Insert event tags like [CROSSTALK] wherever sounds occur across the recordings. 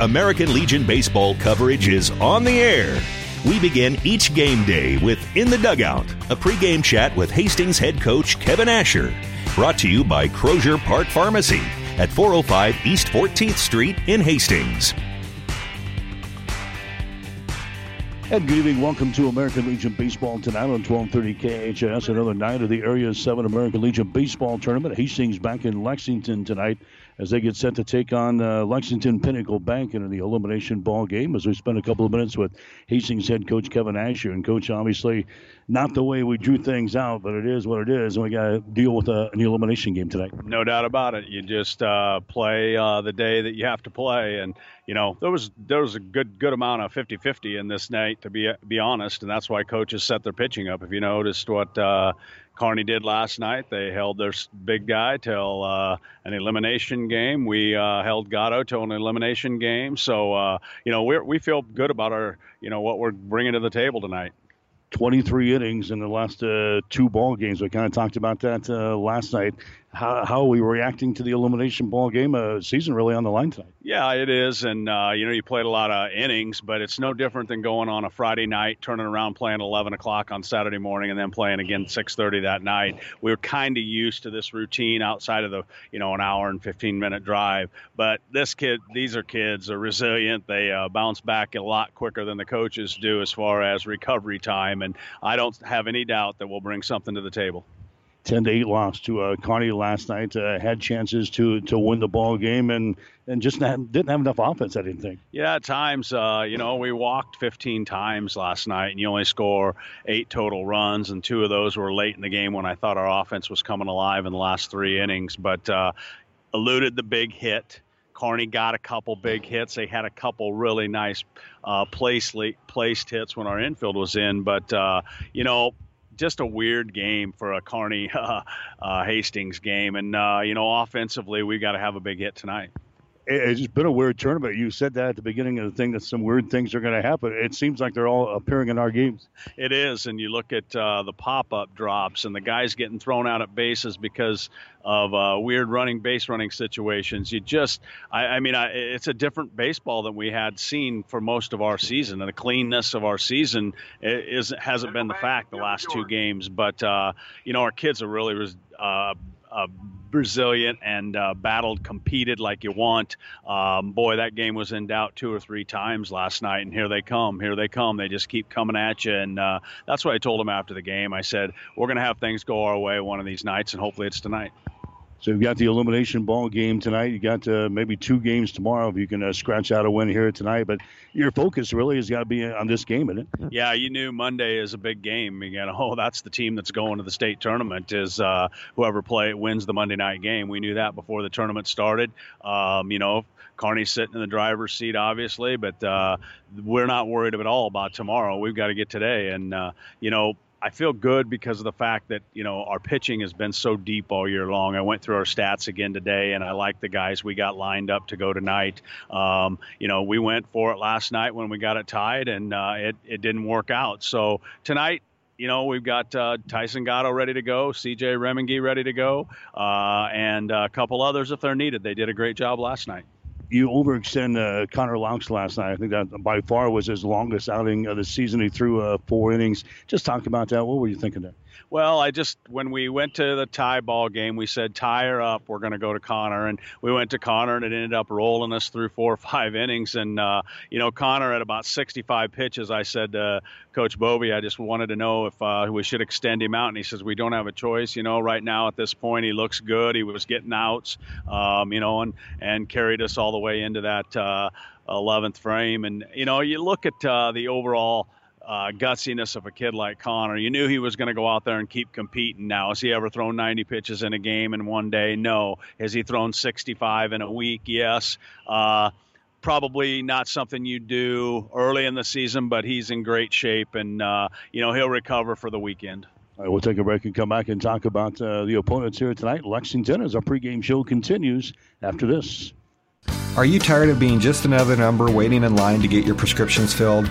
American Legion baseball coverage is on the air. We begin each game day with In the Dugout, a pregame chat with Hastings head coach Kevin Asher. Brought to you by Crozier Park Pharmacy at 405 East 14th Street in Hastings. And good evening. Welcome to American Legion Baseball tonight on 1230 KHAS. Another night of the Area 7 American Legion Baseball Tournament. Hastings back in Lexington tonight as they get set to take on uh, Lexington Pinnacle Bank in the elimination ball game. As we spend a couple of minutes with Hastings head coach Kevin Asher and coach, obviously not the way we drew things out, but it is what it is, and we got to deal with uh, an elimination game tonight. No doubt about it. You just uh, play uh, the day that you have to play, and you know there was there was a good good amount of 50-50 in this night to be be honest, and that's why coaches set their pitching up. If you noticed what uh, Kearney did last night. They held their big guy till uh, an elimination game. We uh, held Gatto till an elimination game. So uh, you know we we feel good about our you know what we're bringing to the table tonight. 23 innings in the last uh, two ball games. We kind of talked about that uh, last night. How, how, are we reacting to the elimination ball game? Uh, season really on the line tonight. Yeah, it is, and uh, you know you played a lot of innings, but it's no different than going on a Friday night, turning around playing 11 o'clock on Saturday morning, and then playing again 6:30 that night. We are kind of used to this routine outside of the you know an hour and 15 minute drive, but this kid, these are kids, are resilient. They uh, bounce back a lot quicker than the coaches do as far as recovery time and I don't have any doubt that we'll bring something to the table. 10 to 8 loss to uh, Kearney last night. Uh, had chances to to win the ball game and and just not, didn't have enough offense. I didn't think. Yeah, at times, uh, you know, we walked 15 times last night, and you only score eight total runs, and two of those were late in the game when I thought our offense was coming alive in the last three innings. But uh, eluded the big hit. Kearney got a couple big hits. They had a couple really nice uh, place, placed hits when our infield was in. But, uh, you know, just a weird game for a Kearney uh, [LAUGHS] uh, Hastings game. And, uh, you know, offensively, we got to have a big hit tonight it's been a weird tournament. You said that at the beginning of the thing that some weird things are going to happen. It seems like they're all appearing in our games. It is, and you look at uh, the pop-up drops and the guys getting thrown out at bases because of uh, weird running base running situations. You just, I, I mean, I, it's a different baseball than we had seen for most of our season, and the cleanness of our season is hasn't been the fact the last two games. But uh, you know, our kids are really. Uh, uh, resilient and uh, battled, competed like you want. Um, boy, that game was in doubt two or three times last night, and here they come. Here they come. They just keep coming at you, and uh, that's what I told them after the game. I said, "We're going to have things go our way one of these nights, and hopefully it's tonight." So you've got the elimination ball game tonight. You got uh, maybe two games tomorrow if you can uh, scratch out a win here tonight. But your focus really has got to be on this game, isn't it? Yeah, you knew Monday is a big game. You know, [LAUGHS] oh, that's the team that's going to the state tournament. Is uh, whoever play wins the Monday night game. We knew that before the tournament started. Um, you know, Kearney's sitting in the driver's seat, obviously, but uh, we're not worried at all about tomorrow. We've got to get today, and uh, you know I feel good because of the fact that you know our pitching has been so deep all year long. I went through our stats again today, and I like the guys we got lined up to go tonight. Um, you know, we went for it last night when we got it tied, and uh, it it didn't work out. So tonight, you know, we've got uh, Tyson Gatto ready to go, CJ Remengi ready to go, uh, and a couple others if they're needed. They did a great job last night you overextend uh, Connor Laux last night. I think that by far was his longest outing of the season. He threw uh, four innings. Just talk about that. What were you thinking there? Well, I just when we went to the tie ball game, we said tie her up. We're going to go to Connor, and we went to Connor, and it ended up rolling us through four or five [LAUGHS] innings. And uh, you know, Connor at about 65 pitches, I said, uh, Coach Bovey, I just wanted to know if uh, we should extend him out, and he says we don't have a choice. You know, right now at this point, he looks good. He was getting outs, um, you know, and and carried us all the way into that 11th uh, frame. And you know, you look at uh, the overall uh, gutsiness of a kid like Connor. You knew he was going to go out there and keep competing. Now, has he ever thrown 90 pitches in a game in one day? No. Has he thrown 65 in a week? Yes. Uh, probably not something you do early in the season, but he's in great shape, and uh, you know he'll recover for the weekend. All right, we'll take a break and come back and talk about uh, the opponents here tonight. Lexington, as our pregame show continues after this. Are you tired of being just another number waiting in line to get your prescriptions filled?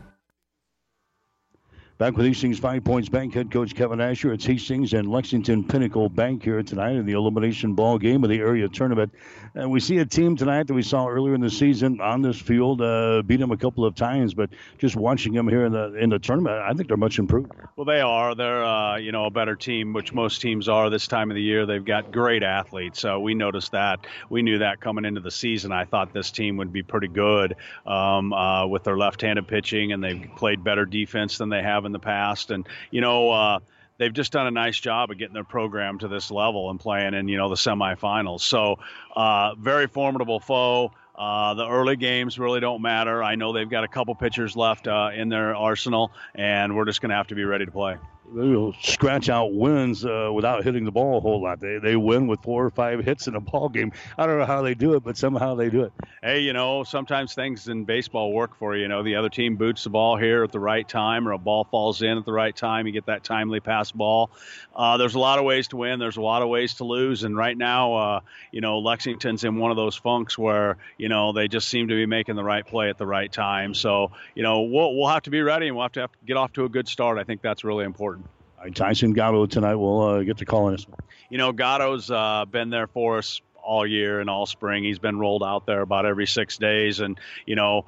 Back with Hastings Five Points Bank head coach Kevin Asher. It's Hastings and Lexington Pinnacle Bank here tonight in the elimination ball game of the area tournament. And we see a team tonight that we saw earlier in the season on this field uh, beat them a couple of times, but just watching them here in the in the tournament, I think they're much improved. Well, they are. They're uh, you know a better team, which most teams are this time of the year. They've got great athletes. So we noticed that. We knew that coming into the season. I thought this team would be pretty good um, uh, with their left-handed pitching, and they've played better defense than they have in the past. And you know uh, they've just done a nice job of getting their program to this level and playing in you know the semifinals. So uh, very formidable foe. Uh, the early games really don't matter. I know they've got a couple pitchers left uh, in their arsenal, and we're just going to have to be ready to play they'll scratch out wins uh, without hitting the ball a whole lot. They they win with four or five hits in a [LAUGHS] ball game. I don't know how they do it, but somehow they do it. Hey, you know, sometimes things in baseball work for you. You know, the other team boots the ball here at the right time, or a ball falls in at the right time. You get that timely pass ball. Uh, there's a lot of ways to win. There's a lot of ways to lose, and right now, uh, you know, Lexington's in one of those funks where you know they just seem to be making the right play at the right time. So you know, we'll we'll have to be ready, and we'll have to, have to get off to a good start. I think that's really important. Tyson Gatto tonight will uh, get to call in us. You know, Gatto's uh, been there for us all year and all spring. He's been rolled out there about every six days, and you know,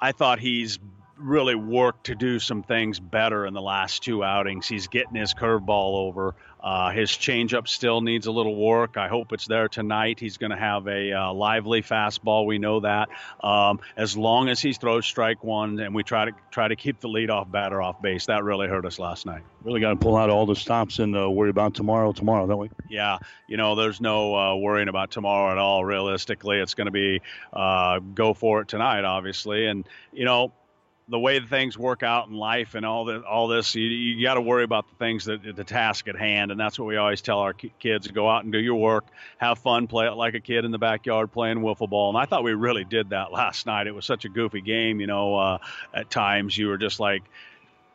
I thought he's really worked to do some things better in the last two outings. He's getting his curveball over. Uh, his changeup still needs a little work. I hope it's there tonight. He's going to have a uh, lively fastball. We know that. Um, as long as he throws strike one, and we try to try to keep the leadoff batter off base, that really hurt us last night. Really got to pull out all the stops and uh, worry about tomorrow. Tomorrow, don't we? Yeah. You know, there's no uh, worrying about tomorrow at all. Realistically, it's going to be uh, go for it tonight, obviously, and you know the way things work out in life and all that, all this, you, you got to worry about the things that the task at hand, and that's what we always tell our kids: go out and do your work, have fun, play it like a kid in the backyard playing wiffle ball. And I thought we really did that last night. It was such a goofy game, you know. Uh, at times, you were just like,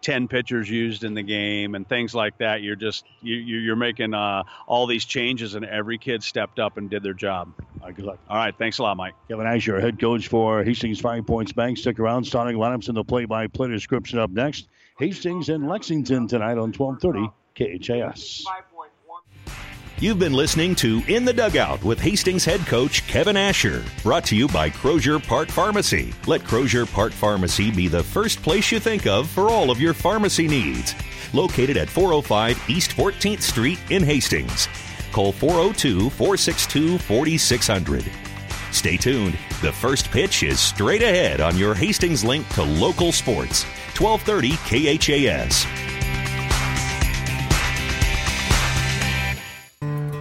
10 pitchers used in the game and things like that. You're just you, you're making uh, all these changes, and every kid stepped up and did their job. All right, good luck. All right, thanks a lot, Mike. Kevin Asher, head coach for Hastings Five Points Bank. Stick around. Starting lineups in the play-by-play description up next. Hastings and Lexington tonight on 12:30 KHAS. You've been listening to In the Dugout with Hastings head coach Kevin Asher. Brought to you by Crozier Park Pharmacy. Let Crozier Park Pharmacy be the first place you think of for all of your pharmacy needs. Located at 405 East 14th Street in Hastings. Call 402 462 4600. Stay tuned. The first pitch is straight ahead on your Hastings link to local sports. 1230 KHAS.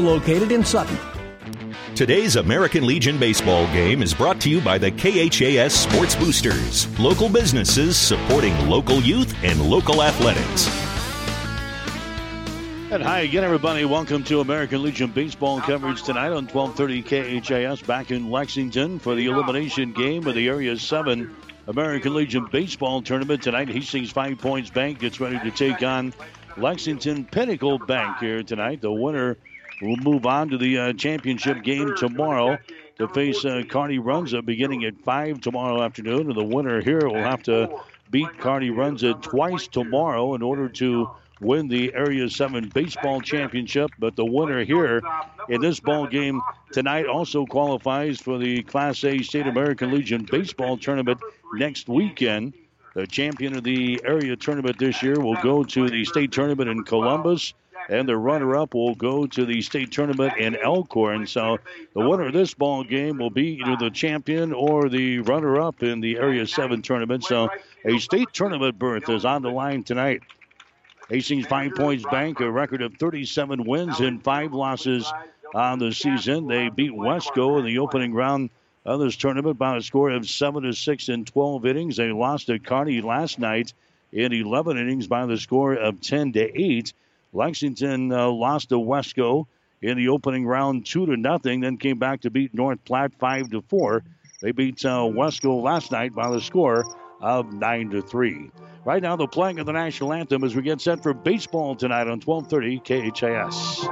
located in Sutton. Today's American Legion baseball game is brought to you by the KHAS Sports Boosters, local businesses supporting local youth and local athletics. And hi again, everybody. Welcome to American Legion baseball coverage tonight on 1230 KHAS back in Lexington for the elimination game of the Area 7 American Legion baseball tournament tonight. Hastings Five Points Bank gets ready to take on Lexington Pinnacle Bank here tonight. The winner will move on to the uh, championship game tomorrow to face uh, Runza beginning at 5 tomorrow afternoon. And the winner here will have to beat Kearney Runza twice tomorrow in order to win the Area 7 baseball championship. But the winner here in this ball game tonight also qualifies for the Class A State American Legion baseball tournament next weekend. The champion of the area tournament this year will go to the state tournament in Columbus, and the runner-up will go to the state tournament in Elkhorn. So the winner of this ball game will be either the champion or the runner-up in the Area 7 tournament. So a state tournament berth is on the line tonight. Hastings Five Points Bank, a record of 37 wins and five losses on the season. They beat Wesco in the opening round of this tournament by a score of 7 to 6 in 12 innings. They lost to Kearney last night in 11 innings by the score of 10 to 8. Lexington uh, lost to Wesco in the opening round 2 to nothing, then came back to beat North Platte 5 to 4. They beat uh, Wesco last night by the score of 9 to 3. Right now, the playing of the national anthem as we get set for baseball tonight on 1230 KHAS.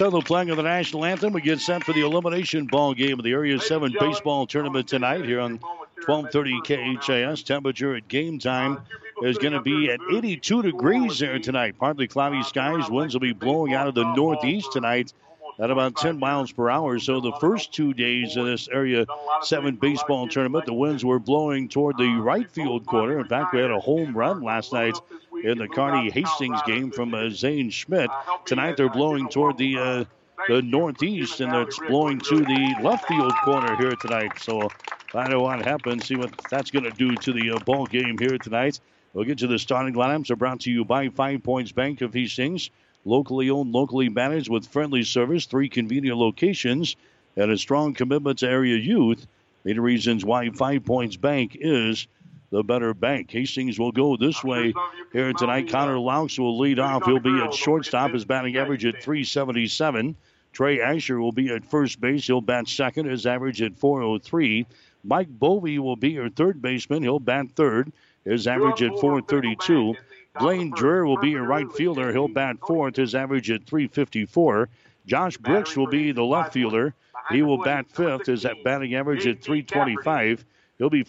So the playing of the national anthem. We get set for the elimination ball game of the Area 7 baseball tournament tonight here on 1230 KHAS. Temperature at game time is going to be at 82 degrees there tonight. Partly cloudy skies. Winds will be blowing out of the northeast tonight at about 10 miles per hour. So the first two days of this Area 7 baseball tournament, the winds were blowing toward the right field corner. In fact, we had a home run last night in the Kearney Hastings game from uh, Zane Schmidt. Tonight they're blowing toward the uh, the northeast, and it's blowing to the left field corner here tonight. So find out what happens, see what that's going to do to the uh, ball game here tonight. We'll get to the starting lineups. Are brought to you by Five Points Bank of Hastings, locally owned, locally managed, with friendly service, three convenient locations, and a strong commitment to area youth. Many reasons why Five Points Bank is the better bank. Hastings will go this way here tonight. Connor Laux will lead off. He'll be at shortstop. His batting average at 377. Trey Asher will be at first base. He'll bat second. His average at 403. Mike Bovey will be your third baseman. He'll bat third. His average at 432. Blaine Dreher will be your right fielder. He'll bat fourth. His average at 354. Josh Brooks will be the left fielder. He will bat fifth. His batting average at 325. He'll be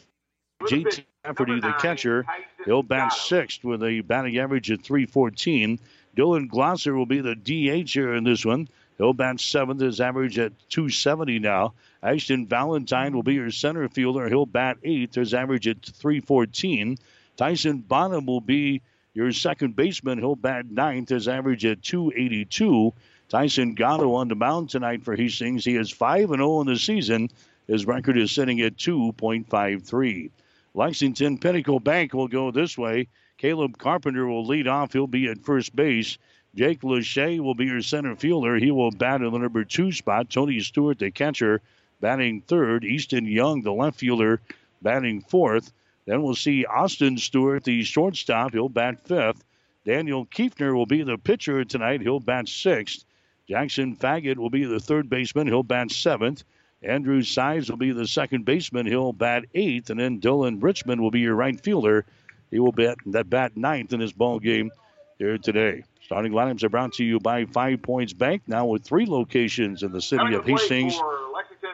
JT Rafferty, the catcher. He'll bat sixth with a batting average of 314. Dylan Glosser will be the DH here in this one. He'll bat seventh, his average at 270 now. Ashton Valentine will be your center fielder. He'll bat eighth, his average at 314. Tyson Bonham will be your second baseman. He'll bat ninth, his average at 282. Tyson Gatto on the mound tonight for Hastings. He is 5 and 0 in the season. His record is sitting at 2.53. Lexington Pinnacle Bank will go this way. Caleb Carpenter will lead off. He'll be at first base. Jake Lachey will be your center fielder. He will bat in the number two spot. Tony Stewart, the catcher, batting third. Easton Young, the left fielder, batting fourth. Then we'll see Austin Stewart, the shortstop. He'll bat fifth. Daniel Kiefner will be the pitcher tonight. He'll bat sixth. Jackson Faggett will be the third baseman. He'll bat seventh. Andrew Sides will be the second baseman. He'll bat eighth, and then Dylan Richmond will be your right fielder. He will bat that bat ninth in his ball game here today. Starting lineups are brought to you by Five Points Bank, now with three locations in the city of Hastings.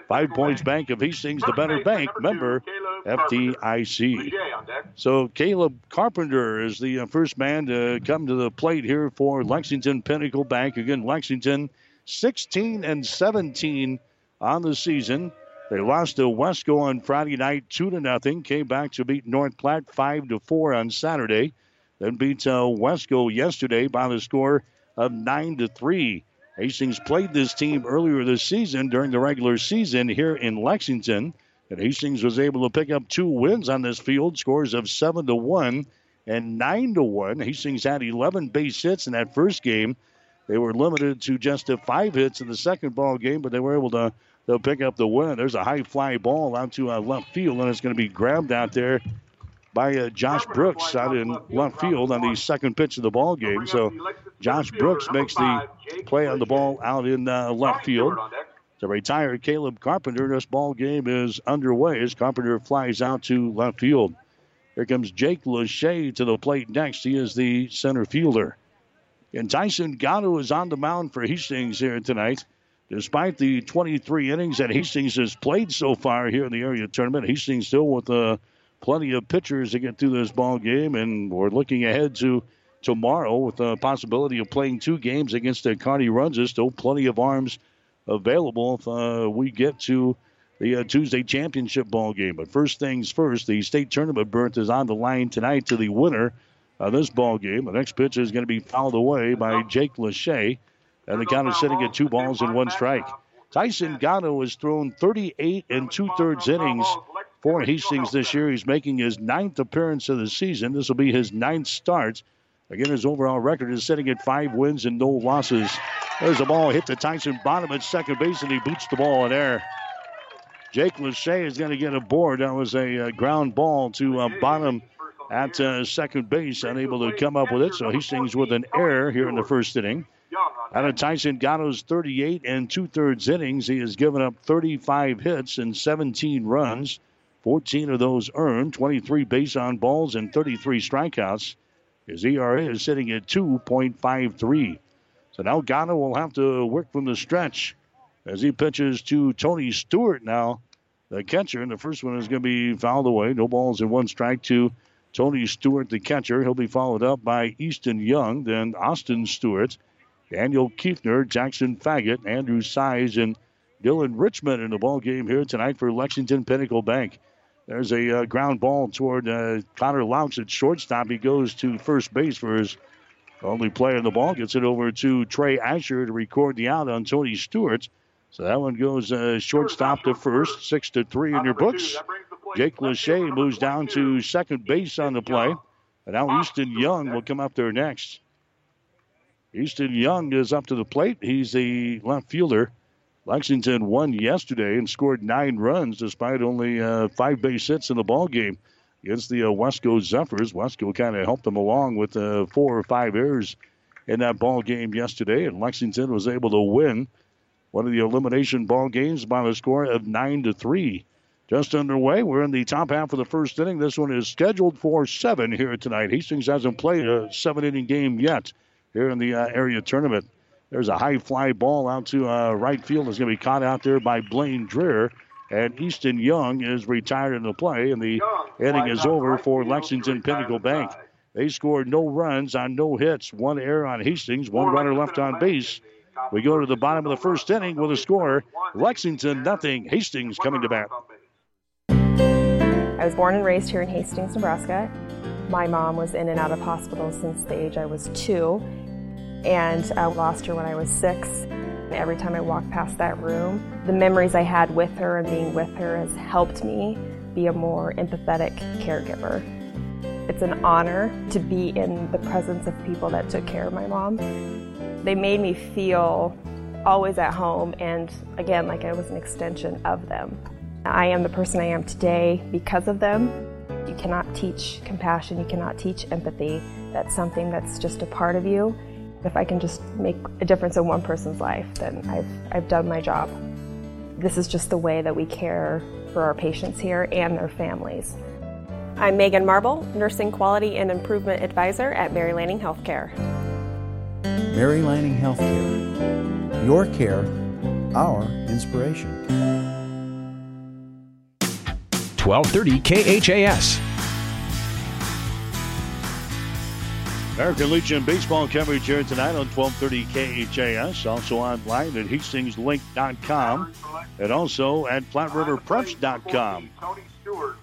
Five Points Bank of Hastings, the better bank. Member FDIC. So Caleb Carpenter is the uh, first man to come to the plate here for Lexington Pinnacle Bank. Again, Lexington 16 and 17 on the season. They lost to Wesco on Friday night, two to nothing. Came back to beat North Platte five to four on Saturday. Then beat uh, Wesco yesterday by the score of nine to three. Hastings played this team earlier this season during the regular season here in Lexington. And Hastings was able to pick up two wins on this field, scores of seven to one and nine to one. Hastings had 11 base hits in that first game. They were limited to just five hits in the second ball game, but they were able to they'll pick up the win. There's a high fly ball out to uh, left field, and it's going to be grabbed out there by uh, Josh Brooks out in left field on the second pitch of the ball game. So Josh Brooks makes the play on the ball out in uh, left field. The retired Caleb Carpenter. This ball game is underway as Carpenter flies out to left field. Here comes Jake Lachey to the plate next. He is the center fielder. And Tyson Gatto is on the mound for Hastings here tonight. Despite the 23 innings that Hastings has played so far here in the area tournament, Hastings still with uh, plenty of pitchers to get through this ball game, and we're looking ahead to tomorrow with the possibility of playing two games against the Kearney Runza. There's still plenty of arms available if uh, we get to the uh, Tuesday championship ball game. But first things first, the state tournament berth is on the line tonight to the winner of this ball game. The next pitch is going to be fouled away by Jake Lachey, and the count is sitting at two balls and one strike. Tyson Gatto has thrown 38 and two thirds innings for Hastings this year. He's making his ninth appearance of the season. This will be his ninth start. Again, his overall record is sitting at five wins and no losses. There's a ball hit the Tyson Bonham at second base, and he boots the ball in air. Jake Lachey is going to get a board. That was a uh, ground ball to uh, Bonham at uh, second base, unable to come up with it. So he Hastings with an error here in the first inning. Out of Tyson Gatto's 38 and two thirds innings, he has given up 35 hits and 17 runs. 14 of those earned, 23 base on balls, and 33 strikeouts. His ERA is sitting at 2.53. So now Gatto will have to work from the stretch as he pitches to Tony Stewart now, the catcher. And the first one is going to be fouled away. No balls and one strike to Tony Stewart, the catcher. He'll be followed up by Easton Young, then Austin Stewart, Daniel Kiefner, Jackson Faggett, Andrew Size, and Dylan Richmond in the ball game here tonight for Lexington Pinnacle Bank. There's a uh, ground ball toward uh, Connor Laux at shortstop. He goes to first base for his only play in the ball. Gets it over to Trey Asher to record the out on Tony Stewart. So that one goes uh, shortstop to first, six to three in your books. Jake Lachey moves down to second base on the play. And now Easton Young will come up there next. Easton Young is up to the plate. He's the left fielder. Lexington won yesterday and scored nine runs despite only uh, five base hits in the ball game against the uh, Wesco Zephyrs. Wesco kind of helped them along with uh, four or five errors in that ball game yesterday, and Lexington was able to win one of the elimination ball games by the score of nine to three. Just underway. We're in the top half of the first inning. This one is scheduled for seven here tonight. Hastings hasn't played a seven inning game yet here in the uh, area tournament. There's a high fly ball out to uh, right field. It's going to be caught out there by Blaine Dreher. And Easton Young is retired in the play, and the inning is over for Lexington Pinnacle Bank. They scored no runs on no hits, one error on Hastings, one runner left on base. We go to the bottom of the first inning with a score Lexington nothing, Hastings coming to bat. I was born and raised here in Hastings, Nebraska. My mom was in and out of hospitals since the age I was two, and I lost her when I was six. Every time I walk past that room, the memories I had with her and being with her has helped me be a more empathetic caregiver. It's an honor to be in the presence of people that took care of my mom. They made me feel always at home and again like I was an extension of them. I am the person I am today because of them. You cannot teach compassion, you cannot teach empathy. That's something that's just a part of you. If I can just make a difference in one person's life, then I've, I've done my job. This is just the way that we care for our patients here and their families. I'm Megan Marble, Nursing Quality and Improvement Advisor at Mary Lanning Healthcare. Mary Lanning Healthcare. Your care, our inspiration. 1230 KHAS. American Legion baseball coverage here tonight on 1230 KHAS. Also online at hastingslink.com and also at flatriverpreps.com.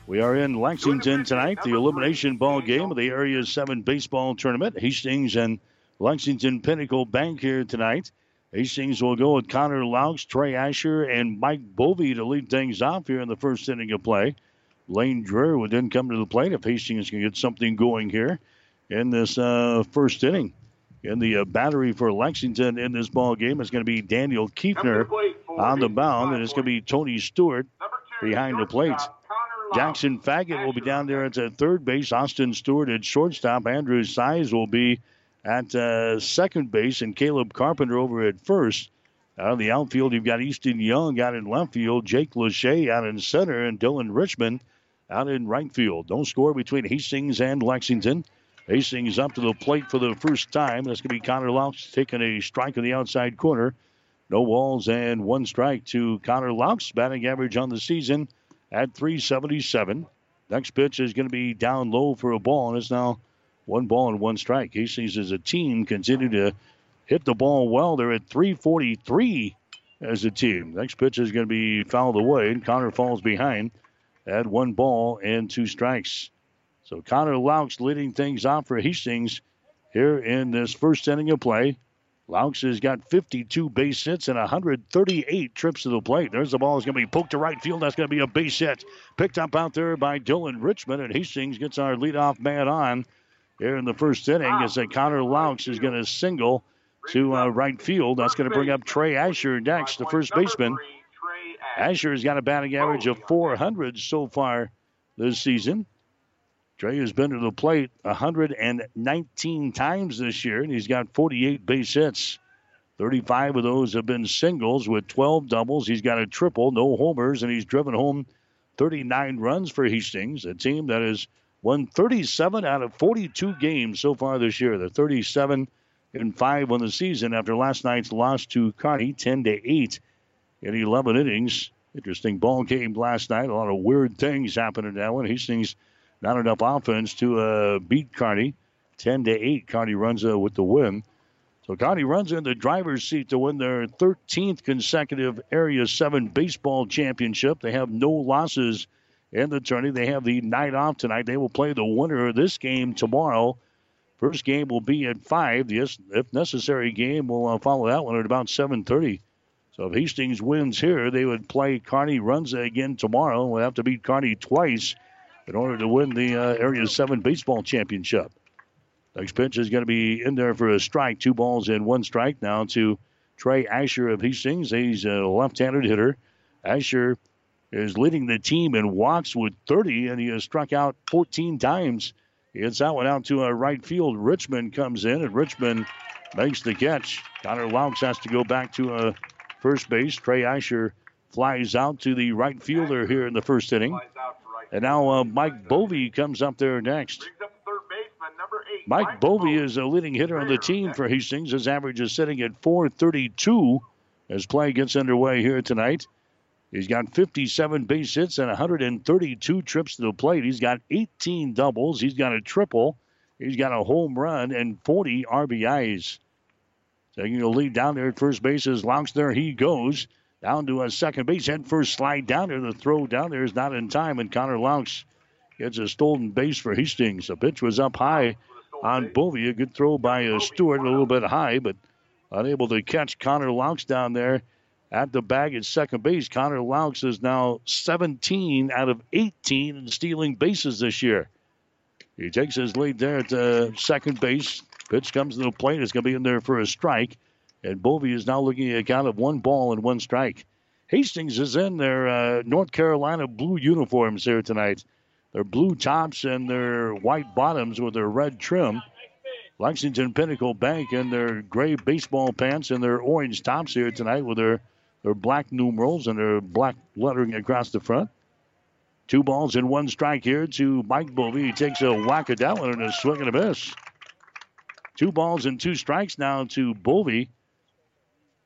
We are in Lexington tonight, the elimination ball game of the Area 7 baseball tournament. Hastings and Lexington Pinnacle Bank here tonight. Hastings will go with Connor Laux, Trey Asher, and Mike Bovey to lead things off here in the first inning of play. Blaine Dreher would then come to the plate if Hastings can get something going here in this uh, first inning. In the uh, battery for Lexington in this ball game is going to be Daniel Kiefner on the mound, and it's going to be Tony Stewart behind the plate. Jackson Faggett will be down there at third base. Austin Stewart at shortstop. Andrew Size will be at uh, second base, and Caleb Carpenter over at first. Out of the outfield, you've got Easton Young out in left field, Jake Lachey out in center, and Dylan Richmond out in right field. Don't score between Hastings and Lexington. Hastings up to the plate for the first time. That's going to be Connor Laux taking a strike in the outside corner. No walls and one strike to Connor Laux. Batting average on the season at 377. Next pitch is going to be down low for a ball, and it's now one ball and one strike. Hastings as a team continue to hit the ball well. They're at 343 as a team. Next pitch is going to be fouled away, and Connor falls behind at one ball and two strikes. So Connor Laux leading things off for Hastings here in this first inning of play. Laux has got 52 base hits and 138 trips to the plate. There's the ball is going to be poked to right field. That's going to be a base hit. Picked up out there by Dylan Richmond, and Hastings gets our leadoff man on here in the first inning. As that Connor Laux is going to single to uh, right field. That's going to bring up Trey Asher next, the first baseman. Asher has got a batting average of 400 so far this season. Trey has been to the plate 119 times this year, and he's got 48 base hits. 35 of those have been singles with 12 doubles. He's got a triple, no homers, and he's driven home 39 runs for Hastings, a team that has won 37 out of 42 games so far this year. They're 37 and 5 on the season after last night's loss to Kearney, 10 to 8 in 11 innings. Interesting ball game last night. A lot of weird things happened in that one. Hastings not enough offense to uh, beat Kearney. 10 to 8. Kearney Runza uh, with the win. So Kearney Runza in the driver's seat to win their 13th consecutive Area 7 baseball championship. They have no losses in the tourney. They have the night off tonight. They will play the winner of this game tomorrow. First game will be at 5. The, if necessary, game will uh, follow that one at about 7.30. So if Hastings wins here, they would play Kearney Runza again tomorrow. We'll have to beat Kearney twice in order to win the uh, Area 7 baseball championship. Next pitch is going to be in there for a strike. Two balls and one strike now to Trey Asher of Hastings. He's a left handed hitter. Asher is leading the team in walks with 30, and he has struck out 14 times. He hits that one out to a right field. Richmond comes in, and Richmond makes the catch. Connor Laux has to go back to a first base. Trey Asher flies out to the right fielder here in the first inning. And now uh, Mike Bovey comes up there next. Mike Bovey is a leading hitter on the team for Hastings. His average is sitting at 432 as play gets underway here tonight. He's got 57 base hits and 132 trips to the plate. He's got 18 doubles. He's got a triple. He's got a home run and 40 RBIs. Taking the lead down there at first base is Laux. There he goes down to a second base. Head first slide down there. The throw down there is not in time, and Connor Laux gets a stolen base for Hastings. The pitch was up high on Bovey. A good throw by uh, Stewart, a little bit high, but unable to catch Connor Laux down there at the bag at second base. Connor Laux is now 17 out of 18 in stealing bases this year. He takes his lead there at the second base. Pitch comes to the plate. It's going to be in there for a strike. And Bovey is now looking at a count of one ball and one strike. Hastings is in their uh, North Carolina blue uniforms here tonight. Their blue tops and their white bottoms with their red trim. Lexington Pinnacle Bank in their gray baseball pants and their orange tops here tonight with their, their black numerals and their black lettering across the front. Two balls and one strike here to Mike Bovey. He takes a whack at that one and a swing and a miss. Two balls and two strikes now to Bovey.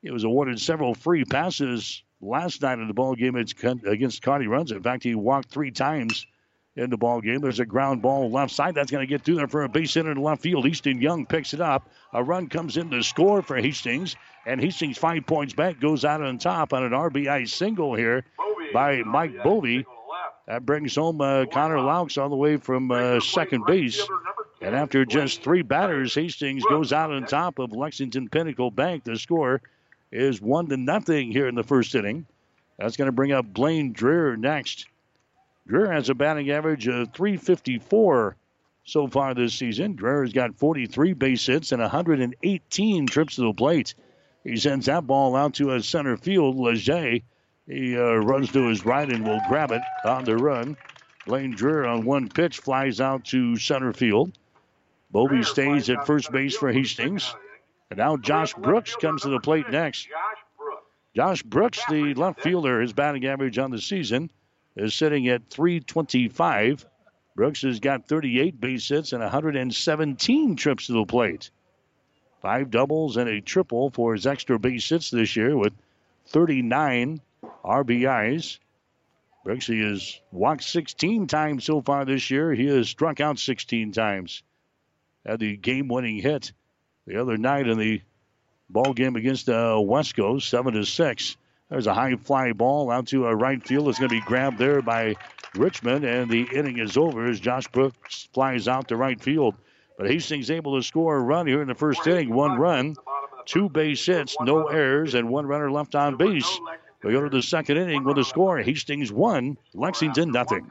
He was awarded several free passes last night in the ball game against Kearney Runza. In fact, he walked three times in the ball game. There's a ground ball left side that's going to get through there for a base hit in left field. Easton Young picks it up. A run comes in to score for Hastings, and Hastings Five Points Bank goes out on top on an RBI single here by Mike Bovey. That brings home uh, Connor Laux all the way from uh, second base. And after just three batters, Hastings goes out on top of Lexington Pinnacle Bank. The score is one to nothing here in the first inning. That's going to bring up Blaine Dreher next. Dreher has a batting average of 354 so far this season. Dreher has got 43 base hits and 118 trips to the plate. He sends that ball out to a center field. Lachey, he uh, runs to his right and will grab it on the run. Blaine Dreher on one pitch flies out to center field. Bovey stays at first base for Hastings. And now Josh Brooks comes to the plate next. Josh Brooks, the left fielder, his batting average on the season is sitting at 325. Brooks has got 38 base hits and 117 trips to the plate. Five doubles and a triple for his extra base hits this year with 39 RBIs. Brooks, he has walked 16 times so far this year. He has struck out 16 times. Had the game winning hit the other night in the ball game against uh, Wesco, 7 to 6. There's a high fly ball out to a right field. It's going to be grabbed there by Richmond, and the inning is over as Josh Brooks flies out to right field. But Hastings able to score a run here in the first inning. One run, two base hits, no errors, and one runner left on base. We go to the second inning with a score. Hastings one, Lexington nothing.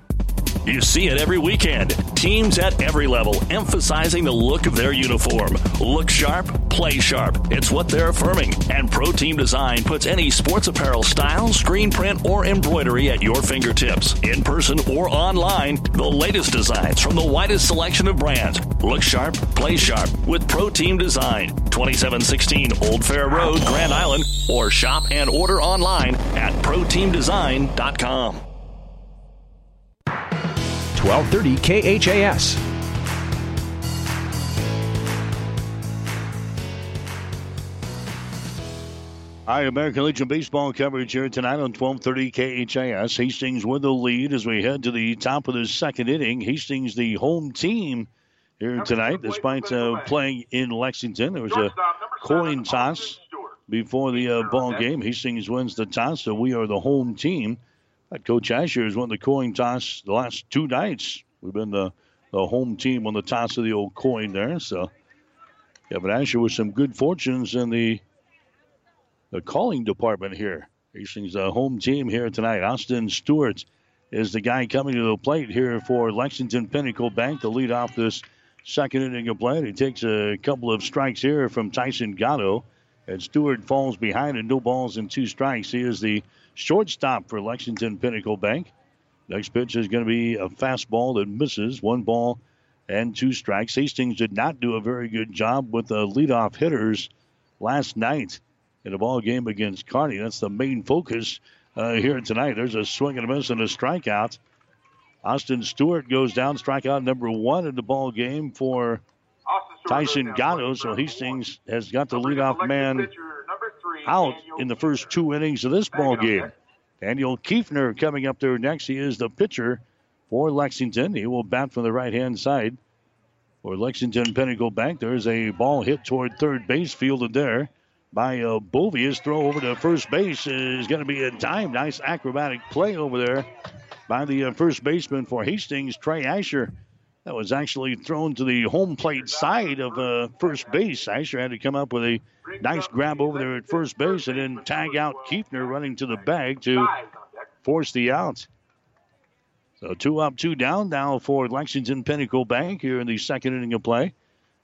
You see it every weekend. Teams at every level emphasizing the look of their uniform. Look sharp, play sharp. It's what they're affirming. And Pro Team Design puts any sports apparel style, screen print, or embroidery at your fingertips. In person or online, the latest designs from the widest selection of brands. Look sharp, play sharp with Pro Team Design. 2716 Old Fair Road, Grand Island, or shop and order online at ProTeamDesign.com. 1230 KHAS. Hi, American Legion baseball coverage here tonight on 1230 KHAS. Hastings with the lead as we head to the top of the second inning. Hastings, the home team here tonight, despite uh, playing in Lexington. There was a coin toss before the uh, ball game. Hastings wins the toss, so we are the home team. Coach Asher has won the coin toss the last two nights. We've been the, the home team on the toss of the old coin there. So Kevin Asher with some good fortunes in the the calling department here. Hastings the home team here tonight. Austin Stewart is the guy coming to the plate here for Lexington Pinnacle Bank to lead off this second inning of play. He takes a couple of strikes here from Tyson Gatto. And Stewart falls behind and no balls and two strikes. He is the shortstop for Lexington Pinnacle Bank. Next pitch is going to be a fastball that misses. One ball and two strikes. Hastings did not do a very good job with the leadoff hitters last night in a ball game against Kearney. That's the main focus uh, here tonight. There's a swing and a miss and a strikeout. Austin Stewart goes down, strikeout number one in the ball game for Tyson Gatto. So Hastings has got the leadoff man out in the first two innings of this ball game. Daniel Kiefner coming up there next. He is the pitcher for Lexington. He will bat from the right hand side for Lexington Pinnacle Bank. There's a ball hit toward third base, fielded there by uh, Bovey. Throw over to first base is going to be in time. Nice acrobatic play over there by the uh, first baseman for Hastings, Trey Asher. That was actually thrown to the home plate side of uh, first base. Asher had to come up with a nice grab over there at first base and then tag out Kiefner running to the bag to force the out. So two up, two down now for Lexington Pinnacle Bank here in the second inning of play.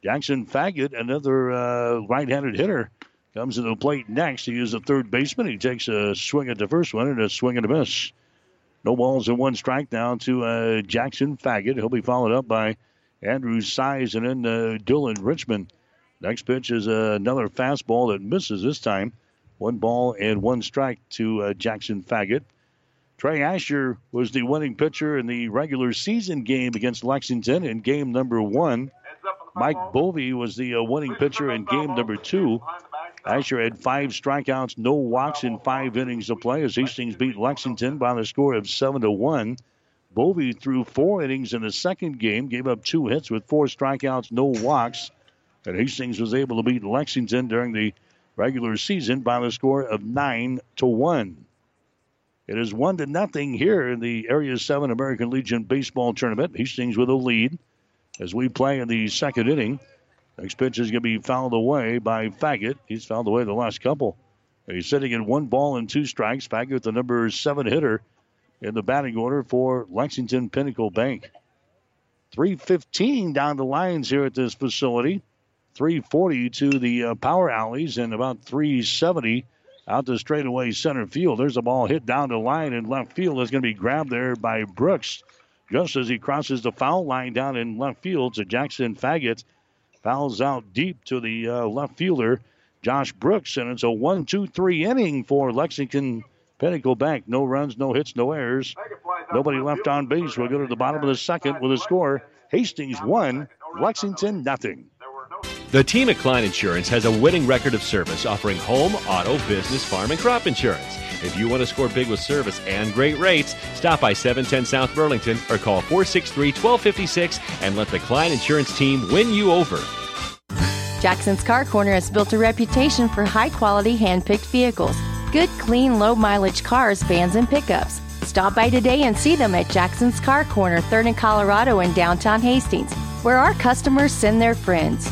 Jackson Faggett, another uh, right-handed hitter, comes to the plate next. He is a third baseman. He takes a swing at the first one and a swing and a miss. No balls and one strike down to uh, Jackson Faggett. He'll be followed up by Andrew Size and then uh, Dylan Richmond. Next pitch is uh, another fastball that misses this time. One ball and one strike to uh, Jackson Faggett. Trey Asher was the winning pitcher in the regular season game against Lexington in game number one. Mike Bovey was the uh, winning pitcher in game number two. Asher had five strikeouts, no walks in five innings of play as Hastings beat Lexington by the score of seven to one. Bovey threw four innings in the second game, gave up two hits with four strikeouts, no walks. And Hastings was able to beat Lexington during the regular season by the score of nine to one. It is one to nothing here in the Area 7 American Legion Baseball Tournament. Hastings with a lead as we play in the second inning. Next pitch is going to be fouled away by Faggett. He's fouled away the last couple. He's sitting in one ball and two strikes. Faggett, the number seven hitter in the batting order for Lexington Pinnacle Bank. 315 down the lines here at this facility. 340 to the uh, power alleys and about 370 out to straightaway center field. There's a ball hit down the line in left field. It's going to be grabbed there by Brooks just as he crosses the foul line down in left field to Jackson Faggett. Fouls out deep to the uh, left fielder, Josh Brooks, and it's a 1 2 3 inning for Lexington Pinnacle Bank. No runs, no hits, no errors. Nobody left on base. We'll go to the bottom of the second with a score Hastings 1, Lexington nothing. The team at Klein Insurance has a winning record of service offering home, auto, business, farm, and crop insurance. If you want to score big with service and great rates, stop by 710 South Burlington or call 463 1256 and let the Klein Insurance team win you over. Jackson's Car Corner has built a reputation for high quality hand picked vehicles. Good, clean, low mileage cars, vans, and pickups. Stop by today and see them at Jackson's Car Corner, 3rd and Colorado in downtown Hastings, where our customers send their friends.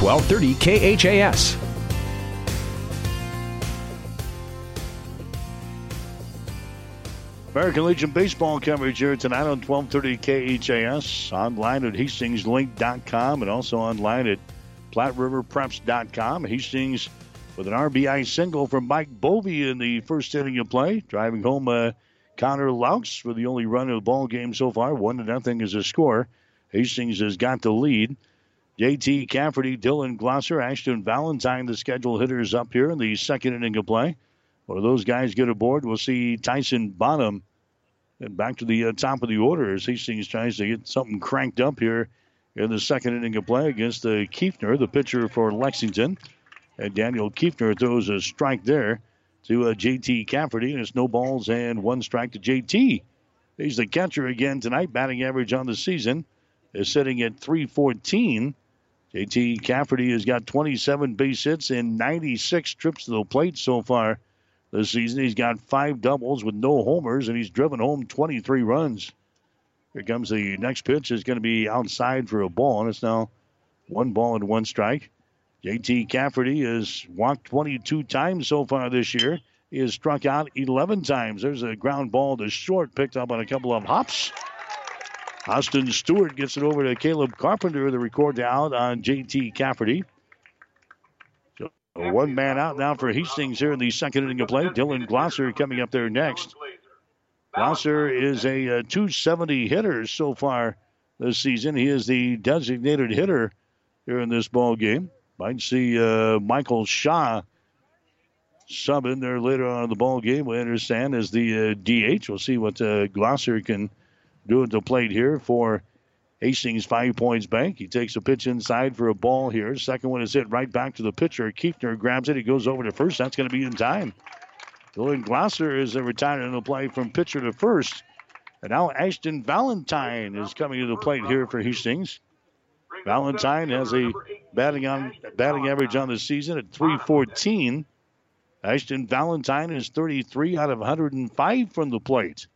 1230 KHAS. American Legion baseball coverage here tonight on 1230 KHAS. Online at hastingslink.com and also online at PlatteRiverPreps.com. Hastings with an RBI single from Mike Bovey in the first inning of play, driving home uh, Connor Laux for the only run of the ball game so far. One to nothing is a score. Hastings has got the lead. JT Cafferty, Dylan Glosser, Ashton Valentine, the scheduled hitters up here in the second inning of play. Of those guys get aboard. We'll see Tyson Bonham and back to the uh, top of the order as Hastings tries to get something cranked up here in the second inning of play against uh, Kiefner, the pitcher for Lexington. And Daniel Kiefner throws a strike there to uh, JT Cafferty, and it's no balls and one strike to JT. He's the catcher again tonight. Batting average on the season is sitting at 314. JT Cafferty has got 27 base hits and 96 trips to the plate so far this season. He's got five doubles with no homers, and he's driven home 23 runs. Here comes the next pitch. is going to be outside for a ball, and it's now one ball and one strike. JT Cafferty has walked 22 times so far this year. He has struck out 11 times. There's a ground ball to short, picked up on a couple of hops. Austin Stewart gets it over to Caleb Carpenter, the record out on JT Cafferty. So one man out now for Hastings here in the second inning of play. Dylan Glosser coming up there next. Glosser is a, uh, 270 hitter so far this season. He is the designated hitter here in this ball game. Might see uh, Michael Shaw sub in there later on in the ball game. We understand as the uh, DH. We'll see what uh, Glosser can doing the plate here for Hastings Five Points Bank. He takes a pitch inside for a ball here. Second one is hit right back to the pitcher. Kiefner grabs it. He goes over to first. That's going to be in time. Dylan Glosser is retiring the play from pitcher to first. And now Ashton Valentine is coming to the plate here for Hastings. Valentine has a batting on batting average on the season at 314. Ashton Valentine is 33 out of 105 from the plate.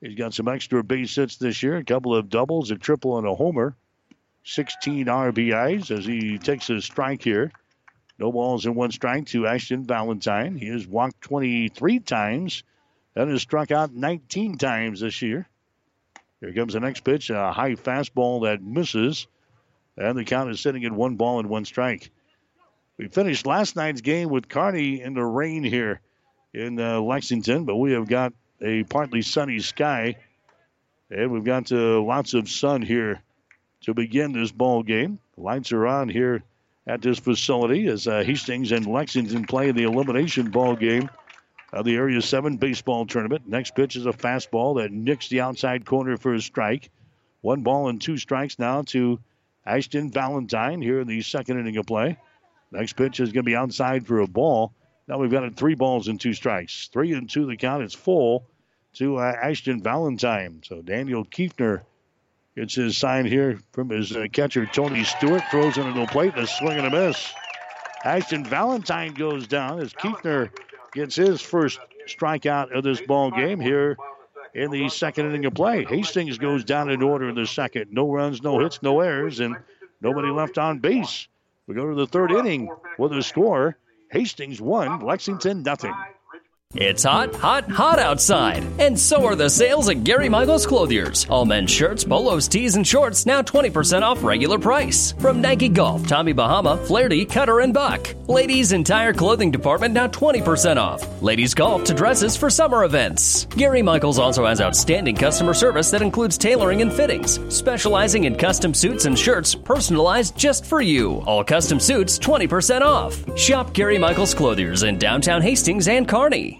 He's got some extra base hits this year, a couple of doubles, a triple, and a homer. 16 RBIs as he takes a strike here. No balls and one strike to Ashton Valentine. He has walked 23 times and has struck out 19 times this year. Here comes the next pitch, a high fastball that misses. And the count is sitting at one ball and one strike. We finished last night's game with Kearney in the rain here in uh, Lexington, but we have got a partly sunny sky, and we've got uh, lots of sun here to begin this ball game. Lights are on here at this facility as uh, Hastings and Lexington play the elimination ball game of the Area 7 baseball tournament. Next pitch is a fastball that nicks the outside corner for a strike. One ball and two strikes now to Ashton Valentine here in the second inning of play. Next pitch is going to be outside for a ball. Now we've got it three balls and two strikes. Three and two the count. is full to uh, Ashton Valentine. So Daniel Kiefner gets his sign here from his uh, catcher, Tony Stewart. Throws into the plate. A swing and a miss. Ashton Valentine goes down as Kiefner gets his first strikeout of this ball game here in the second inning of play. Hastings goes down in order in the second. No runs, no hits, no errors, and nobody left on base. We go to the third inning with a score. Hastings one, Lexington nothing. It's hot, hot, hot outside. And so are the sales at Gary Michaels Clothiers. All men's shirts, polos, tees, and shorts now 20% off regular price. From Nike Golf, Tommy Bahama, Flaherty, Cutter, and Buck. Ladies' entire clothing department now 20% off. Ladies' golf to dresses for summer events. Gary Michaels also has outstanding customer service that includes tailoring and fittings, specializing in custom suits and shirts personalized just for you. All custom suits 20% off. Shop Gary Michaels Clothiers in downtown Hastings and Kearney.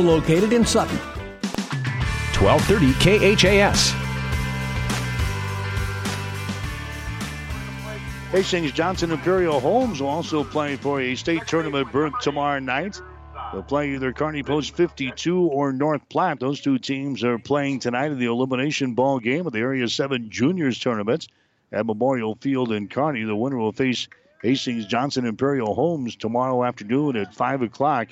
located in Sutton. 1230 KHAS. Hastings Johnson Imperial Homes will also play for a state tournament berth tomorrow night. They'll play either Kearney Post 52 or North Platte. Those two teams are playing tonight in the elimination ball game of the Area 7 Juniors tournament at Memorial Field in Kearney. The winner will face Hastings Johnson Imperial Homes tomorrow afternoon at 5 o'clock.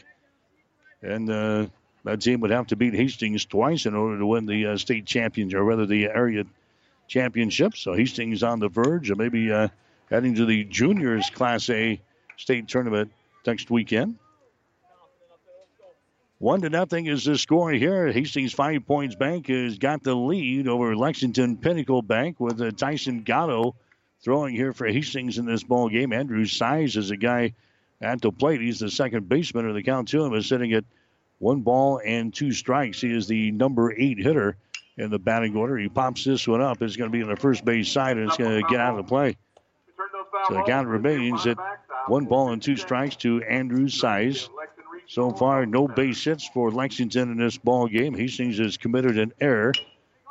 And uh, that team would have to beat Hastings twice in order to win the uh, state championship, or rather the area championship. So Hastings on the verge of maybe uh, heading to the juniors Class A state tournament next weekend. One to nothing is the score here. Hastings Five Points Bank has got the lead over Lexington Pinnacle Bank with uh, Tyson Gatto throwing here for Hastings in this ball game. Andrew Size is a guy at the plate. He's the second baseman, of the count to him is sitting at one ball and two strikes. He is the number eight hitter in the batting order. He pops this one up. It's going to be on the first base side, and it's going to get out of the play. So the count remains at one ball and two strikes to Andrew Size. So far, no base hits for Lexington in this ball game. Hastings has committed an error.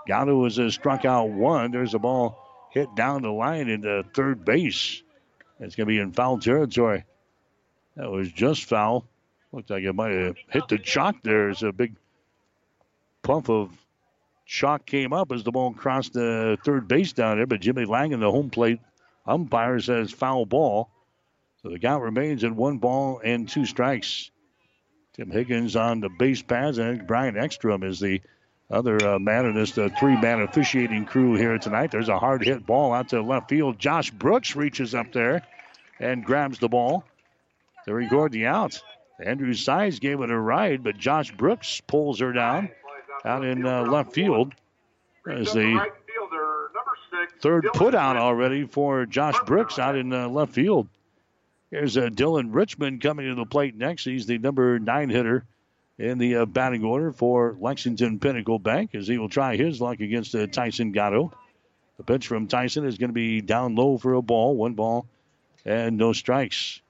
Gatto has struck out one. There's a ball hit down the line into third base. It's going to be in foul territory. That was just foul. Looked like it might have hit the chalk there as a big puff of chalk came up as the ball crossed the third base down there. But Jimmy Lang in the home plate umpire says foul ball. So the count remains at one ball and two strikes. Tim Higgins on the base pads, and Brian Ekstrom is the other uh, man in this uh, three man officiating crew here tonight. There's a hard hit ball out to left field. Josh Brooks reaches up there and grabs the ball to record the out. Andrew Size gave it a ride, but Josh Brooks pulls her down out in uh, left field. There's the third put out already for Josh Brooks out in uh, left field. Here's uh, Dylan Richmond coming to the plate next. He's the number nine hitter in the uh, batting order for Lexington Pinnacle Bank as he will try his luck against uh, Tyson Gatto. The pitch from Tyson is going to be down low for a ball. One ball and no strikes.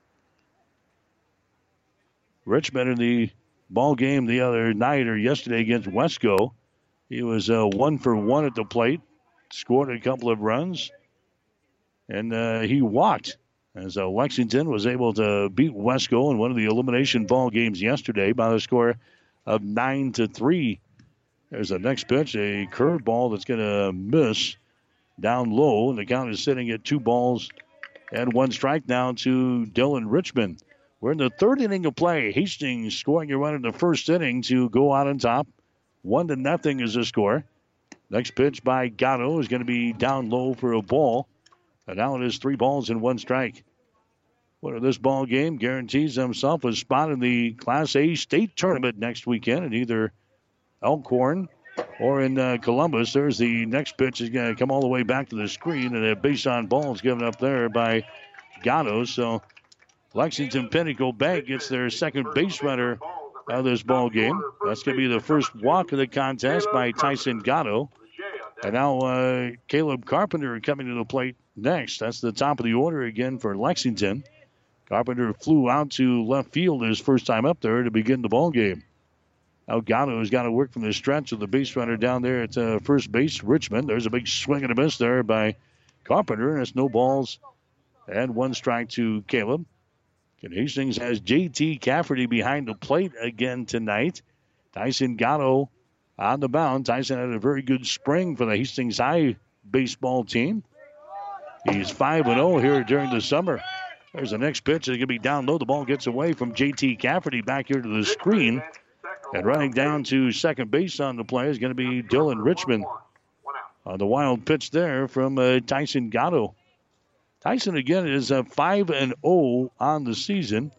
Richmond in the ball game the other night or yesterday against Wesco. He was uh, one for one at the plate, scored a couple of runs, and uh, he walked as uh, Lexington was able to beat Wesco in one of the elimination ball games yesterday by the score of nine to three. There's the next pitch, a curveball that's going to miss down low, and the count is sitting at two balls and one strike now to Dylan Richmond. We're in the third inning of play. Hastings scoring a run in the first inning to go out on top. One to nothing is the score. Next pitch by Gatto is going to be down low for a ball. And now it is three balls and one strike. Winner this ball game guarantees himself a spot in the Class A state tournament next weekend at either Elkhorn or in uh, Columbus. There's the next pitch is going to come all the way back to the screen, and a base on ball is given up there by Gatto. So Lexington Pinnacle Bank gets their second base runner out of this ball game. That's going to be the first walk of the contest by Tyson Gatto. And now uh, Caleb Carpenter coming to the plate next. That's the top of the order again for Lexington. Carpenter flew out to left field his first time up there to begin the ball game. Now Gatto has got to work from the stretch with the base runner down there at uh, first base, Richmond. There's a big swing and a miss there by Carpenter, and it's no balls and one strike to Caleb. And Hastings has J.T. Cafferty behind the plate again tonight. Tyson Gatto on the mound. Tyson had a very good spring for the Hastings High baseball team. He's 5 0 here during the summer. There's the next pitch. It's going to be down low. The ball gets away from J.T. Cafferty back here to the screen. And running down to second base on the play is going to be Dylan Richmond. On the wild pitch there from uh, Tyson Gatto. Tyson again is a 5 and 0 on the season.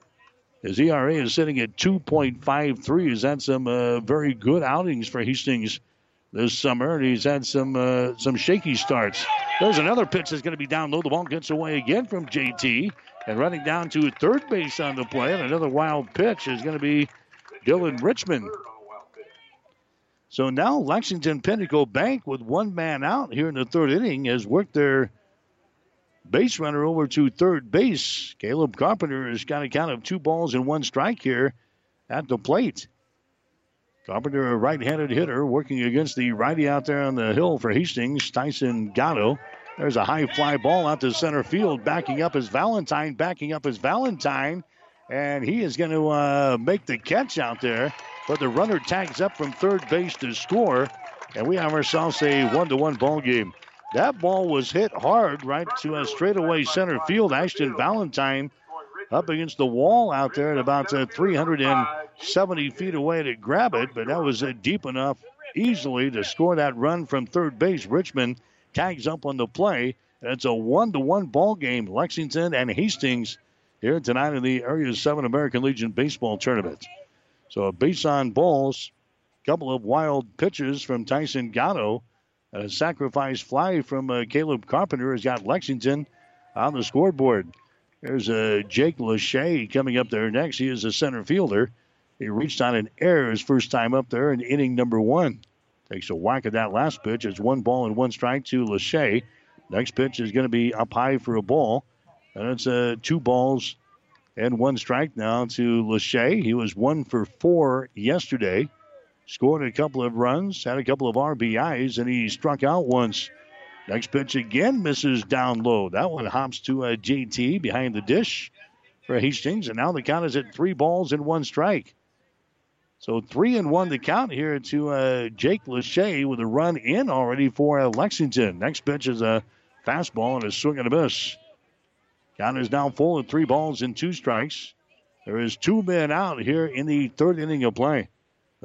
His ERA is sitting at 2.53. He's had some uh, very good outings for Hastings this summer, and he's had some uh, some shaky starts. There's another pitch that's going to be down low. The ball gets away again from JT, and running down to third base on the play, and another wild pitch is going to be Dylan Richmond. So now Lexington Pinnacle Bank with one man out here in the third inning has worked their base runner over to third base. Caleb Carpenter has got a count of two balls and one strike here at the plate. Carpenter, a right handed hitter, working against the righty out there on the hill for Hastings, Tyson Gatto. There's a high fly ball out to center field. Backing up is Valentine. Backing up is Valentine. And he is going to uh, make the catch out there. But the runner tags up from third base to score. And we have ourselves a one to one ball game. That ball was hit hard right to a straightaway center field. Ashton Valentine up against the wall out there at about uh, 370 feet away to grab it, but that was uh, deep enough easily to score that run from third base. Richmond tags up on the play. It's a one to one ball game. Lexington and Hastings here tonight in the Area 7 American Legion Baseball Tournament. So a base on balls, couple of wild pitches from Tyson Gatto a sacrifice fly from uh, Caleb Carpenter has got Lexington on the scoreboard. There's uh, Jake Lachey coming up there next. He is a center fielder. He reached on an error his first time up there in inning number one. Takes a whack at that last pitch. It's one ball and one strike to Lachey. Next pitch is going to be up high for a ball. And it's uh, two balls and one strike now to Lachey. He was one for four yesterday scored a couple of runs, had a couple of RBIs, and he struck out once. Next pitch again misses down low. That one hops to a JT behind the dish for Hastings, and now the count is at three balls and one strike. So three and one to count here to uh, Jake Lachey with a run in already for uh, Lexington. Next pitch is a fastball and a swing and a miss. Count is now full of three balls and two strikes. There is two men out here in the third inning of play.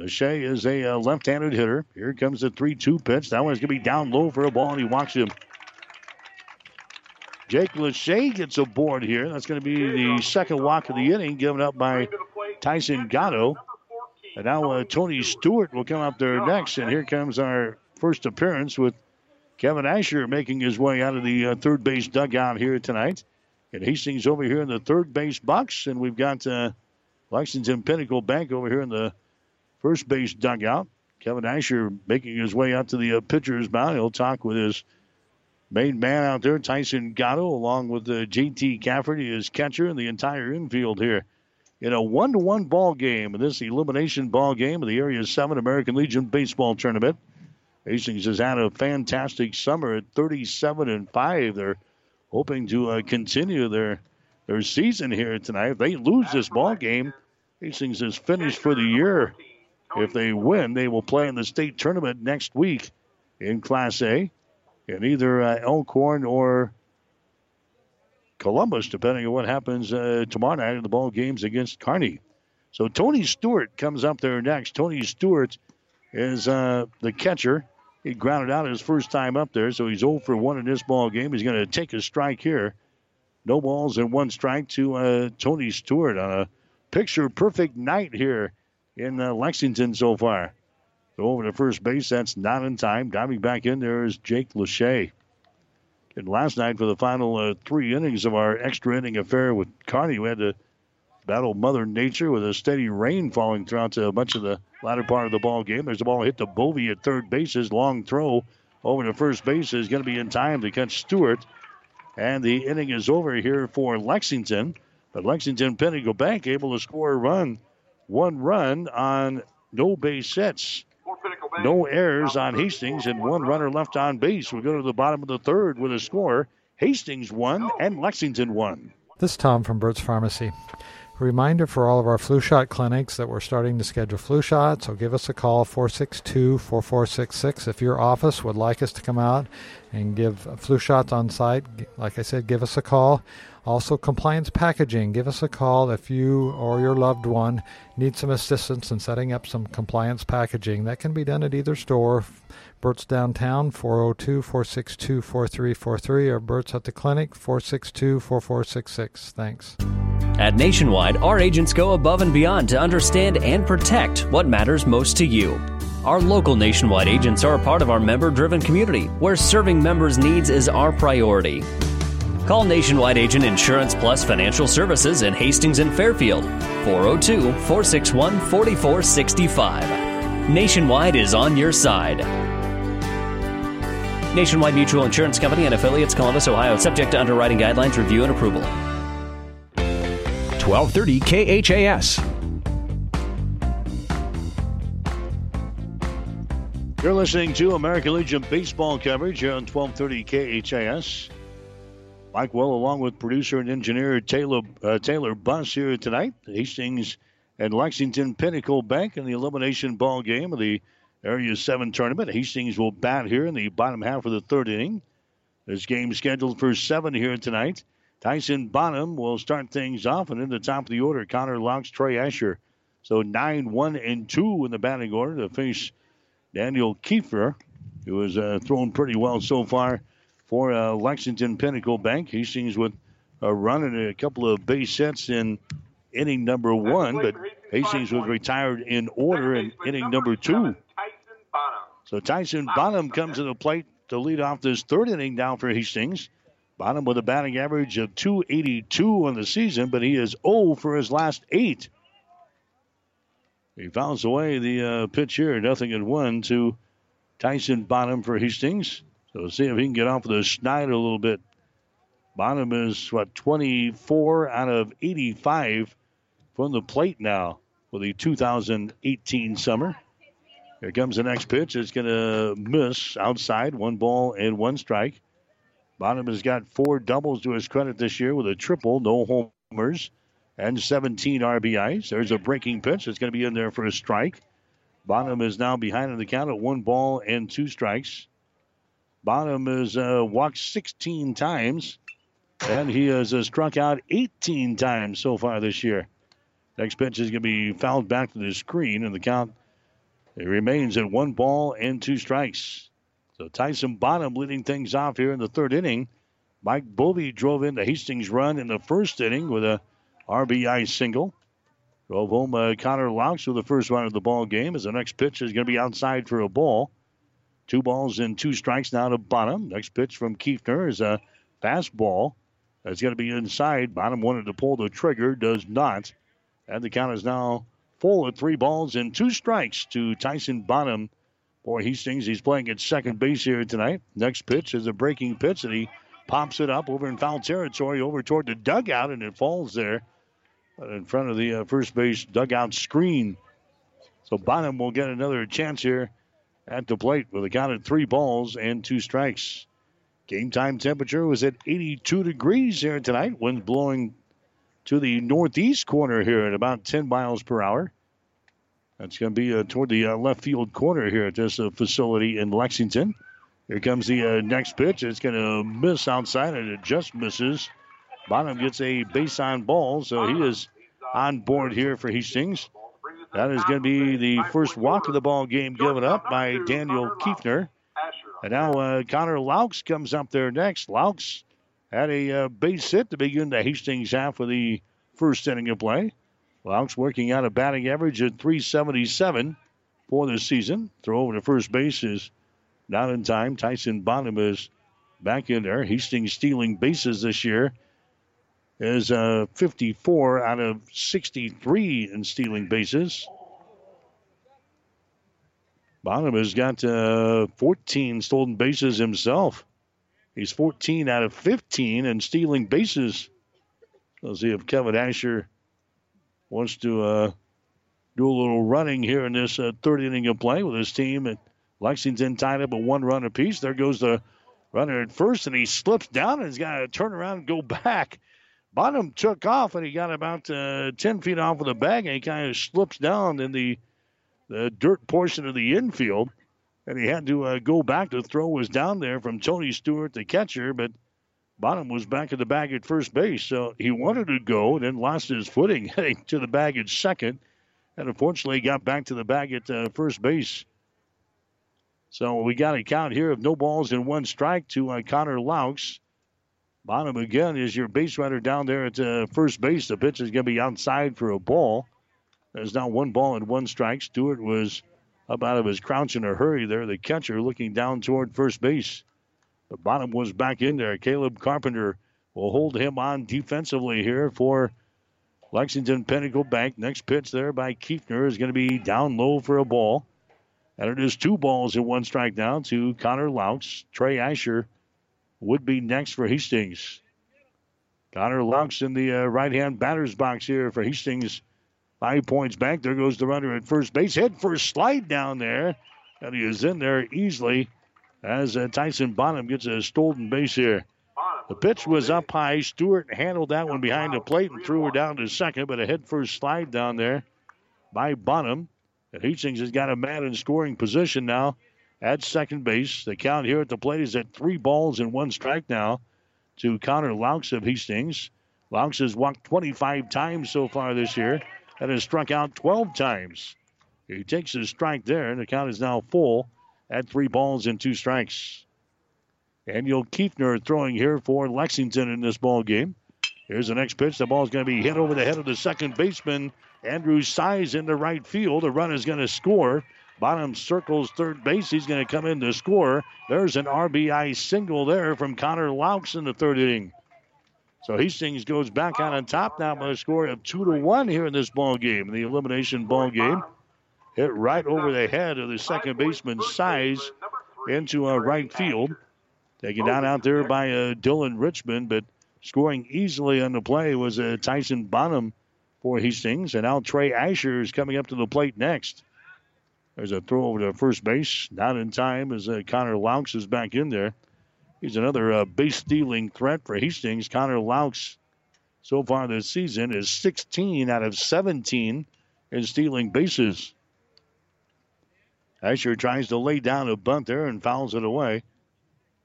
Shea is a uh, left-handed hitter. Here comes the 3-2 pitch. That one's going to be down low for a ball, and he walks him. Jake Lachey gets a board here. That's going to be the second walk of the inning, given up by Tyson Gatto. And now uh, Tony Stewart will come up there next. And here comes our first appearance with Kevin Asher making his way out of the uh, third base dugout here tonight. And Hastings over here in the third base box. And we've got uh, Lexington Pinnacle Bank over here in the first base dugout. Kevin Asher making his way out to the uh, pitcher's mound. He'll talk with his Main man out there, Tyson Gatto, along with uh, JT Cafferty, his catcher, and the entire infield here in a one-to-one ball game in this elimination ball game of the Area 7 American Legion Baseball Tournament. Hastings has had a fantastic summer at 37 and 5. They're hoping to uh, continue their their season here tonight. If they lose this ball game, Hastings is finished for the year. If they win, they will play in the state tournament next week in Class A in either uh, Elkhorn or Columbus, depending on what happens uh, tomorrow night in the ball games against Kearney. So Tony Stewart comes up there next. Tony Stewart is uh, the catcher. He grounded out his first time up there, so he's 0 for 1 in this ball game. He's going to take a strike here. No balls and one strike to uh, Tony Stewart on a picture perfect night here in uh, Lexington so far. So over to first base, that's not in time. Diving back in there is Jake Lachey. And last night for the final uh, three innings of our extra inning affair with Kearney, we had to battle Mother Nature with a steady rain falling throughout uh, much of the latter part of the ball game. There's a ball hit to Bovey at third base. His long throw over to first base is going to be in time to catch Stewart. And the inning is over here for Lexington. But Lexington Pinnacle Bank able to score a run, one run on no base hits. No errors on Hastings and one runner left on base. We go to the bottom of the third with a score. Hastings won and Lexington won. This is Tom from Burt's Pharmacy. Reminder for all of our flu shot clinics that we're starting to schedule flu shots, so give us a call 462 4466 if your office would like us to come out and give flu shots on site. Like I said, give us a call. Also, compliance packaging. Give us a call if you or your loved one need some assistance in setting up some compliance packaging. That can be done at either store. Burt's downtown, 402 462 4343, or Burt's at the clinic, 462 4466. Thanks. At Nationwide, our agents go above and beyond to understand and protect what matters most to you. Our local nationwide agents are a part of our member driven community where serving members' needs is our priority. Call Nationwide Agent Insurance Plus Financial Services in Hastings and Fairfield, 402 461 4465. Nationwide is on your side. Nationwide Mutual Insurance Company and affiliates, Columbus, Ohio, subject to underwriting guidelines, review, and approval. 1230 KHAS. You're listening to American Legion baseball coverage here on 1230 KHAS. Mike Well, along with producer and engineer Taylor uh, Taylor Buss here tonight. Hastings and Lexington Pinnacle Bank in the elimination ball game of the Area 7 tournament. Hastings will bat here in the bottom half of the third inning. This game scheduled for 7 here tonight. Tyson Bonham will start things off, and in the top of the order, Connor Laux, Trey Asher. So 9 1 and 2 in the batting order to face Daniel Kiefner, who has uh, thrown pretty well so far for uh, Lexington Pinnacle Bank. Hastings with a run and a couple of base hits in inning number one, but Hastings was retired in order in inning number two. So Tyson Bonham comes to the plate to lead off this third inning down for Hastings. Bonham with a batting average of 282 on the season, but he is 0 for his last eight. He fouls away the uh, pitch here, nothing in one to Tyson Bonham for Hastings. So we'll see if he can get off the schneid a little bit. Bonham is, what, 24 out of 85 from the plate now for the 2018 summer. Here comes the next pitch. It's going to miss outside. One ball and one strike. Bonham has got four doubles to his credit this year with a triple, no homers, and 17 RBIs. There's a breaking pitch. It's going to be in there for a strike. Bonham is now behind in the count at one ball and two strikes. Bonham has uh, walked 16 times, and he has uh, struck out 18 times so far this year. Next pitch is going to be fouled back to the screen, and the count it remains at one ball and two strikes. So Tyson Bonham leading things off here in the third inning. Mike Bovey drove in the Hastings run in the first inning with a RBI single. Drove home uh, Connor Laux with the first run of the ball game as the next pitch is going to be outside for a ball. Two balls and two strikes now to Bonham. Next pitch from Kiefner is a fastball. That's going to be inside. Bonham wanted to pull the trigger, does not. And the count is now full at three balls and two strikes to Tyson Bonham for Hastings. He's playing at second base here tonight. Next pitch is a breaking pitch, and he pops it up over in foul territory over toward the dugout, and it falls there in front of the uh, first base dugout screen. So Bonham will get another chance here at the plate with a count of three balls and two strikes. Game time temperature was at 82 degrees here tonight. Wind blowing to the northeast corner here at about 10 miles per hour. That's going to be uh, toward the uh, left field corner here at this uh, facility in Lexington. Here comes the uh, next pitch. It's going to miss outside, and it just misses. Bonham gets a base on ball, so he is on board here for Hastings. That is going to be the first walk of the ball game given up by Daniel Kiefner. And now uh, Connor Laux comes up there next. Laux had a uh, base hit to begin the Hastings half of the first inning of play. Laux working out a batting average at 377 for the season. Throw over to first base is not in time. Tyson Bonham is back in there. Hastings stealing bases this year is uh, 54 out of 63 in stealing bases. Bonham has got uh, 14 stolen bases himself. He's 14 out of 15 in stealing bases. Let's see if Kevin Asher wants to uh, do a little running here in this uh, third inning of play with his team. And Lexington tied up a one run apiece. There goes the runner at first, and he slips down and he's got to turn around and go back. Bonham took off and he got about uh, 10 feet off of the bag and he kind of slips down in the, the dirt portion of the infield. And he had to uh, go back. The throw was down there from Tony Stewart, the catcher, but Bonham was back at the bag at first base. So he wanted to go and then lost his footing [LAUGHS] heading to the bag at second. And unfortunately, got back to the bag at uh, first base. So we got a count here of no balls and one strike to uh, Connor Laux. Bonham again is your base runner down there at uh, first base. The pitch is going to be outside for a ball. There's now one ball and one strike. Stewart was up out of his crouch in a hurry there. The catcher looking down toward first base. The Bonham was back in there. Caleb Carpenter will hold him on defensively here for Lexington Pinnacle Bank. Next pitch there by Kiefner is going to be down low for a ball. And it is two balls and one strike down to Connor Laux. Trey Asher would be next for Hastings. Connor Laux in the uh, right hand batter's box here for Hastings. Five Points Bank. There goes the runner at first base. Head first slide down there. And he is in there easily as uh, Tyson Bonham gets a stolen base here. The pitch was up high. Stewart handled that one behind the plate and threw her down to second, but a head first slide down there by Bonham. And Hastings has got a man in scoring position now at second base. The count here at the plate is at three balls and one strike now to Connor Laux of Hastings. Laux has walked 25 times so far this year and has struck out 12 times. He takes his strike there, and the count is now full at three balls and two strikes. Daniel Kiefner throwing here for Lexington in this ball game. Here's the next pitch. The ball is going to be hit over the head of the second baseman, Andrew Size, the right field. The run is going to score. Bonham circles third base. He's going to come in to score. There's an RBI single there from Connor Laux in the third inning. So Hastings goes back out on top now by a score of two to one here in this ball game, the elimination ball game. Hit right over the head of the second baseman Size into a right field. Taken down out there by uh, Dylan Richmond, but scoring easily on the play was uh, Tyson Bonham for Hastings. And now Trey Asher is coming up to the plate next. There's a throw over to first base. Not in time as uh, Connor Laux is back in there. He's another uh, base stealing threat for Hastings. Connor Laux, so far this season, is 16 out of 17 in stealing bases. Asher tries to lay down a bunt there and fouls it away.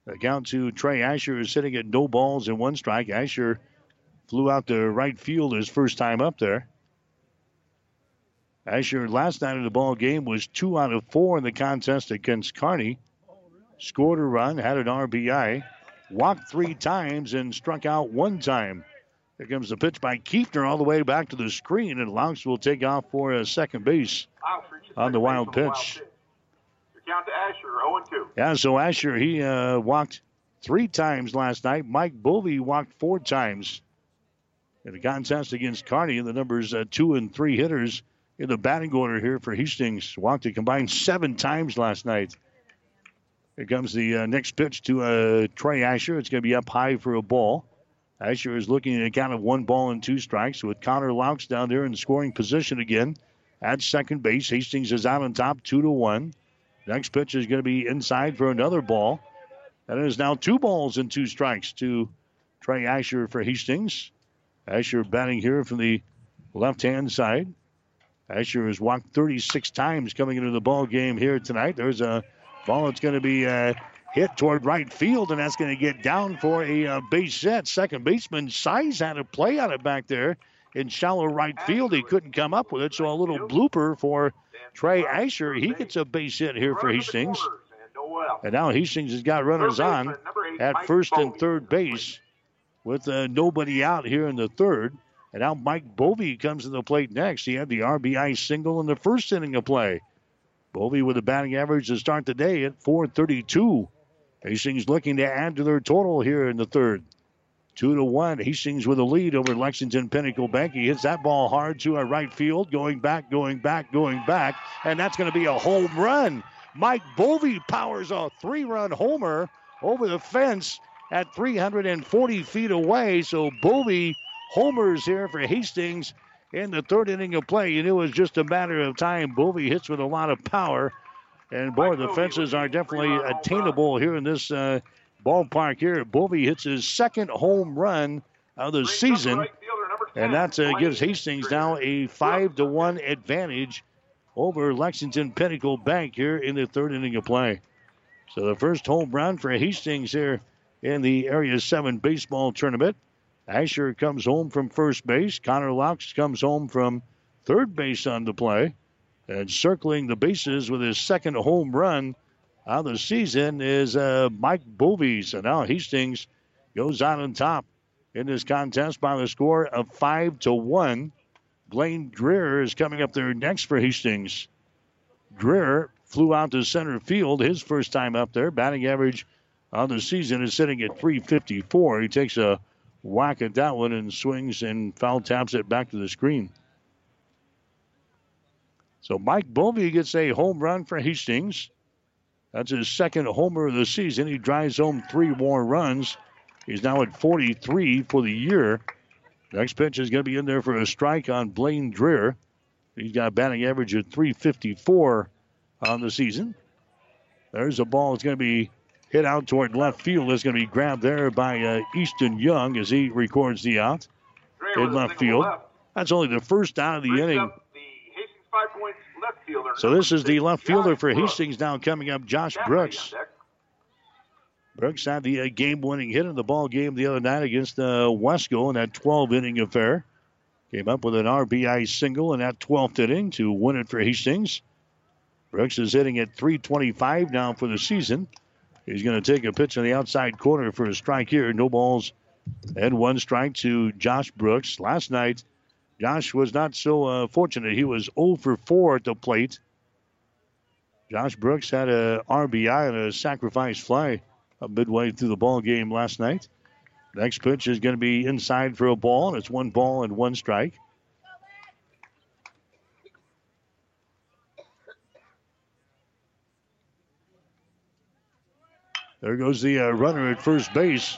The count to Trey Asher is sitting at no balls and one strike. Asher flew out to right field his first time up there. Asher last night in the ball game was two out of four in the contest against Kearney. Scored a run, had an RBI, walked three times, and struck out one time. Here comes the pitch by Kiefner all the way back to the screen, and Laux will take off for a second base on the wild pitch. Count to Asher, 0 2. Yeah, so Asher, he uh, walked three times last night. Mike Bovey walked four times in the contest against Kearney, The numbers uh, two and three hitters in the batting order here for Hastings. Walked a combined seven times last night. Here comes the uh, next pitch to uh, Trey Asher. It's going to be up high for a ball. Asher is looking at a count of one ball and two strikes with Connor Laux down there in scoring position again at second base. Hastings is out on top, two to one. Next pitch is going to be inside for another ball. It is now two balls and two strikes to Trey Asher for Hastings. Asher batting here from the left hand side. Asher has walked 36 times coming into the ball game here tonight. There's a ball that's going to be uh, hit toward right field, and that's going to get down for a uh, base set. Second baseman Size had a play on it back there in shallow right field. He couldn't come up with it, so a little blooper for Trey Asher. He gets a base hit here for Hastings. And now Hastings has got runners on at first and third base with uh, nobody out here in the third. And now Mike Bovey comes to the plate next. He had the RBI single in the first inning of play. Bovey with a batting average to start the day at 432. Hastings looking to add to their total here in the third. Two to one. Hastings with a lead over Lexington Pinnacle Bank. He hits that ball hard to a right field, going back, going back, going back, and that's going to be a home run. Mike Bovey powers a three-run homer over the fence at 340 feet away. So Bovey homers here for Hastings in the third inning of play. You knew it was just a matter of time. Bovey hits with a lot of power. And boy, the fences are definitely attainable here in this uh, ballpark here. Bovey hits his second home run of the season. And that uh, gives Hastings now a 5 to 1 advantage over Lexington Pinnacle Bank here in the third inning of play. So the first home run for Hastings here in the Area 7 baseball tournament. Asher comes home from first base. Connor Laux comes home from third base on the play. And circling the bases with his second home run of the season is uh, Mike Bovey. And now Hastings goes out on top in this contest by the score of 5 to 1. Blaine Dreher is coming up there next for Hastings. Dreher flew out to center field his first time up there. Batting average on the season is sitting at 354. He takes a whack at that one and swings and foul taps it back to the screen. So Mike Bovey gets a home run for Hastings. That's his second homer of the season. He drives home three more runs. He's now at 43 for the year. Next pitch is going to be in there for a strike on Blaine Dreher. He's got a batting average of 354 on the season. There's a ball that's going to be hit out toward left field. It's going to be grabbed there by uh, Easton Young as he records the out in left field. That's only the first out of the inning. So this is the left fielder for Hastings now coming up, Josh Brooks. Brooks had the uh, game-winning hit in the ball game the other night against uh, Wesco in that 12-inning affair. Came up with an RBI single in that 12th inning to win it for Hastings. Brooks is hitting at 325 now for the season. He's going to take a pitch on the outside corner for a strike here. No balls and one strike to Josh Brooks. Last night, Josh was not so uh, fortunate. He was 0 for 4 at the plate. Josh Brooks had a RBI and a sacrifice fly midway through the ball game last night. Next pitch is going to be inside for a ball, it's one ball and one strike. There goes the uh, runner at first base.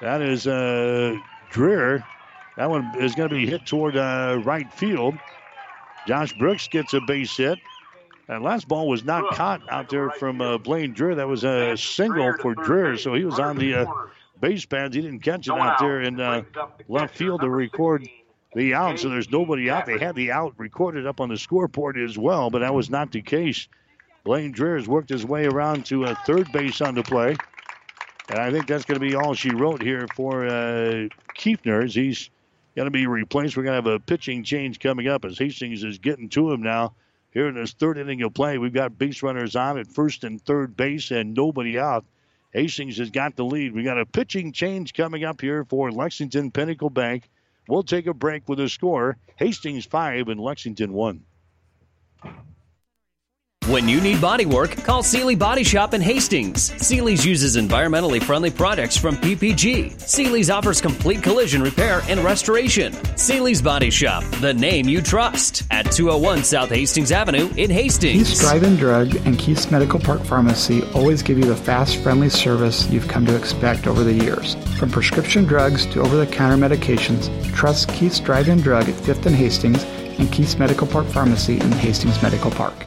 That is uh, Dreher. That one is going to be hit toward uh, right field. Josh Brooks gets a base hit. That last ball was not caught out there from uh, Blaine Dreher. That was a single for Dreher, so he was on the uh, base pads. He didn't catch it out there in uh, left field to record the out, so there's nobody out. They had the out recorded up on the scoreboard as well, but that was not the case. Blaine has worked his way around to a third base on the play. And I think that's going to be all she wrote here for uh, Kiefner as he's going to be replaced. We're going to have a pitching change coming up as Hastings is getting to him now. Here in this third inning of play, we've got base runners on at first and third base and nobody out. Hastings has got the lead. We got a pitching change coming up here for Lexington Pinnacle Bank. We'll take a break with a score. Hastings 5 and Lexington 1. When you need body work, call Seely Body Shop in Hastings. Seely's uses environmentally friendly products from PPG. Seely's offers complete collision repair and restoration. Seely's Body Shop, the name you trust, at 201 South Hastings Avenue in Hastings. Keith's Drive-In Drug and Keith's Medical Park Pharmacy always give you the fast, friendly service you've come to expect over the years. From prescription drugs to over-the-counter medications, trust Keith's Drive-In Drug at 5th and Hastings and Keith's Medical Park Pharmacy in Hastings Medical Park.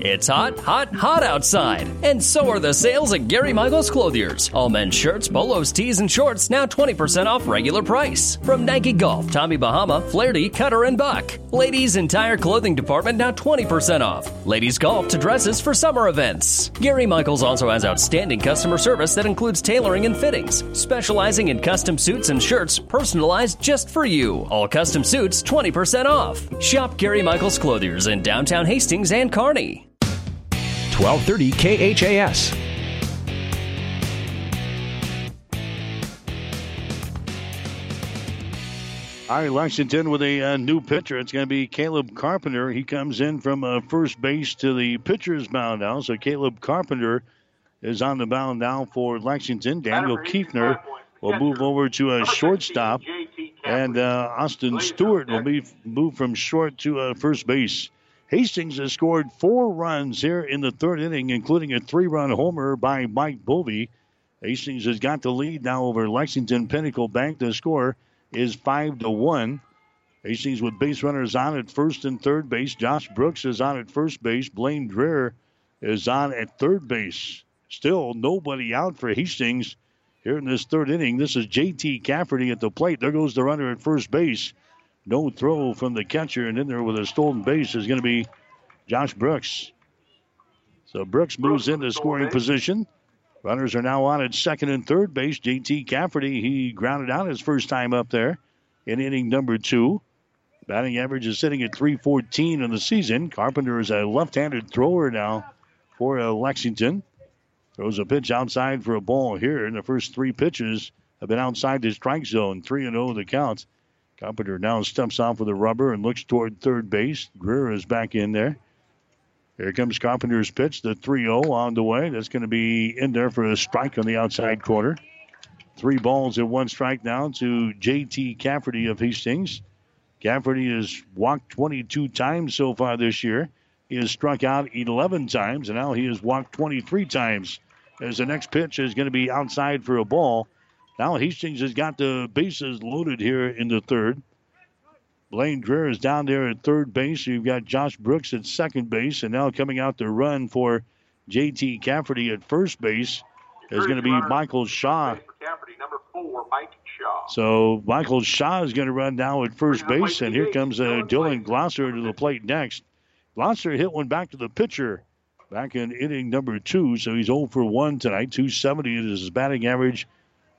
It's hot, hot, hot outside. And so are the sales at Gary Michaels Clothiers. All men's shirts, polos, tees, and shorts now 20% off regular price. From Nike Golf, Tommy Bahama, Faherty, Cutter, and Buck. Ladies' entire clothing department now 20% off. Ladies' golf to dresses for summer events. Gary Michaels also has outstanding customer service that includes tailoring and fittings, specializing in custom suits and shirts personalized just for you. All custom suits 20% off. Shop Gary Michaels Clothiers in downtown Hastings and Kearney. 1230 KHAS. All right, Lexington with a uh, new pitcher. It's going to be Caleb Carpenter. He comes in from uh, first base to the pitcher's mound now. So Caleb Carpenter is on the mound now for Lexington. Daniel Kiefner will move over to a shortstop, and uh, Austin Stewart will be moved from short to uh, first base. Hastings has scored four runs here in the third inning, including a three-run homer by Mike Bovey. Hastings has got the lead now over Lexington Pinnacle Bank. The score is five to one. Hastings with base runners on at first and third base. Josh Brooks is on at first base. Blaine Dreher is on at third base. Still nobody out for Hastings here in this third inning. This is JT Cafferty at the plate. There goes the runner at first base. No throw from the catcher, and in there with a stolen base is going to be Josh Brooks. So Brooks moves into scoring position. Runners are now on at second and third base. JT Cafferty, he grounded out his first time up there in inning number two. Batting average is sitting at 314 in the season. Carpenter is a left handed thrower now for uh, Lexington. Throws a pitch outside for a ball here, and the first three pitches have been outside the strike zone. 3 and 0 the count. Carpenter now steps off with a rubber and looks toward third base. Greer is back in there. Here comes Carpenter's pitch, the 3 0 on the way. That's going to be in there for a strike on the outside corner. Three balls and one strike now to JT Cafferty of Hastings. Cafferty has walked 22 times so far this year. He has struck out 11 times, and now he has walked 23 times. As the next pitch is going to be outside for a ball. Now Hastings has got the bases loaded here in the third. Blaine Dreher is down there at third base. You've got Josh Brooks at second base, and now coming out to run for JT Cafferty at first base is going to be Michael Shaw. number four, Mike Shaw. So Michael Shaw is going to run now at first base, and here comes uh, Dylan Glosser to the plate next. Glosser hit one back to the pitcher back in inning number two, so he's 0 for 1 tonight. 270 is his batting average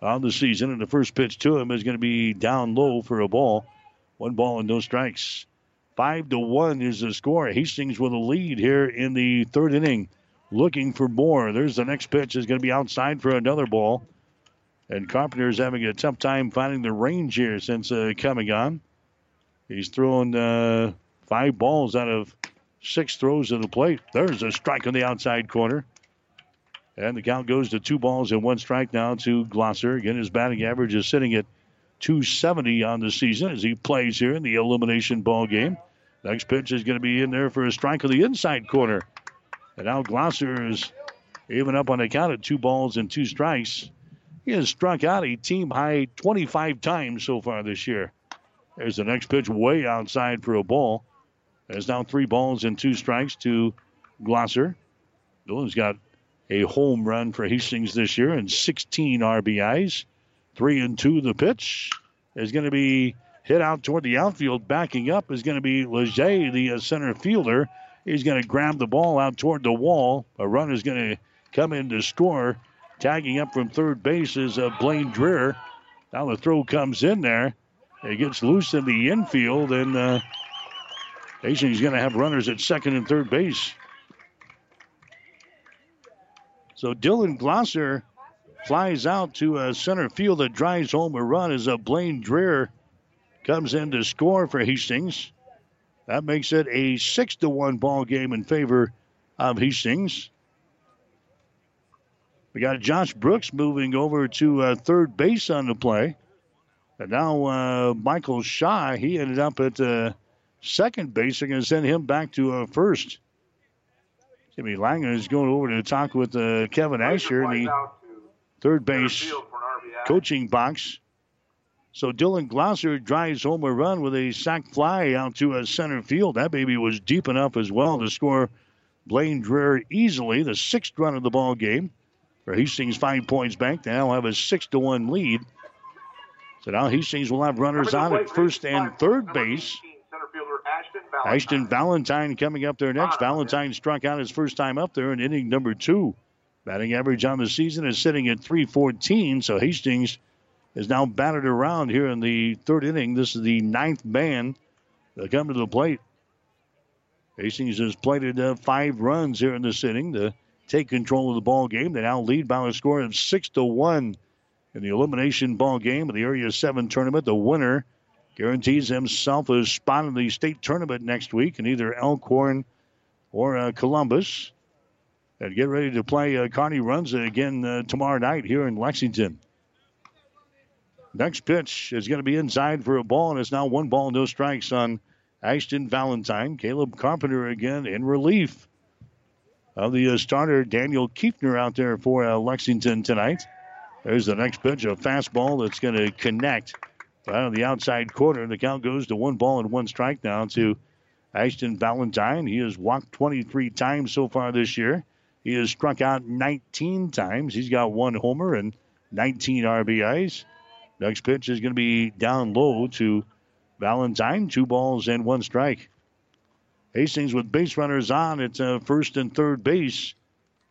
on the season, and the first pitch to him is going to be down low for a ball. One ball and no strikes. Five to one is the score. Hastings with a lead here in the third inning, looking for more. There's the next pitch is going to be outside for another ball, and Carpenter is having a tough time finding the range here since uh, coming on. He's thrown uh, five balls out of six throws at the plate. There's a strike on the outside corner. And the count goes to two balls and one strike now to Glosser. Again, his batting average is sitting at 270 on the season as he plays here in the elimination ball game. Next pitch is going to be in there for a strike on the inside corner. And now Glosser is even up on the count at two balls and two strikes. He has struck out a team high 25 times so far this year. There's the next pitch way outside for a ball. There's now three balls and two strikes to Glosser. Dylan's got a home run for Hastings this year and 16 RBIs. Three and two the pitch is going to be hit out toward the outfield. Backing up is going to be Leger, the uh, center fielder. He's going to grab the ball out toward the wall. A run is going to come in to score. Tagging up from third base is uh, Blaine Dreher. Now the throw comes in there. It gets loose in the infield, and uh, Hastings going to have runners at second and third base. So Dylan Glosser flies out to uh, center field that drives home a run as a Blaine Dreher comes in to score for Hastings. That makes it a six to one ball game in favor of Hastings. We got Josh Brooks moving over to uh, third base on the play. And now uh, Michael Shaw, he ended up at uh, second base. They're going to send him back to uh, first. Jimmy Langen is going over to talk with uh, Kevin Asher in the third base coaching box. So Dylan Glosser drives home a run with a sac fly out to a center field. That baby was deep enough as well to score Blaine Dreher easily, the sixth run of the ball game. For Hastings Five Points Bank, they now have a six to one lead. So now Hastings will have runners on at first and third base. Ashton Valentine coming up there next. Valentine struck out his first time up there in inning number two. Batting average on the season is sitting at 314. So Hastings is now batted around here in the third inning. This is the ninth man that come to the plate. Hastings has plated uh, five runs here in this inning to take control of the ball game. They now lead by a score of six to one in the elimination ball game of the Area Seven tournament. The winner guarantees himself a spot in the state tournament next week in either Elkhorn or uh, Columbus. And get ready to play uh, Kearney Runza again uh, tomorrow night here in Lexington. Next pitch is going to be inside for a ball, and it's now one ball, no strikes on Ashton Valentine. Caleb Carpenter again in relief of the uh, starter, Daniel Kiefner, out there for uh, Lexington tonight. There's the next pitch, a fastball that's going to connect on the outside corner. The count goes to one ball and one strike now to Ashton Valentine. He has walked 23 times so far this year. He has struck out 19 times. He's got one homer and 19 RBIs. Next pitch is going to be down low to Valentine. Two balls and one strike. Hastings with base runners on It's uh, first and third base.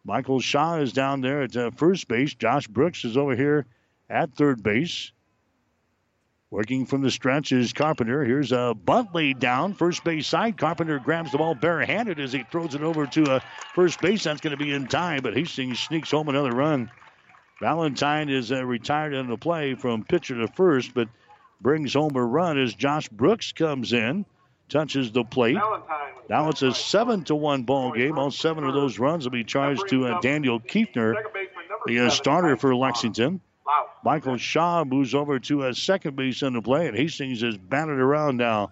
Michael Shaw is down there at uh, first base. Josh Brooks is over here at third base. Working from the stretch is Carpenter. Here's a bunt laid down, first base side. Carpenter grabs the ball barehanded as he throws it over to a first base. That's going to be in time, but Hastings sneaks home another run. Valentine is uh, retired in the play from pitcher to first, but brings home a run as Josh Brooks comes in, touches the plate. Now it's a seven to one ball game. All seven of those runs will be charged to uh, Daniel Kiefner, the uh, starter for Lexington. Michael Shaw moves over to a second base in the play, and Hastings is batted around now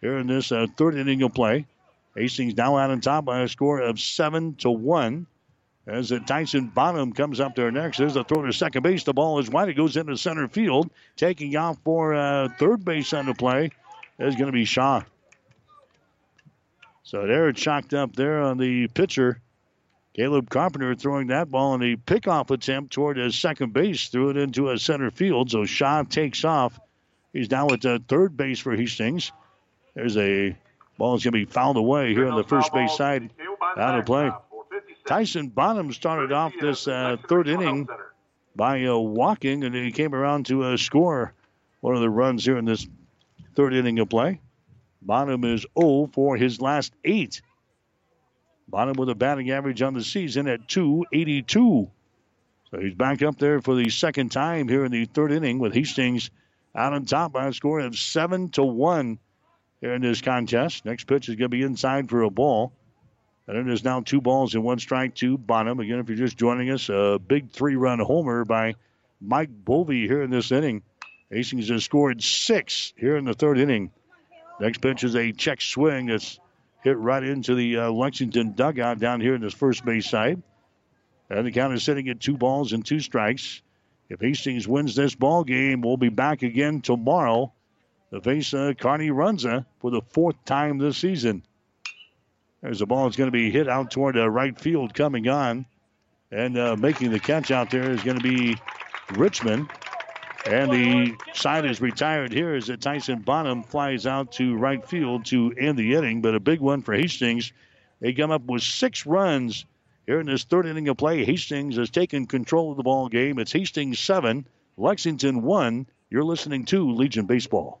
here in this uh, third inning of play. Hastings now out on top by a score of seven to one. As Tyson Bonham comes up there next, there's a throw to second base. The ball is wide. It goes into center field. Taking off for uh, third base on the play is going to be Shaw. So they're chalked up there on the pitcher. Caleb Carpenter throwing that ball in a pickoff attempt toward his second base, threw it into a center field. So Shaw takes off. He's now at the third base for Hastings. There's a ball that's going to be fouled away here on the first base side out of play. Tyson Bonham started off this uh, third inning by uh, walking, and he came around to uh, score one of the runs here in this third inning of play. Bonham is 0 for his last eight. Bonham with a batting average on the season at 282. So he's back up there for the second time here in the third inning with Hastings out on top by a score of 7 to 1 here in this contest. Next pitch is going to be inside for a ball. And it is now two balls and one strike to Bonham. Again, if you're just joining us, a big three run homer by Mike Bovey here in this inning. Hastings has scored six here in the third inning. Next pitch is a check swing that's hit right into the uh, Lexington dugout down here in this first base side. And the count is sitting at two balls and two strikes. If Hastings wins this ball game, we'll be back again tomorrow to face uh, Kearney Runza for the fourth time this season. There's a ball that's going to be hit out toward uh, right field coming on. And uh, making the catch out there is going to be Richmond. And the side is retired here as Tyson Bonham flies out to right field to end the inning. But a big one for Hastings They come up with six runs here in this third inning of play. Hastings has taken control of the ball game. It's Hastings seven, Lexington one. You're listening to Legion Baseball.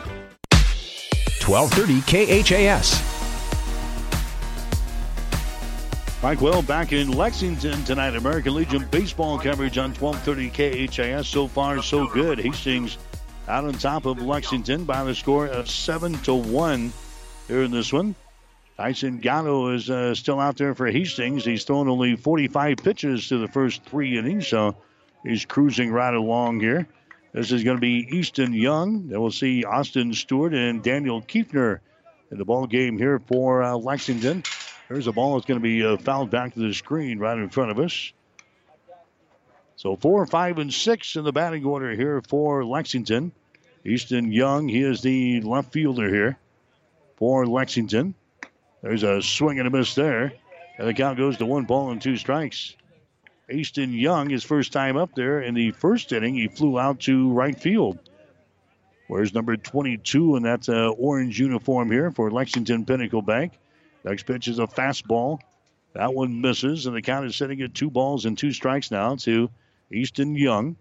1230 KHAS. Mike Will back in Lexington tonight. American Legion baseball coverage on 1230 KHAS. So far, so good. Hastings out on top of Lexington by the score of 7 to 1 here in this one. Tyson Gatto is uh, still out there for Hastings. He's thrown only 45 pitches to the first three innings, so he's cruising right along here. This is going to be Easton Young. Then we'll see Austin Stewart and Daniel Kiefner in the ball game here for uh, Lexington. There's a ball that's going to be uh, fouled back to the screen right in front of us. So four, five, and six in the batting order here for Lexington. Easton Young, he is the left fielder here for Lexington. There's a swing and a miss there. And the count goes to one ball and two strikes. Easton Young, his first time up there in the first inning, he flew out to right field. Where's number 22 in that uh, orange uniform here for Lexington Pinnacle Bank? Next pitch is a fastball. That one misses, and the count is sitting at two balls and two strikes now to Easton Young.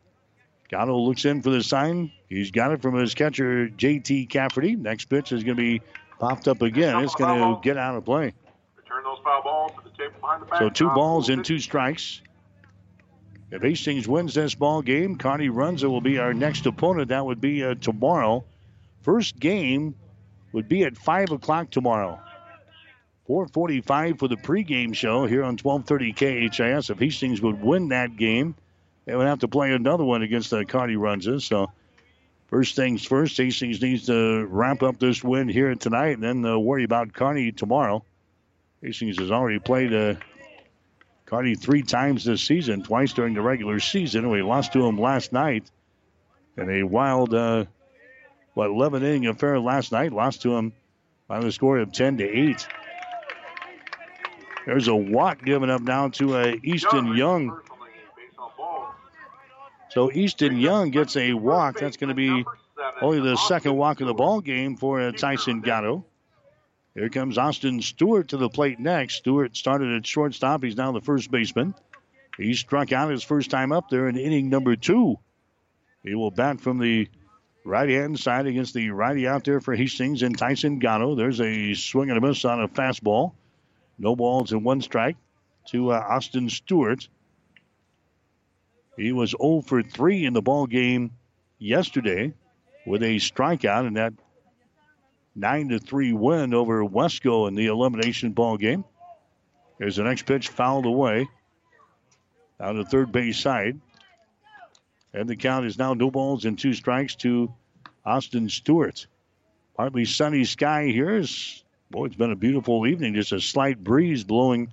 Gatto looks in for the sign. He's got it from his catcher, J.T. Cafferty. Next pitch is going to be popped up again. It's going to get out of play. Return those foul balls to the table behind the back. So two balls and two strikes. If Hastings wins this ball game, Kearney Runza will be our next opponent. That would be uh, tomorrow. First game would be at 5 o'clock tomorrow. 445 for the pregame show here on 1230 KHAS. If Hastings would win that game, they would have to play another one against the Kearney Runza. So first things first, Hastings needs to wrap up this win here tonight and then uh, worry about Kearney tomorrow. Hastings has already played uh, Kearney three times this season, twice during the regular season. We lost to them last night in a wild, uh, what, 11 inning affair last night. Lost to them by the score of 10 to 8. There's a walk given up now to uh, Easton Young. So Easton Young gets a walk. That's going to be only the second walk of the ball game for uh, Tyson Gatto. Here comes Austin Stewart to the plate next. Stewart started at shortstop. He's now the first baseman. He struck out his first time up there in inning number two. He will bat from the right hand side against the righty out there for Hastings and Tyson Gatto. There's a swing and a miss on a fastball. No balls and one strike to uh, Austin Stewart. He was 0 for 3 in the ball game yesterday with a strikeout and that 9 to 3 win over Wesco in the elimination ball game. There's the next pitch fouled away down the third base side. And the count is now no balls and two strikes to Austin Stewart. Partly sunny sky here. Is, boy, it's been a beautiful evening. Just a slight breeze blowing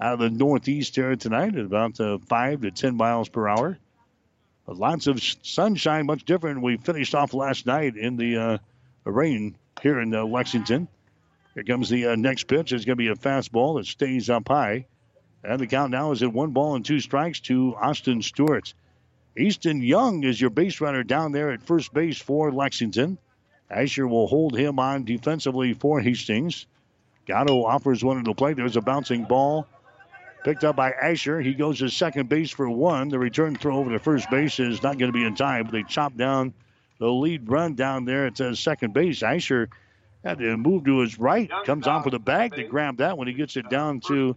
out of the northeast here tonight at about uh, 5 to 10 miles per hour. But lots of sunshine, much different. We finished off last night in the uh, rain here in uh, Lexington. Here comes the uh, next pitch. It's going to be a fastball that stays up high. And the count now is at one ball and two strikes to Austin Stewart. Easton Young is your base runner down there at first base for Lexington. Asher will hold him on defensively for Hastings. Gatto offers one to the plate. There's a bouncing ball picked up by Asher. He goes to second base for one. The return throw over to first base is not going to be in time. But they chop down the lead run down there at uh, second base. Asher Had to move to his right. Comes off with a bag to grab that when he gets it down to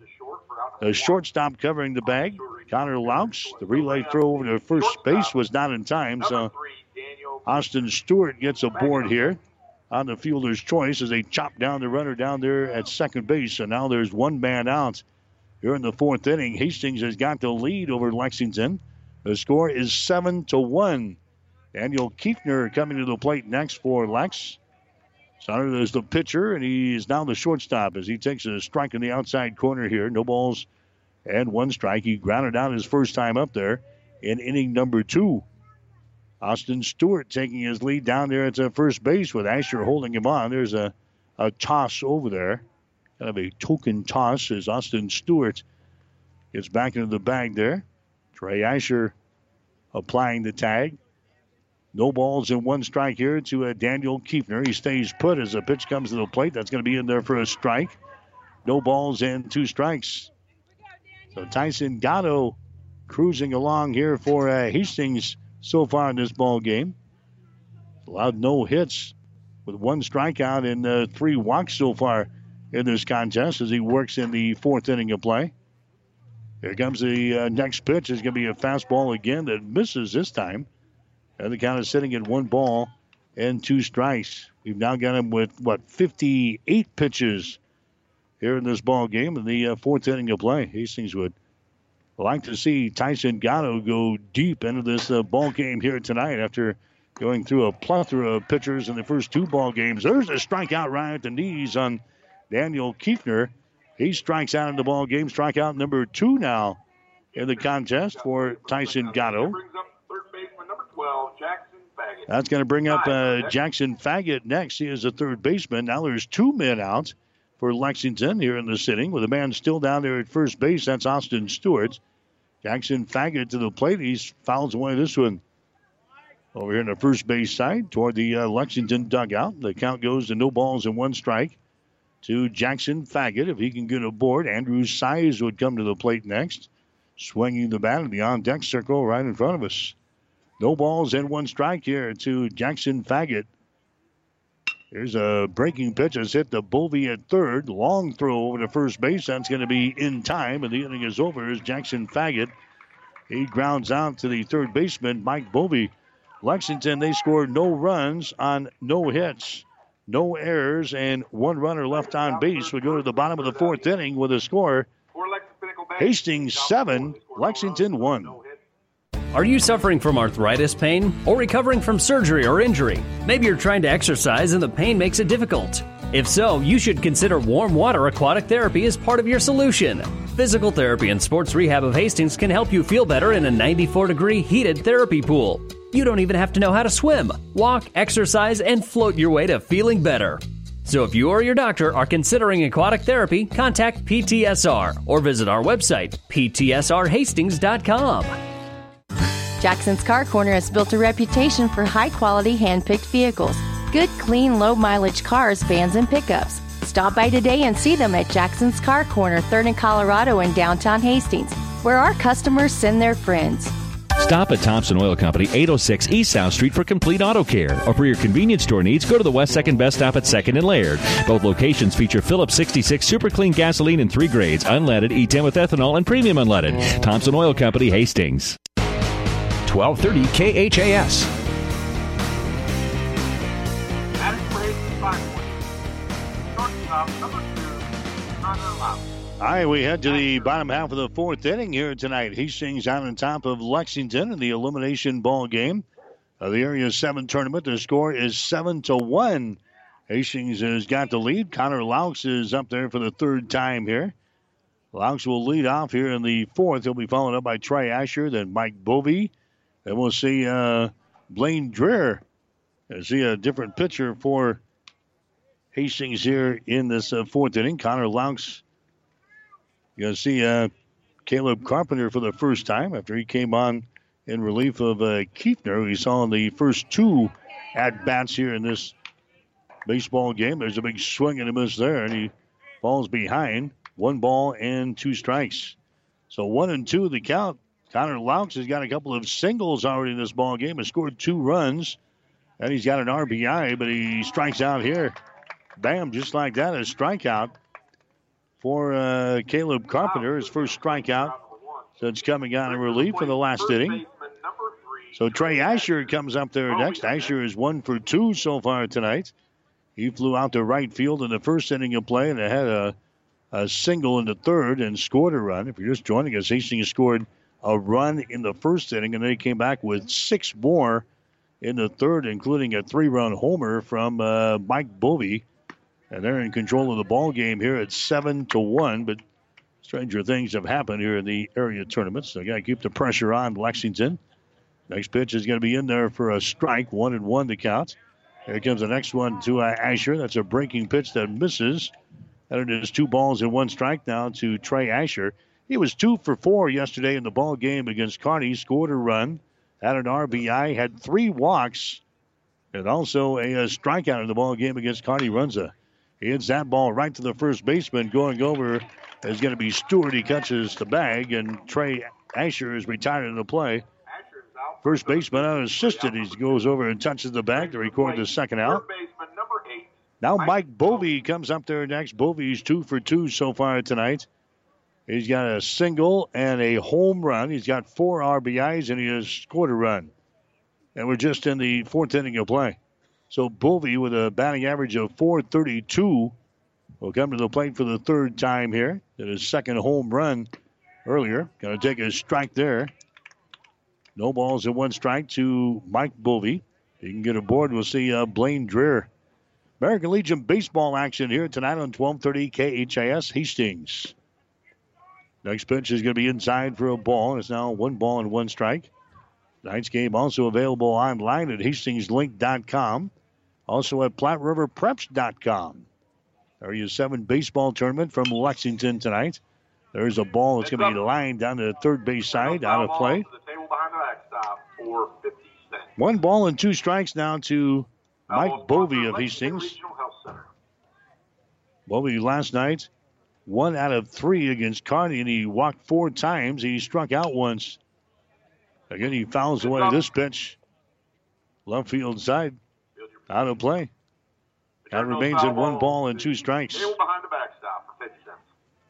a shortstop covering the bag. Connor Laux. The relay throw over to first base was not in time, so Austin Stewart gets a board here on the fielder's choice as they chop down the runner down there at second base. So now there's one man out here in the fourth inning. Hastings has got the lead over Lexington. The score is seven to one. Daniel Kiefner coming to the plate next for Lex. Sonner is the pitcher, and he's now the shortstop as he takes a strike in the outside corner here. No balls and one strike. He grounded out his first time up there in inning number two. Austin Stewart taking his lead down there at first base with Asher holding him on. There's a, a toss over there. Kind of a token toss as Austin Stewart gets back into the bag there. Trey Asher applying the tag. No balls and one strike here to uh, Daniel Kiefner. He stays put as the pitch comes to the plate. That's going to be in there for a strike. No balls and two strikes. So Tyson Gatto cruising along here for uh, Hastings so far in this ball game. Allowed no hits with one strikeout and uh, three walks so far in this contest as he works in the fourth inning of play. Here comes the uh, next pitch. It's going to be a fastball again that misses this time. And the count is sitting at one ball and two strikes. We've now got him with, what, 58 pitches here in this ball game in the uh, fourth inning of play. Hastings would like to see Tyson Gatto go deep into this uh, ball game here tonight after going through a plethora of pitchers in the first two ball games. There's a strikeout right at the knees on Daniel Kiefner. He strikes out in the ball game. Strikeout number two now in the contest for Tyson Gatto. That's going to bring up uh, Jackson Faggett next. He is a third baseman. Now there's two men out for Lexington here in the sitting with a man still down there at first base. That's Austin Stewart. Jackson Faggett to the plate. He fouls away this one. Over here in the first base side toward the uh, Lexington dugout. The count goes to no balls and one strike to Jackson Faggett. If he can get aboard, Andrew Size would come to the plate next. Swinging the bat in the on deck circle right in front of us. No balls and one strike here to Jackson Faggett. Here's a breaking pitch. It's hit the Bovey at third. Long throw over to first base. That's going to be in time, and the inning is over. As Jackson Faggett, he grounds out to the third baseman, Mike Bovey. Lexington, they scored no runs on no hits, no errors, and one runner left on base. We go to the bottom of the fourth inning with a score Hastings 7, Lexington 1. Are you suffering from arthritis pain or recovering from surgery or injury? Maybe you're trying to exercise and the pain makes it difficult. If so, you should consider warm water aquatic therapy as part of your solution. Physical Therapy and Sports Rehab of Hastings can help you feel better in a 94 degree heated therapy pool. You don't even have to know how to swim. Walk, exercise, and float your way to feeling better. So if you or your doctor are considering aquatic therapy, contact PTSR or visit our website, ptsrhastings.com. Jackson's Car Corner has built a reputation for high quality hand picked vehicles. Good, clean, low mileage cars, vans, and pickups. Stop by today and see them at Jackson's Car Corner, 3rd and Colorado in downtown Hastings, where our customers send their friends. Stop at Thompson Oil Company, 806 East South Street for complete auto care. Or for your convenience store needs, go to the West 2nd Best Stop at 2nd and Laird. Both locations feature Phillips 66 super clean gasoline in three grades, unleaded, E10 with ethanol, and premium unleaded. Thompson Oil Company, Hastings. 1230 KHAS. All right, we head to the bottom half of the fourth inning here tonight. Hastings out on top of Lexington in the elimination ball game of the Area 7 tournament. The score is 7 to 1. Hastings has got the lead. Connor Laux is up there for the third time here. Laux will lead off here in the fourth. He'll be followed up by Trey Asher, then Mike Bovey. Then we'll see uh, Blaine Dreher. see a different pitcher for Hastings here in this uh, fourth inning. Connor Laux you're going to see uh, Caleb Carpenter for the first time after he came on in relief of uh. We saw in the first two at bats here in this baseball game. There's a big swing and a miss there, and he falls behind. One ball and two strikes. So one and two the count. Connor Laux has got a couple of singles already in this ball game. Has scored two runs, and he's got an RBI, but he strikes out here. Bam, just like that, a strikeout for uh, Caleb Carpenter, his first strikeout since coming out in relief in the last inning. So Trey Asher comes up there next. Asher is one for two so far tonight. He flew out to right field in the first inning of play and had a, a single in the third and scored a run. If you're just joining us, Hastings scored a run in the first inning and then he came back with six more in the third, including a three-run homer from uh, Mike Bovey. And they're in control of the ball game here at seven to one. But stranger things have happened here in the area tournament. So got to keep the pressure on Lexington. Next pitch is going to be in there for a strike, one and one to count. Here comes the next one to uh, Asher. That's a breaking pitch that misses. And it is two balls and one strike now to Trey Asher. He was two for four yesterday in the ball game against Kearney. Scored a run, had an RBI, had three walks, and also a, a strikeout in the ball game against Kearney Runza. He hits that ball right to the first baseman. Going over is going to be Stewart. He catches the bag, and Trey Asher is retired in the play. First baseman unassisted. He goes over and touches the bag to record the second out. Now Mike Bovey comes up there next. Bovey's two for two so far tonight. He's got a single and a home run. He's got four RBIs and he has scored a run. And we're just in the fourth inning of play. So Bovey with a batting average of 432 will come to the plate for the third time here. Did his second home run earlier. Going to take a strike there. No balls and one strike to Mike Bovey. He can get aboard. We'll see uh, Blaine Dreher. American Legion baseball action here tonight on 1230 KHAS Hastings. Next pitch is going to be inside for a ball. It's now one ball and one strike. Tonight's game also available online at hastingslink.com. Also at PlatteRiverPreps.com. Area 7 baseball tournament from Lexington tonight. There's a ball that's going to be lined down to the third base side, out of play. One ball and two strikes now to Mike Bovey of Hastings. Bovey last night, one out of three against Kearney, and he walked four times. He struck out once. Again, he fouls away this pitch. Left field side. Out of play. That remains at one ball and two strikes.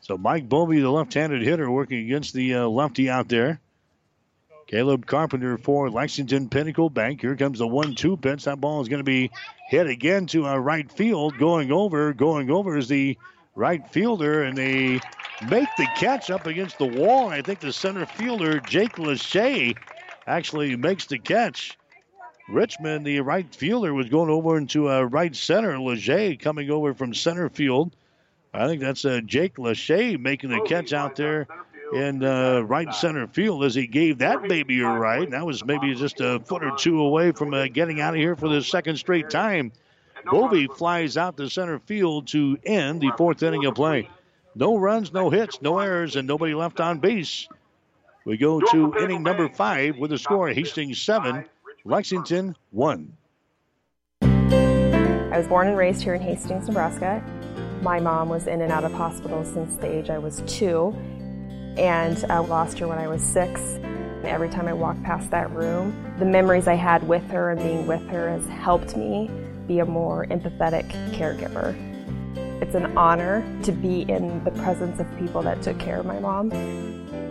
So Mike Bovey, the left-handed hitter, working against the uh, lefty out there. Caleb Carpenter for Lexington Pinnacle Bank. Here comes the one-two pitch. That ball is going to be hit again to a right field. Going over, going over is the right fielder, and they make the catch up against the wall. And I think the center fielder, Jake Lachey, actually makes the catch. Richmond, the right fielder, was going over into a right center. Leger coming over from center field. I think that's uh, Jake Lachey making the catch out there in uh, right center field as he gave that baby a right. That was maybe just a foot or two away from uh, getting out of here for the second straight time. Bovey flies out to center field to end the fourth inning of play. No runs, no hits, no errors, and nobody left on base. We go to inning number five with a score Hastings 7, Lexington 1. I was born and raised here in Hastings, Nebraska. My mom was in and out of hospital since the age I was two, and I lost her when I was six. Every time I walk past that room, the memories I had with her and being with her has helped me be a more empathetic caregiver. It's an honor to be in the presence of people that took care of my mom.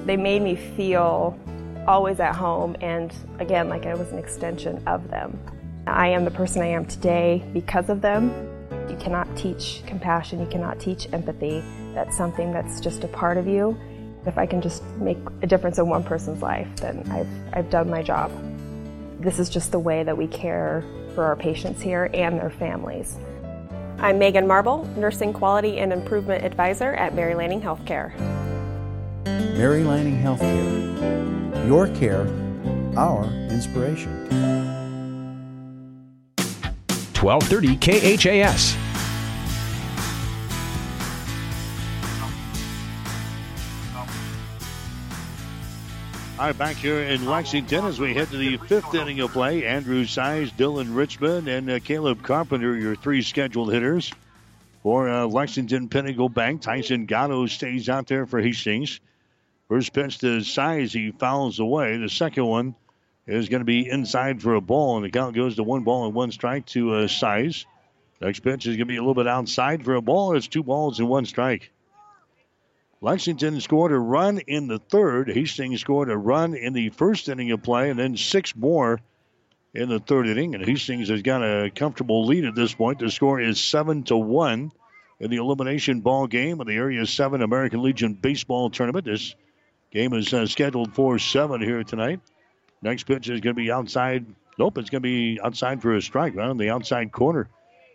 They made me feel always at home and again like I was an extension of them. I am the person I am today because of them. You cannot teach compassion, you cannot teach empathy. That's something that's just a part of you. If I can just make a difference in one person's life, then I've, I've done my job. This is just the way that we care for our patients here and their families. I'm Megan Marble, Nursing Quality and Improvement Advisor at Mary Lanning Healthcare. Mary Lanning Healthcare. Your care, our inspiration. 1230 KHAS. All right, back here in Lexington as we head to the fifth inning of play. Andrew Size, Dylan Richmond, and uh, Caleb Carpenter, your three scheduled hitters for uh, Lexington Pinnacle Bank. Tyson Gatto stays out there for Hastings. First pitch to Size, he fouls away. The second one is going to be inside for a ball, and the count goes to one ball and one strike to uh, Size. Next pitch is going to be a little bit outside for a ball. It's two balls and one strike. Lexington scored a run in the third. Hastings scored a run in the first inning of play, and then six more in the third inning. And Hastings has got a comfortable lead at this point. The score is seven to one in the elimination ball game of the Area Seven American Legion baseball tournament. This game is uh, scheduled for seven here tonight. Next pitch is going to be outside. Nope, it's going to be outside for a strike, right on the outside corner.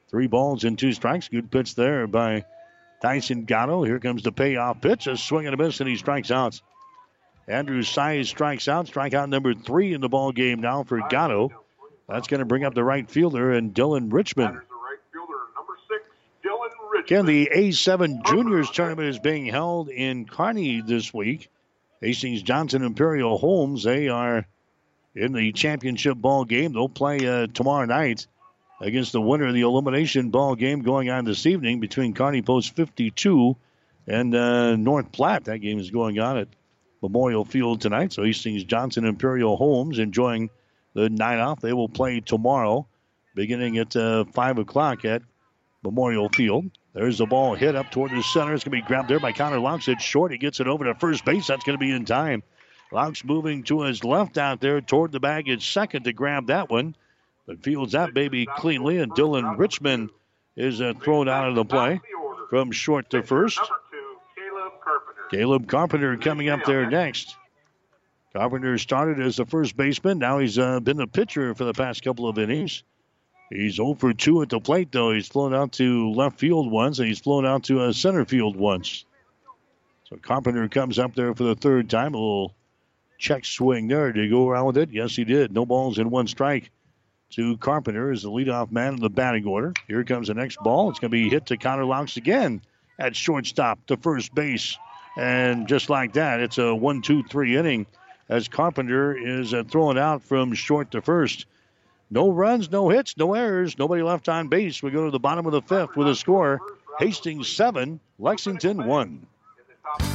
Three balls and two strikes. Good pitch there by Tyson Gatto. Here comes the payoff pitch. A swing and a miss, and he strikes out. Andrew Size strikes out. Strikeout number three in the ball game now for Gatto. That's going to bring up the right fielder and Dylan Richmond. Again, the A7 Juniors tournament is being held in Kearney this week. Hastings Johnson Imperial Homes, they are in the championship ball game. They'll play uh, tomorrow night against the winner of the elimination ball game going on this evening between Kearney Post 52 and uh, North Platte. That game is going on at Memorial Field tonight. So Hastings Johnson Imperial Homes enjoying the night off. They will play tomorrow beginning at uh, 5 o'clock at Memorial Field. There's the ball hit up toward the center. It's going to be grabbed there by Connor Laux. It's short. He gets it over to first base. That's going to be in time. Laux moving to his left out there toward the bag is second to grab that one. But fields that baby cleanly, and Dylan Richmond is uh, thrown out of the play from short to first. Caleb Carpenter coming up there next. Carpenter started as the first baseman. Now he's uh, been a pitcher for the past couple of innings. He's 0 for 2 at the plate, though. He's flown out to left field once, and he's flown out to uh, center field once. So Carpenter comes up there for the third time. A little check swing there. Did he go around with it? Yes, he did. No balls in one strike to Carpenter as the leadoff man in the batting order. Here comes the next ball. It's going to be hit to Connor Laux again at shortstop to first base. And just like that, it's a one, two, three inning as Carpenter is uh, throwing out from short to first. No runs, no hits, no errors, nobody left on base. We go to the bottom of the fifth with a score Hastings 7, Lexington 1.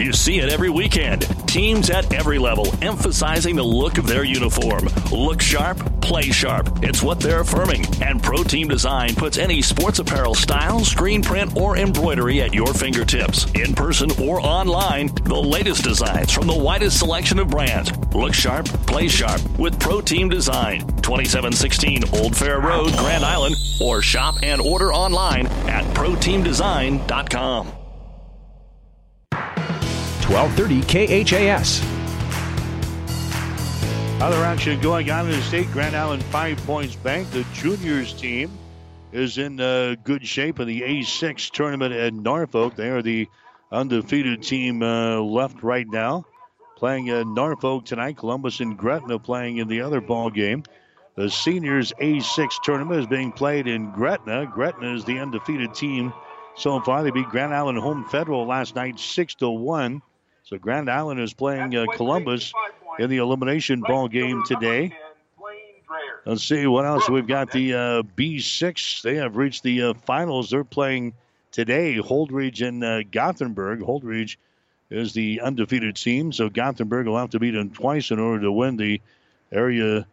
You see it every weekend. Teams at every level emphasizing the look of their uniform. Look sharp, play sharp. It's what they're affirming. And Pro Team Design puts any sports apparel style, screen print, or embroidery at your fingertips. In person or online, the latest designs from the widest selection of brands. Look sharp, play sharp with Pro Team Design. 2716 Old Fair Road, Grand Island, or shop and order online at ProTeamDesign.com. 1230 KHAS. Other action going on in the state. Grand Island Five Points Bank. The juniors team is in uh, good shape in the A6 tournament at Norfolk. They are the undefeated team uh, left right now. Playing in Norfolk tonight. Columbus and Gretna playing in the other ball game. The seniors A6 tournament is being played in Gretna. Gretna is the undefeated team so far. They beat Grand Island Home Federal last night, six to one. So Grand Island is playing uh, Columbus in the elimination ball game today. Let's see what else we've got. The uh, B6 they have reached the uh, finals. They're playing today. Holdrege and uh, Gothenburg. Holdrege is the undefeated team, so Gothenburg will have to beat them twice in order to win the Area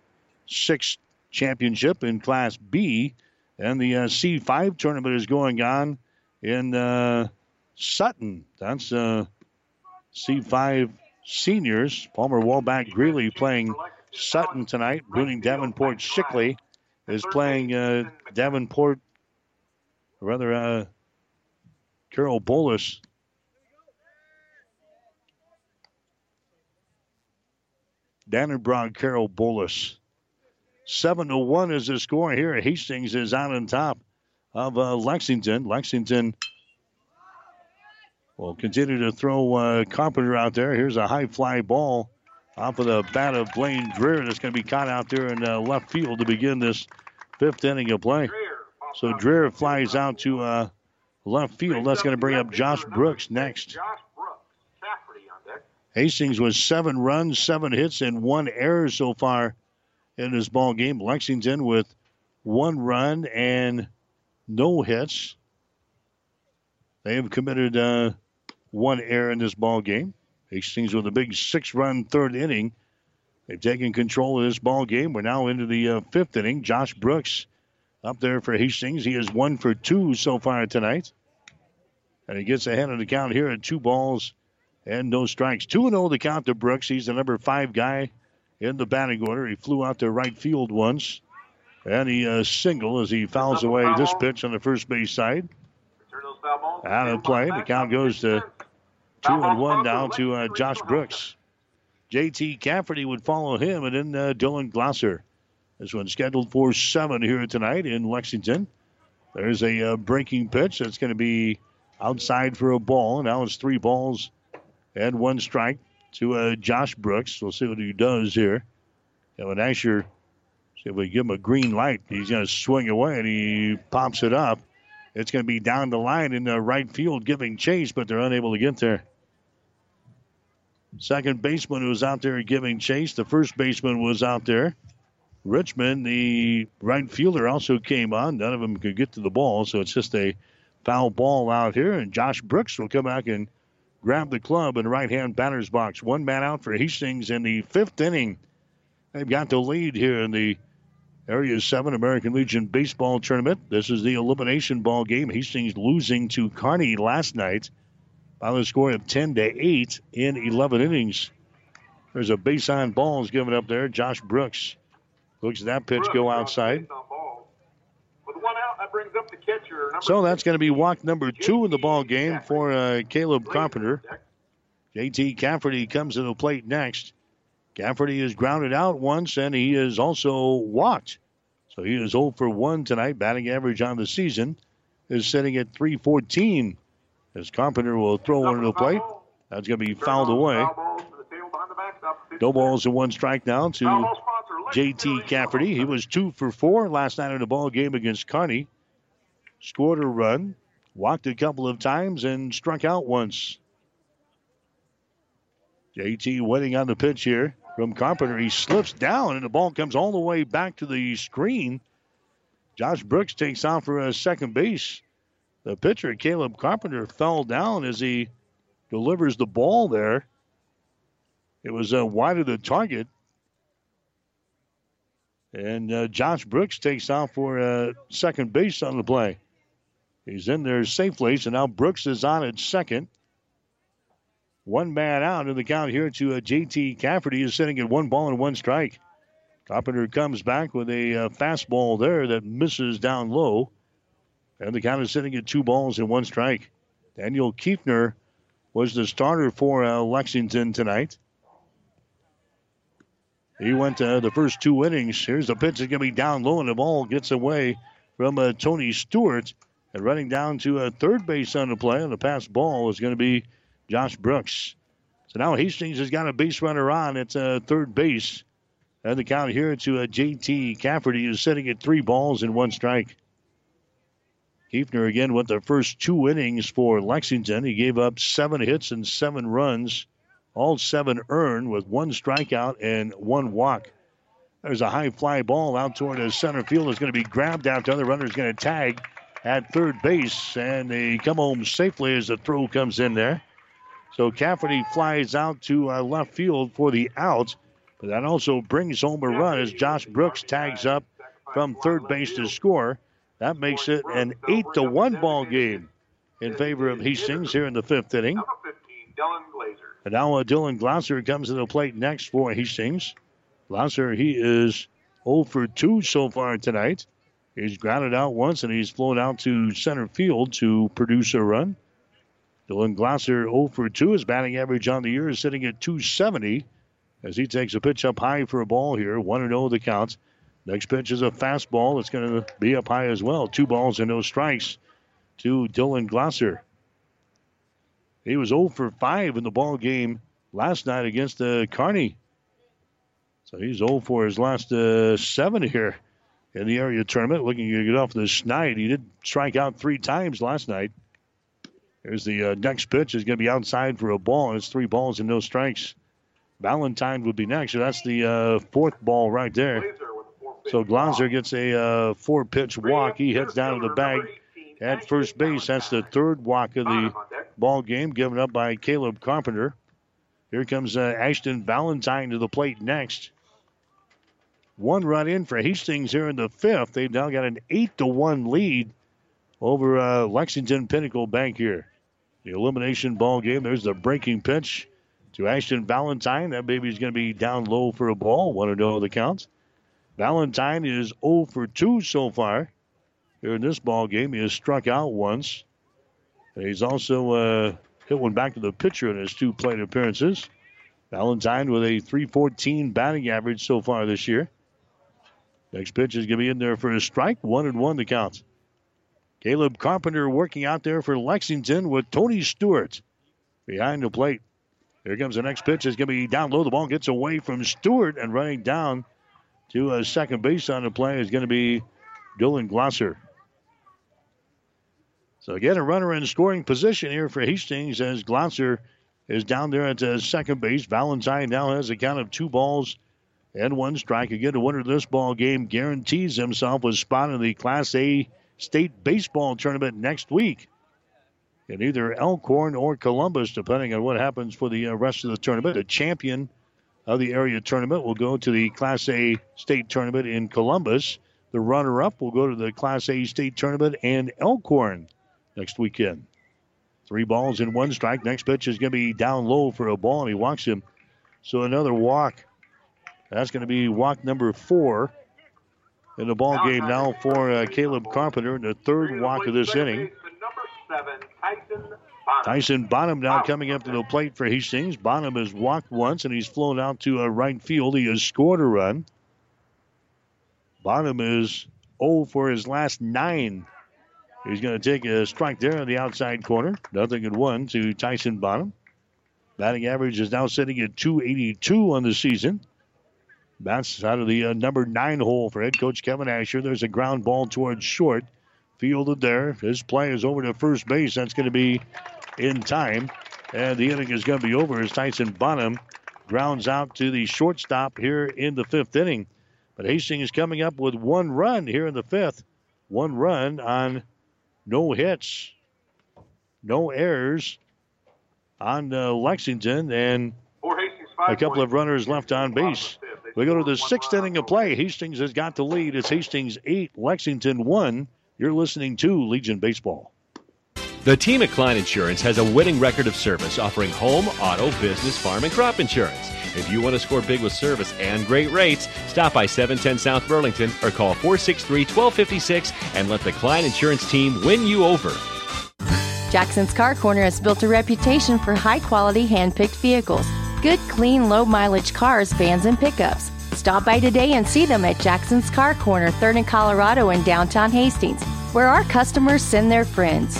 Six championship in Class B. And the uh, C5 tournament is going on in uh, Sutton. That's uh, C5 seniors. Palmer Wolbach Greeley playing Sutton tonight. Bruning Davenport Shickley is playing uh, Davenport, rather, uh, Cairo Boelus. Dannebrog Cairo Boelus. 7 to 1 is the score here. Hastings is out on top of uh, Lexington. Lexington will continue to throw uh, Carpenter out there. Here's a high fly ball off of the bat of Blaine Dreher that's going to be caught out there in uh, left field to begin this fifth inning of play. So Dreher flies out to uh, left field. That's going to bring up Josh Brooks next. Hastings was seven runs, seven hits, and one error so far in this ball game. Lexington with one run and no hits. They have committed uh, one error in this ball game. Hastings with a big six-run third inning. They've taken control of this ball game. We're now into the uh, fifth inning. Josh Brooks up there for Hastings. He is one for two so far tonight. And he gets ahead of the count here at two balls and no strikes. 2 and 0 the count to Brooks. He's the number five guy in the batting order. He flew out to right field once. And he uh, single as he fouls away this pitch on the first base side. Out of play. The count goes to two and one down to uh, Josh Brooks. JT Cafferty would follow him, and then uh, Dylan Glosser. This one's scheduled for seven here tonight in Lexington. There's a uh, breaking pitch that's going to be outside for a ball. Now it's three balls and one strike to uh, Josh Brooks. We'll see what he does here. Kevin Asher, see if we give him a green light. He's going to swing away and he pops it up. It's going to be down the line in the right field giving chase, but they're unable to get there. Second baseman was out there giving chase. The first baseman was out there. Richmond, the right fielder, also came on. None of them could get to the ball, so it's just a foul ball out here. And Josh Brooks will come back and grab the club in right hand batter's box. One man out for Hastings in the fifth inning. They've got the lead here in the Area 7 American Legion Baseball Tournament. This is the elimination ball game. Hastings losing to Kearney last night by the score of 10 to 8 in 11 innings. There's a base on balls given up there. Josh Brooks looks at that pitch go outside. So that's going to be walk number two in the ball game for uh, Caleb Carpenter. JT Cafferty comes to the plate next. Cafferty is grounded out once, and he is also walked. So he is 0 for 1 tonight. Batting average on the season is sitting at 314. As Carpenter will throw one to the plate. That's going to be fouled away. No balls and one strike down to JT Cafferty. He was two for four last night in the ball game against Kearney. Scored a run, walked a couple of times, and struck out once. JT waiting on the pitch here from Carpenter. He slips down, and the ball comes all the way back to the screen. Josh Brooks takes off for a second base. The pitcher, Caleb Carpenter, fell down as he delivers the ball there. It was uh, wide of the target. And uh, Josh Brooks takes off for uh, second base on the play. He's in there safely, so now Brooks is on at second. One man out in the count here to uh, JT Cafferty is sitting at one ball and one strike. Carpenter comes back with a uh, fastball there that misses down low. And the count is sitting at two balls and one strike. Daniel Kiefner was the starter for uh, Lexington tonight. He went uh, the first two innings. Here's the pitch. It's going to be down low, and the ball gets away from uh, Tony Stewart. And running down to a third base on the play on the pass ball is going to be Josh Brooks. So now Hastings has got a base runner on at uh, third base. And the count here to uh, JT Cafferty is sitting at three balls and one strike. Kiefner again went the first two innings for Lexington. He gave up seven hits and seven runs, all seven earned with one strikeout and one walk. There's a high fly ball out toward the center field. It's going to be grabbed out. The other runner is going to tag at third base, and they come home safely as the throw comes in there. So Cafferty flies out to uh, left field for the out, but that also brings home a run as Josh Brooks tags up from third base to score. That makes it an eight to one ball game in favor of Hastings here in the fifth inning. And now uh, Dylan Glosser comes to the plate next for Hastings. Glosser, he is 0 for 2 so far tonight. He's grounded out once and he's flown out to center field to produce a run. Dylan Glosser 0 for 2. His batting average on the year is sitting at 270 as he takes a pitch up high for a ball here. 1 0 the counts. Next pitch is a fastball. It's going to be up high as well. Two balls and no strikes to Dylan Glosser. He was 0 for 5 in the ball game last night against uh, Kearney. So he's 0 for his last uh, seven here in the area tournament. Looking to get off the schneid. He did strike out three times last night. There's the uh, next pitch is going to be outside for a ball, it's three balls and no strikes. Valentine would be next. So that's the uh, fourth ball right there. So Glosser gets a uh, four pitch walk. He heads down to the bag at first base. That's the third walk of the ball game given up by Caleb Carpenter. Here comes uh, Ashton Valentine to the plate next. One run in for Hastings here in the fifth. They've now got an eight to one lead over uh, Lexington Pinnacle Bank here. The elimination ball game. There's the breaking pitch to Ashton Valentine. That baby's going to be down low for a ball. One to know the counts. Valentine is 0 for 2 so far here in this ball game. He has struck out once. And he's also uh, hit one back to the pitcher in his two plate appearances. Valentine with a 314 batting average so far this year. Next pitch is going to be in there for a strike. One and one to count. Caleb Carpenter working out there for Lexington with Tony Stewart behind the plate. Here comes the next pitch. It's going to be down low. The ball gets away from Stewart and running down to a second base on the play is going to be Dylan Glosser. So again, a runner in scoring position here for Hastings as Glosser is down there at uh, second base. Valentine now has a count of two balls and one strike. Again, the winner of this ball game guarantees himself a spot in the Class A state baseball tournament next week in either Elkhorn or Columbus, depending on what happens for the uh, rest of the tournament. The champion of the area tournament will go to the Class A state tournament in Columbus. The runner up will go to the Class A state tournament and Elkhorn next weekend. Three balls and one strike. Next pitch is going to be down low for a ball, and he walks him. So another walk. That's going to be walk number four in the ball game now for uh, Caleb Carpenter in the third walk of this inning. Tyson Bonham now coming up to the plate for Hastings. Bonham has walked once and he's flown out to a right field. He has scored a run. Bonham is 0 for his last nine. He's going to take a strike there on the outside corner. Nothing at one to Tyson Bonham. Batting average is now sitting at 282 on the season. Bats out of the uh, number nine hole for head coach Kevin Asher. There's a ground ball towards short. Fielded there. His play is over to first base. That's going to be in time. And the inning is going to be over as Tyson Bonham grounds out to the shortstop here in the fifth inning. But Hastings is coming up with one run here in the fifth. One run on no hits, no errors on uh, Lexington, and a couple of runners left on base. We go to the sixth inning of play. Hastings has got the lead. It's Hastings 8, Lexington 1. You're listening to Legion Baseball. The team at Klein Insurance has a winning record of service offering home, auto, business, farm, and crop insurance. If you want to score big with service and great rates, stop by 710 South Burlington or call 463 1256 and let the Klein Insurance team win you over. Jackson's Car Corner has built a reputation for high quality hand picked vehicles. Good, clean, low mileage cars, vans, and pickups. Stop by today and see them at Jackson's Car Corner, 3rd and Colorado in downtown Hastings, where our customers send their friends.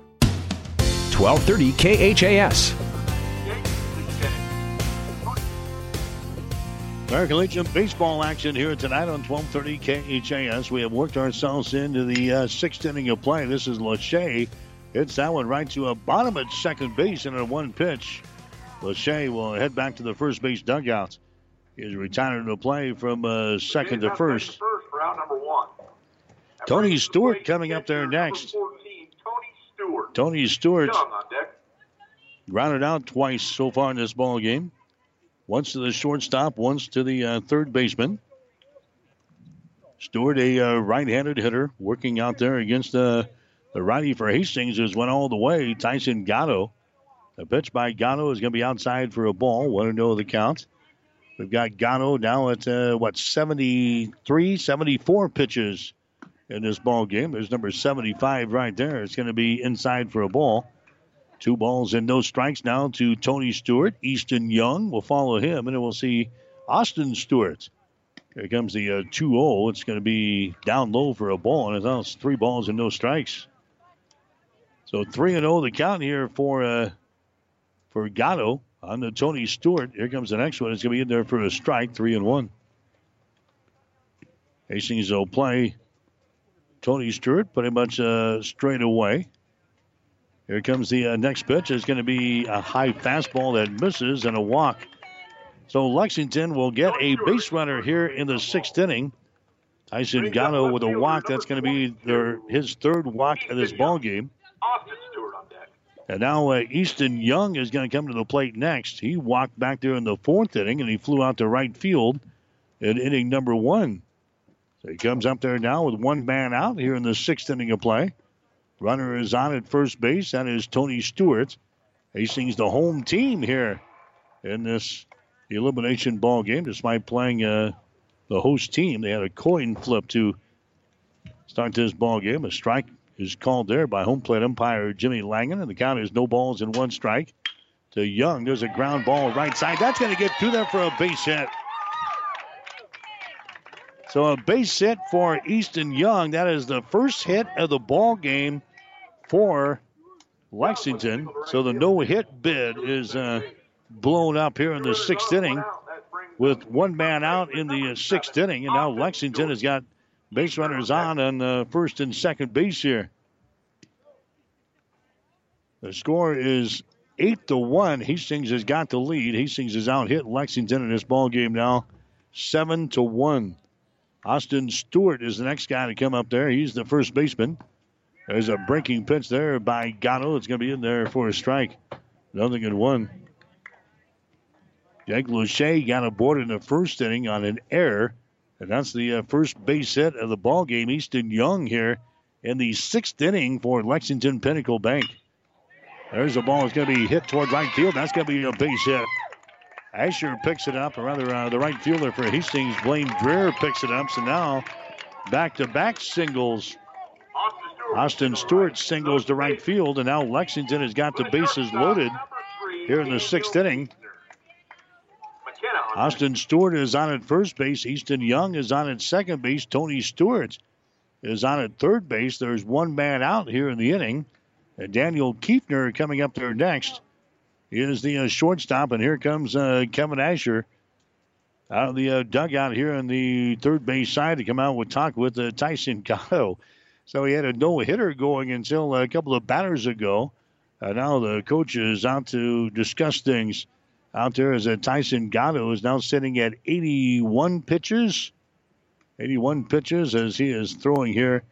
1230 KHAS. American Legion baseball action here tonight on 1230 KHAS. We have worked ourselves into the uh, sixth inning of play. This is Lachey. Hits that one right to a Bonham at second base in a one pitch. Lachey will head back to the first base dugout. He's retired to play from uh, second to first. First round number one. Tony Stewart coming up there next. Tony Stewart grounded out twice so far in this ball game. Once to the shortstop, once to the uh, third baseman. Stewart, a uh, right-handed hitter, working out there against uh, the righty for Hastings, who's went all the way. Tyson Gatto. The pitch by Gatto is going to be outside for a ball. One to know the count. We've got Gatto now at, uh, what, 73, 74 pitches in this ball game. There's number 75 right there. It's going to be inside for a ball. Two balls and no strikes now to Tony Stewart. Easton Young will follow him, and we'll see Austin Stewart. Here comes the uh, 2 0. It's going to be down low for a ball, and it's three balls and no strikes. So 3 0 the count here for uh, for Gatto on the Tony Stewart. Here comes the next one. It's going to be in there for a strike, 3 and 1. Hastings will play Tony Stewart pretty much uh, straight away. Here comes the uh, next pitch. It's going to be a high fastball that misses and a walk. So Lexington will get a base runner here in the sixth inning. Tyson Gatto with a walk. That's going to be their his third walk of this ball game. And now uh, Easton Young is going to come to the plate next. He walked back there in the fourth inning and he flew out to right field in inning number one. So he comes up there now with one man out here in the sixth inning of play. Runner is on at first base. That is Tony Stewart. Hastings, the home team here in this elimination ball game, despite playing uh, the host team. They had a coin flip to start this ball game. A strike is called there by home plate umpire Jimmy Langen, and the count is no balls and one strike to Young. There's a ground ball right side. That's going to get through there for a base hit. So a base hit for Easton Young. That is the first hit of the ball game for Lexington. So the no hit bid is uh, blown up here in the sixth inning with one man out in the sixth inning. And now Lexington has got base runners on on the first and second base here. The score is eight to one. Hastings has got the lead. Hastings has out hit Lexington in this ball game now, seven to one. Austin Stewart is the next guy to come up there. He's the first baseman. There's a breaking pitch there by Gatto. It's going to be in there for a strike. Nothing in one. Jake Lachey got aboard in the first inning on an error, and that's the uh, first base hit of the ball game. Easton Young here in the sixth inning for Lexington Pinnacle Bank. There's a ball that's going to be hit toward right field. That's going to be a base hit. Asher picks it up, or rather, uh, the right fielder for Hastings, Blaine Dreher, picks it up. So now, back to back singles. Austin Stewart singles to right field, and now Lexington has got the bases loaded here in the sixth inning. Austin Stewart is on at first base. Easton Young is on at second base. Tony Stewart is on at third base. There's one man out here in the inning. And Daniel Kiefner coming up there next is the uh, shortstop. And here comes uh, Kevin Asher out of the uh, dugout here on the third base side to come out with talk with uh, Tyson [LAUGHS] Gatto. So he had a no hitter going until a couple of batters ago. Uh, now the coach is out to discuss things out there as a Tyson Gatto is now sitting at 81 pitches. 81 pitches as he is throwing here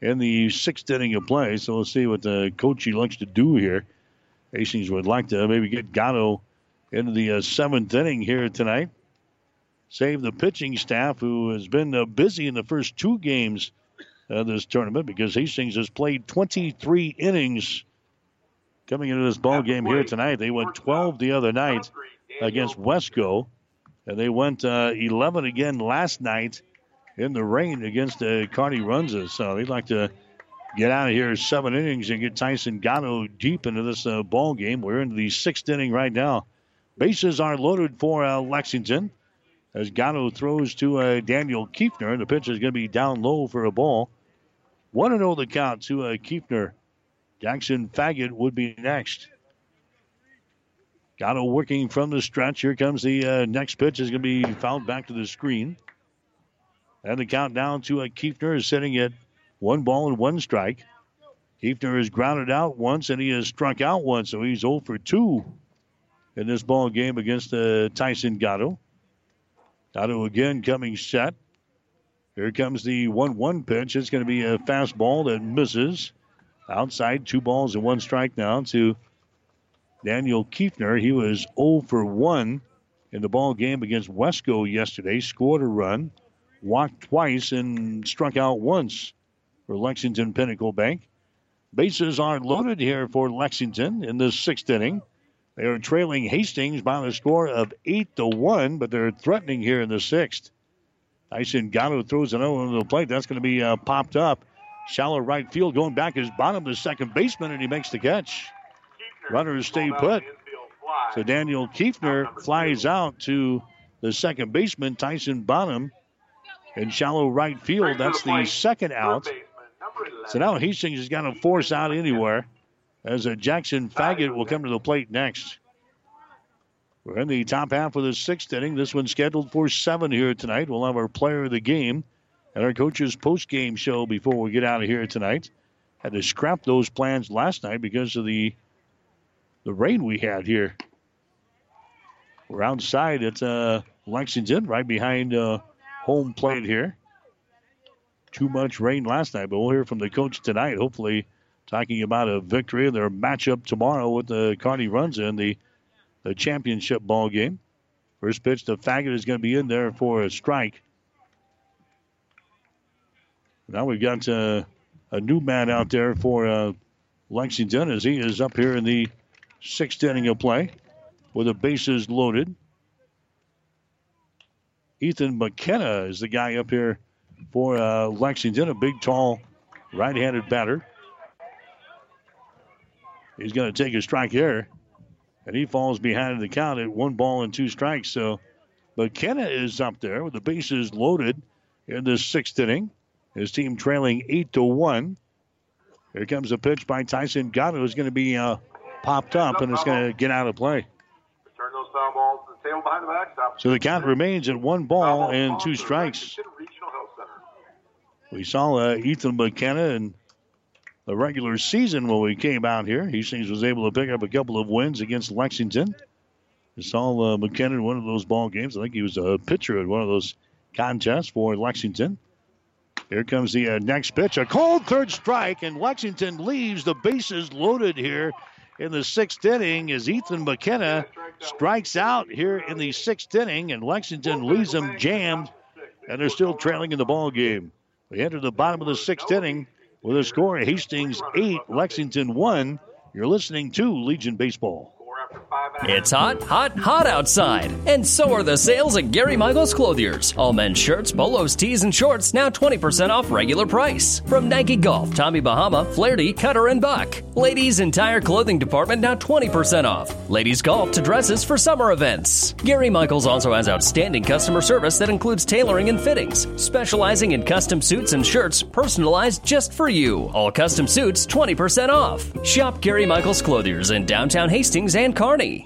in the sixth inning of play. So we'll see what the coach likes to do here. Hastings would like to maybe get Gatto into the uh, seventh inning here tonight. Save the pitching staff who has been uh, busy in the first two games of this tournament because Hastings has played 23 innings coming into this ball game here tonight. They went 12 the other night against Wesco, and they went uh, 11 again last night in the rain against uh, Kearney Runza. So they'd like to get out of here seven innings and get Tyson Gatto deep into this uh, ball game. We're into the sixth inning right now. Bases are loaded for uh, Lexington as Gatto throws to uh, Daniel Kiefner. The pitch is going to be down low for a ball. 1 0 the count to uh, Kiefner. Jackson Faggett would be next. Gatto working from the stretch. Here comes the uh, next pitch. is going to be fouled back to the screen. And the count down to uh, Kiefner is sitting at one ball and one strike. Kiefner has grounded out once and he has struck out once, so he's 0 for 2 in this ball game against uh, Tyson Gatto. Gatto again coming set. Here comes the 1 1 pitch. It's going to be a fastball that misses. Outside, two balls and one strike now to Daniel Kiefner. He was 0 for 1 in the ball game against Wesco yesterday. Scored a run, walked twice, and struck out once for Lexington Pinnacle Bank. Bases are loaded here for Lexington in the sixth inning. They are trailing Hastings by the score of eight to one, but they're threatening here in the sixth. Tyson Gatto throws it over the plate. That's going to be uh, popped up. Shallow right field going back is Bonham to second baseman, and he makes the catch. Runners stay put. So Daniel Kiefner flies out to the second baseman, Tyson Bonham, in shallow right field. That's the second out. So now Hastings has got to force out anywhere as a Jackson Faggett will come to the plate next. We're in the top half of the sixth inning. This one's scheduled for seven here tonight. We'll have our player of the game and our coach's post game show before we get out of here tonight. Had to scrap those plans last night because of the the rain we had here. We're outside at uh, Lexington, right behind uh, home plate here. Too much rain last night, but we'll hear from the coach tonight. Hopefully, talking about a victory in their matchup tomorrow with the Kearney Runza in the the championship ball game. First pitch to Faggett is going to be in there for a strike. Now we've got uh, a new man out there for uh, Lexington as he is up here in the sixth inning of play with the bases loaded. Ethan McKenna is the guy up here for uh, Lexington, a big, tall, right-handed batter. He's going to take a strike here, and he falls behind the count at one ball and two strikes. So McKenna is up there with the bases loaded in the sixth inning. His team trailing eight to one. Here comes a pitch by Tyson Gatto, who's going to be uh, popped up, and it's going to get out of play. Turn those foul balls to the table behind the backstop. So the count remains at one ball and two strikes. We saw uh, Ethan McKenna in the regular season when we came out here. Hastings was able to pick up a couple of wins against Lexington. We saw uh, McKenna in one of those ball games. I think he was a pitcher at one of those contests for Lexington. Here comes the uh, next pitch. A cold third strike, and Lexington leaves the bases loaded here in the sixth inning as Ethan McKenna strikes out here in the sixth inning, and Lexington leaves them jammed, and they're still trailing in the ball game. We enter the bottom of the sixth inning with a score: Hastings eight, Lexington one. You're listening to Legion Baseball. It's hot, hot, hot outside. And so are the sales at Gary Michaels Clothiers. All men's shirts, polos, tees, and shorts now 20% off regular price. From Nike Golf, Tommy Bahama, Faherty, Cutter, and Buck. Ladies' entire clothing department now 20% off. Ladies' golf to dresses for summer events. Gary Michaels also has outstanding customer service that includes tailoring and fittings, specializing in custom suits and shirts personalized just for you. All custom suits 20% off. Shop Gary Michaels Clothiers in downtown Hastings and Kearney.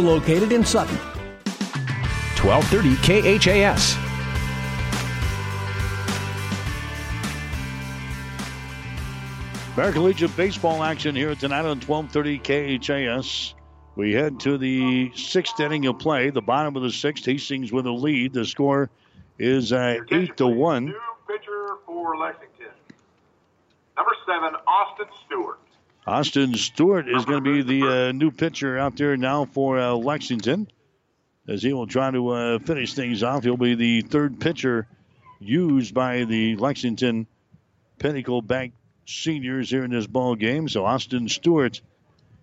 located in Sutton. 1230 KHAS. American Legion baseball action here tonight on 1230 KHAS. We head to the sixth inning of play, the bottom of the sixth. Hastings with a lead. The score is uh, eight to one. New pitcher for Lexington. Number seven, Austin Stewart. Austin Stewart is going to be the uh, new pitcher out there now for uh, Lexington. As he will try to uh, finish things off, he'll be the third pitcher used by the Lexington Pinnacle Bank seniors here in this ball game. So Austin Stewart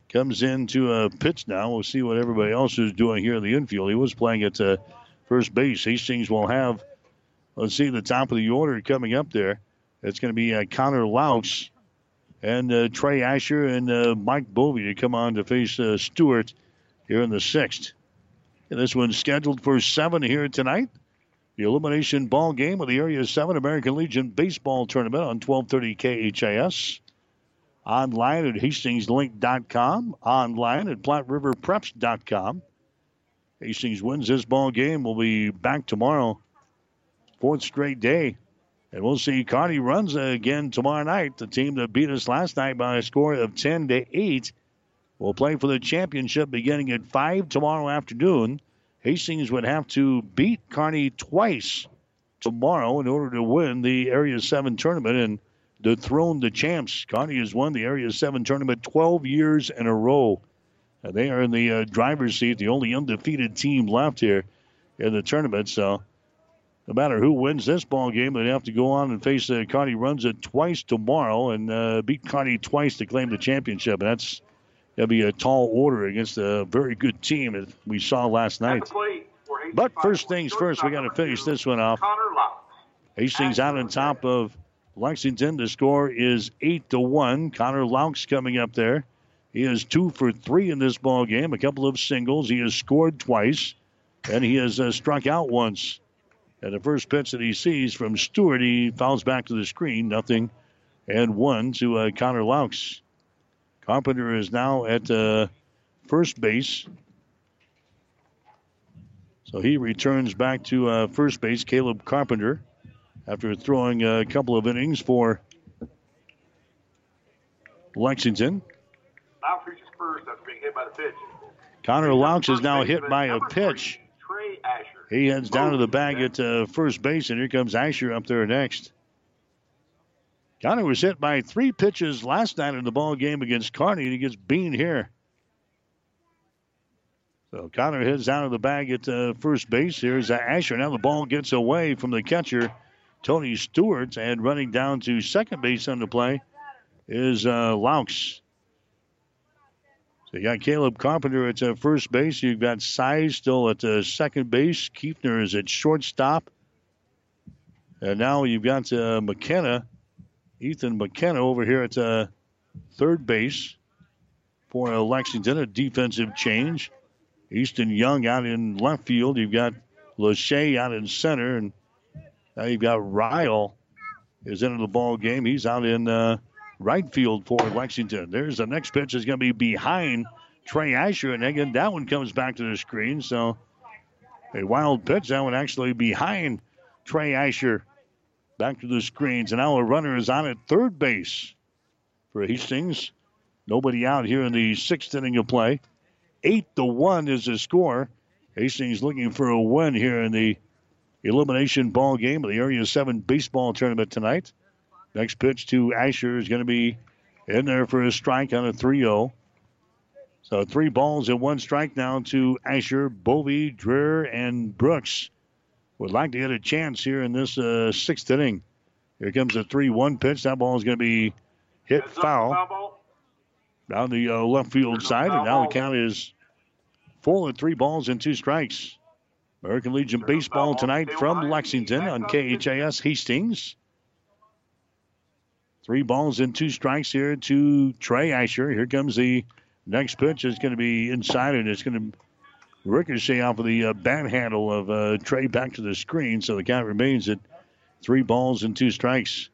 comes in to uh, pitch now. We'll see what everybody else is doing here in the infield. He was playing at uh, first base. Hastings will have, let's see, the top of the order coming up there. It's going to be uh, Connor Laux and uh, Trey Asher and uh, Mike Bovey to come on to face uh, Stewart here in the sixth. And this one's scheduled for seven here tonight. The elimination ball game of the Area 7 American Legion Baseball Tournament on 1230 KHAS. Online at hastingslink.com. Online at PlatteRiverPreps.com. Hastings wins this ball game. We'll be back tomorrow. Fourth straight day. And we'll see Kearney Runza again tomorrow night. The team that beat us last night by a score of 10 to 8 will play for the championship beginning at 5 tomorrow afternoon. Hastings would have to beat Kearney twice tomorrow in order to win the Area 7 tournament and dethrone the champs. Kearney has won the Area 7 tournament 12 years in a row. And they are in the uh, driver's seat, the only undefeated team left here in the tournament. So no matter who wins this ball game, they have to go on and face uh, Kearney Runza twice tomorrow and uh, beat Connie twice to claim the championship. And that's going to be a tall order against a very good team that we saw last night. But first things first, we got to finish this one off. Hastings out on top of Lexington. The score is eight to one. Connor Laux coming up there. He is two for three in this ball game. A couple of singles. He has scored twice, and he has uh, struck out once. And the first pitch that he sees from Stewart, he fouls back to the screen. Nothing, and one to uh, Connor Laux. Carpenter is now at uh, first base. So he returns back to uh, first base, Caleb Carpenter, after throwing a couple of innings for Lexington. Laux first after being hit by the pitch. Connor Laux is now hit by a pitch. He heads down to the bag at uh, first base, and here comes Asher up there next. Connor was hit by three pitches last night in the ball game against Kearney, and he gets beaned here. So Connor heads down to the bag at uh, first base. Here's uh, Asher. Now the ball gets away from the catcher, Tony Stewart, and running down to second base on the play is uh, Laux. So you got Caleb Carpenter at uh, first base. You've got Size still at uh, second base. Kiefner is at shortstop. And now you've got uh, McKenna, Ethan McKenna over here at uh, third base for uh, Lexington. A defensive change. Easton Young out in left field. You've got Lachey out in center. And now you've got Ryle is into the ball game. He's out in uh, right field for Lexington. There's the next pitch is going to be behind Trey Asher, and again that one comes back to the screen. So a wild pitch. That one actually behind Trey Asher. Back to the screens, and now a runner is on at third base for Hastings. Nobody out here in the sixth inning of play. Eight to one is the score. Hastings looking for a win here in the elimination ball game of the Area 7 baseball tournament tonight. Next pitch to Asher is going to be in there for a strike on a 3 0. So three balls and one strike now to Asher, Bovey, Dreher, and Brooks. Would like to get a chance here in this uh, sixth inning. Here comes a 3 1 pitch. That ball is going to be hit foul down the uh, left field side, and now the count is full at three balls and two strikes. American Legion Baseball tonight from Lexington on KHAS Hastings. Three balls and two strikes here to Trey Asher. Here comes the next pitch. It's going to be inside, and it's going to ricochet off of the uh, bat handle of uh, Trey back to the screen. So the count remains at three balls and two strikes.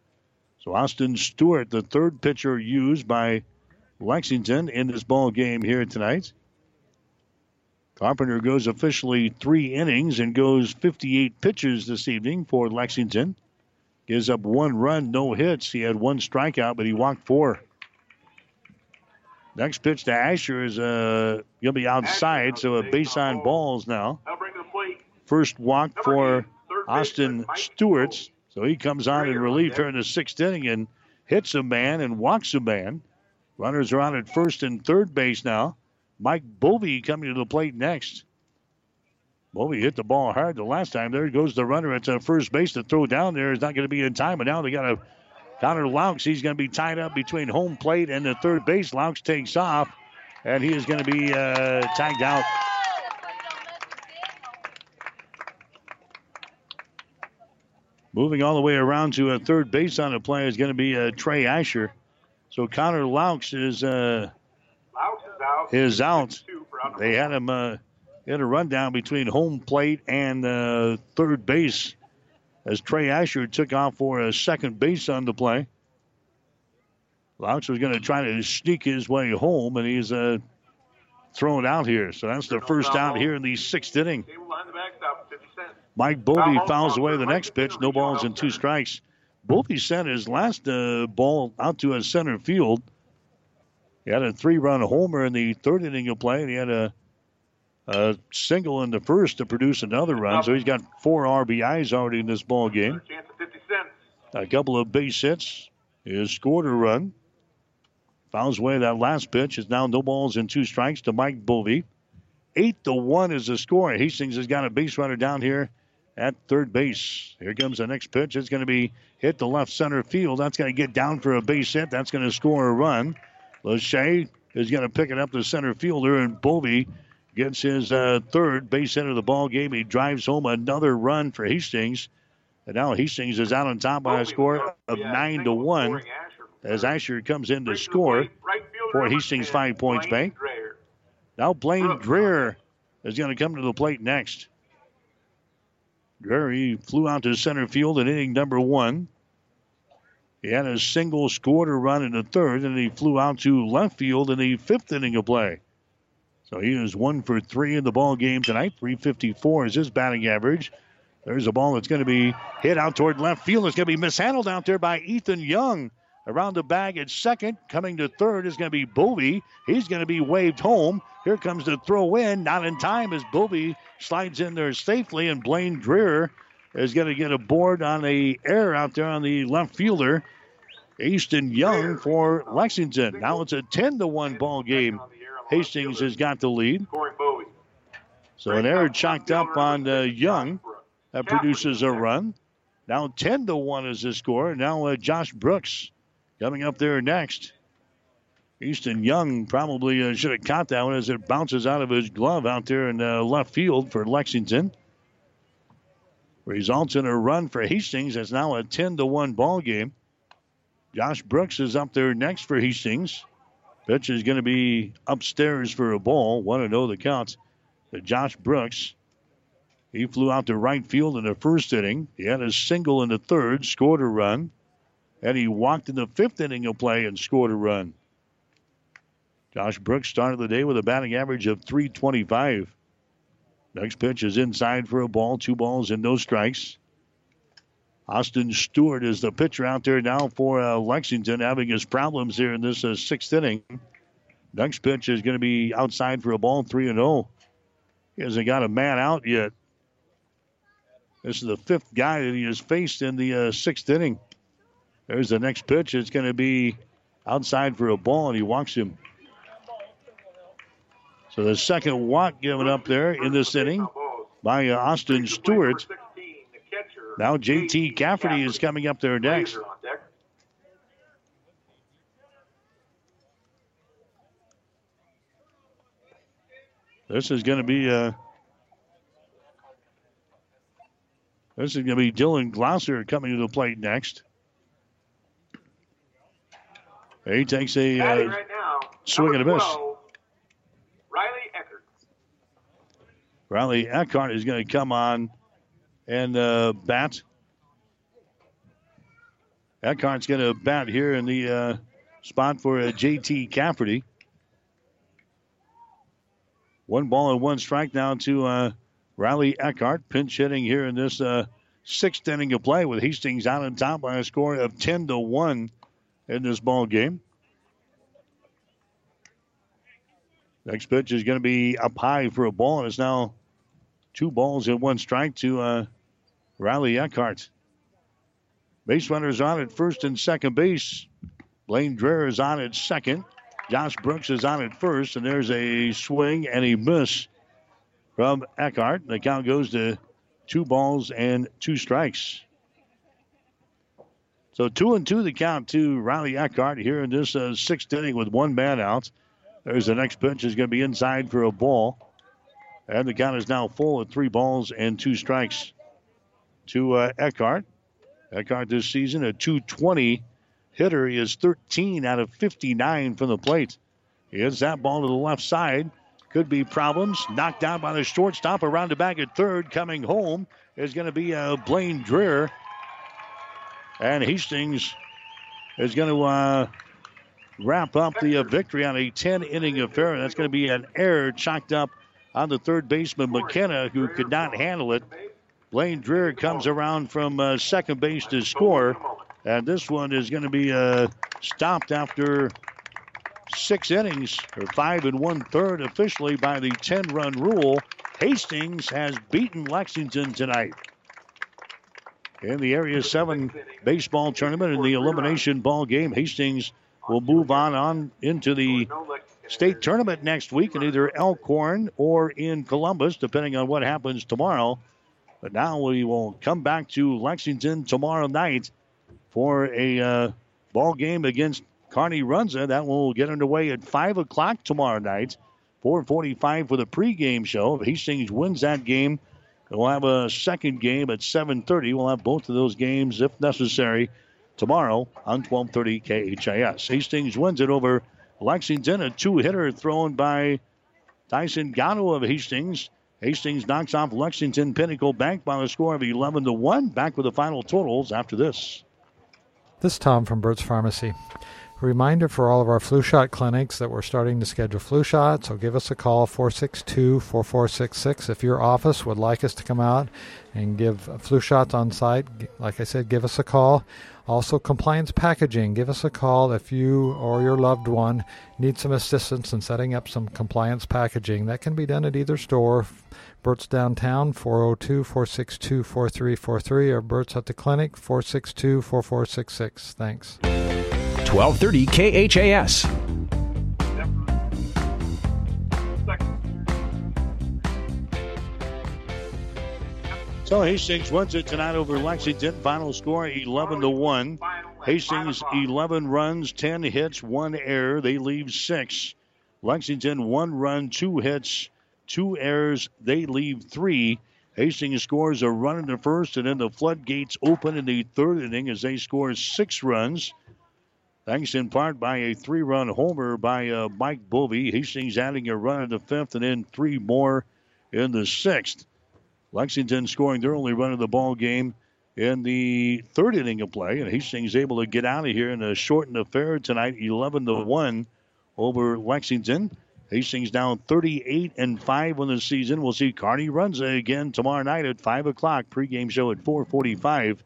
So Austin Stewart, the third pitcher used by Lexington in this ball game here tonight. Carpenter goes officially three innings and goes 58 pitches this evening for Lexington. Gives up one run, no hits. He had one strikeout, but he walked four. Next pitch to Asher is uh, going to be outside, so a base on balls now. First walk for Austin Stewart's. So he comes on in relief here in the sixth inning and hits a man and walks a man. Runners are on at first and third base now. Mike Bovey coming to the plate next. Bovey hit the ball hard the last time. There goes the runner at uh, first base to throw down there. Is not going to be in time, but now they got a Connor Laux. He's going to be tied up between home plate and the third base. Laux takes off, and he is going to be uh, tagged out. Moving all the way around to a third base on the play is going to be uh, Trey Asher. So Connor Laux is uh, is out. They had him uh, had a rundown between home plate and uh, third base as Trey Asher took off for a second base on the play. Laux was going to try to sneak his way home, and he's uh, thrown out here. So that's the first out here in the sixth inning. Mike Bovey fouls away the next pitch. No balls and two strikes. Bovey sent his last uh, ball out to a center field. He had a three-run homer in the third inning of play, and he had a, a single in the first to produce another run. So he's got four RBIs already in this ball game. A couple of base hits. Has scored a run. Fouls away that last pitch. Is now no balls and two strikes to Mike Bovey. Eight to one is the score. Hastings has got a base runner down here at third base. Here comes the next pitch. It's going to be hit to left center field. That's going to get down for a base hit. That's going to score a run. Lachey is going to pick it up to center fielder, and Bovey gets his uh, third base hit of the ball game. He drives home another run for Hastings. And now Hastings is out on top by a score of nine to one as Asher comes in to score for Hastings Five Points Bank. Now Blaine Dreher is going to come to the plate next. Dreher he flew out to center field in inning number one. He had a single, scored a run in the third, and he flew out to left field in the fifth inning of play. So he is one for three in the ball game tonight. 354 is his batting average. There's a ball that's going to be hit out toward left field. It's going to be mishandled out there by Ethan Young. Around the bag at second. Coming to third is going to be Bovey. He's going to be waved home. Here comes the throw in. Not in time as Bovey slides in there safely, and Blaine Dreher is going to get a board on the air out there on the left fielder. Easton Young for Lexington. Now it's a 10 to 1 ball game. Hastings has got the lead. So an error chalked up on uh, Young. That produces a run. Now 10 to 1 is the score. Now uh, Josh Brooks coming up there next. Easton Young probably uh, should have caught that one as it bounces out of his glove out there in uh, left field for Lexington. Results in a run for Hastings. It's now a 10 to 1 ball game. Josh Brooks is up there next for Hastings. Pitch is going to be upstairs for a ball. 1 0 the counts. to Josh Brooks. He flew out to right field in the first inning. He had a single in the third, scored a run. And he walked in the fifth inning of play and scored a run. Josh Brooks started the day with a batting average of 325. Next pitch is inside for a ball, two balls and no strikes. Austin Stewart is the pitcher out there now for uh, Lexington, having his problems here in this uh, sixth inning. Next pitch is going to be outside for a ball, 3 and 0. He hasn't got a man out yet. This is the fifth guy that he has faced in the uh, sixth inning. There's the next pitch. It's going to be outside for a ball, and he walks him. So the second walk given up there in this inning by uh, Austin Stewart. Now JT Cafferty is coming up there next. This is going to be uh, this is going to be Dylan Glosser coming to the plate next. He takes a uh, right now, swing and a miss. 12, Riley Eckert. Riley Eckhart is going to come on and uh, bat. Eckhart's going to bat here in the uh, spot for uh, JT Cafferty. One ball and one strike now to uh, Riley Eckhart. Pinch hitting here in this uh, sixth inning of play with Hastings out on top by a score of 10 to 1 in this ball game. Next pitch is going to be up high for a ball, and it's now two balls and one strike to uh, Riley Eckhart. Base runners on at first and second base. Blaine Dreher is on at second. Josh Brooks is on at first, and there's a swing and a miss from Eckhart. The count goes to two balls and two strikes. So two and two the count to Riley Eckhart here in this uh, sixth inning with one man out. There's the next pitch is going to be inside for a ball. And the count is now full at three balls and two strikes to uh, Eckhart. Eckhart this season a 220 hitter. He is 13 out of 59 from the plate. He hits that ball to the left side. Could be problems. Knocked down by the shortstop around the back at third. Coming home is going to be uh, Blaine Dreher. And Hastings is going to uh, wrap up the uh, victory on a 10 inning affair. That's going to be an error chalked up on the third baseman McKenna, who could not handle it. Blaine Dreher comes around from uh, second base to score. And this one is going to be uh, stopped after six innings, or five and one third officially by the 10 run rule. Hastings has beaten Lexington tonight. In the Area 7 baseball tournament in the elimination ball game, Hastings will move on, on into the state tournament next week in either Elkhorn or in Columbus, depending on what happens tomorrow. But now we will come back to Lexington tomorrow night for a uh, ball game against Kearney Runza. That will get underway at 5 o'clock tomorrow night. 445 for the pregame show. If Hastings wins that game, we'll have a second game at 7.30. We'll have both of those games, if necessary, tomorrow on 1230 KHAS. Hastings wins it over Lexington. A two-hitter thrown by Tyson Gatto of Hastings. Hastings knocks off Lexington Pinnacle Bank by a score of 11 to 1. Back with the final totals after this. This is Tom from Burt's Pharmacy. Reminder for all of our flu shot clinics that we're starting to schedule flu shots, so give us a call 462 4466 if your office would like us to come out and give flu shots on site. Like I said, give us a call. Also, compliance packaging. Give us a call if you or your loved one need some assistance in setting up some compliance packaging. That can be done at either store. Burt's downtown, 402 462 4343, or Burt's at the clinic, 462 4466. Thanks. 1230 KHAS. So Hastings wins it tonight over Lexington. Final score 11 to 1. Hastings 11 runs, 10 hits, 1 error. They leave 6. Lexington 1 run, 2 hits, 2 errors. They leave 3. Hastings scores a run in the first, and then the floodgates open in the third inning as they score 6 runs. Thanks in part by a three run homer by uh, Mike Bovey. Hastings adding a run in the fifth and then three more in the sixth. Lexington scoring their only run of the ball game in the third inning of play, and Hastings able to get out of here in a shortened affair tonight, 11 to one over Lexington. Hastings down 38 and five on the season. We'll see Kearney Runza again tomorrow night at five o'clock. Pregame show at 4:45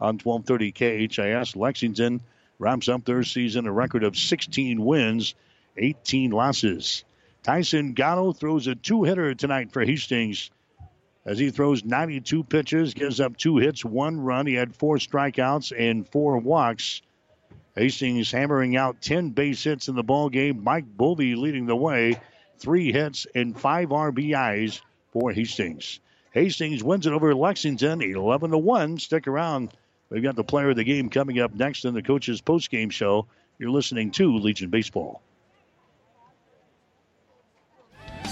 on 12:30 KHAS. Lexington wraps up their season a record of 16 wins, 18 losses. Tyson Gatto throws a two-hitter tonight for Hastings as he throws 92 pitches, gives up two hits, one run. He had four strikeouts and four walks. Hastings hammering out 10 base hits in the ball game. Mike Bovey leading the way, three hits and five RBIs for Hastings. Hastings wins it over Lexington, 11 to one. Stick around. We've got the player of the game coming up next in the coach's post-game show. You're listening to Legion Baseball.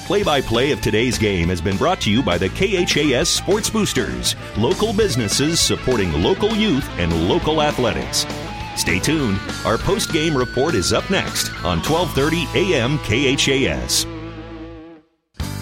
Play by play of today's game has been brought to you by the KHAS Sports Boosters, local businesses supporting local youth and local athletics. Stay tuned. Our post game report is up next on 1230 AM KHAS.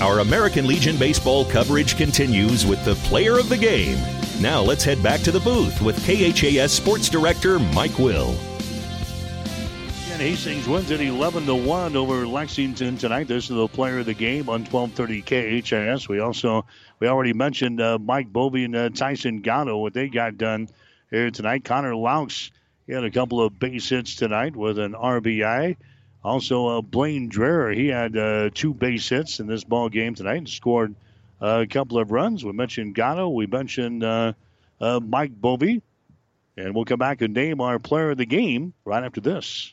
Our American Legion baseball coverage continues with the player of the game. Now let's head back to the booth with KHAS Sports Director Mike Will. And Hastings wins it 11 to 1 over Lexington tonight. This is the player of the game on 1230 KHAS. We also, we already mentioned uh, Mike Bovey and uh, Tyson Gatto, what they got done here tonight. Connor Laux, he had a couple of base hits tonight with an RBI. Also, uh, Blaine Dreher, he had uh, two base hits in this ball game tonight and scored uh, a couple of runs. We mentioned Gatto. We mentioned uh, uh, Mike Bovey. And we'll come back and name our player of the game right after this.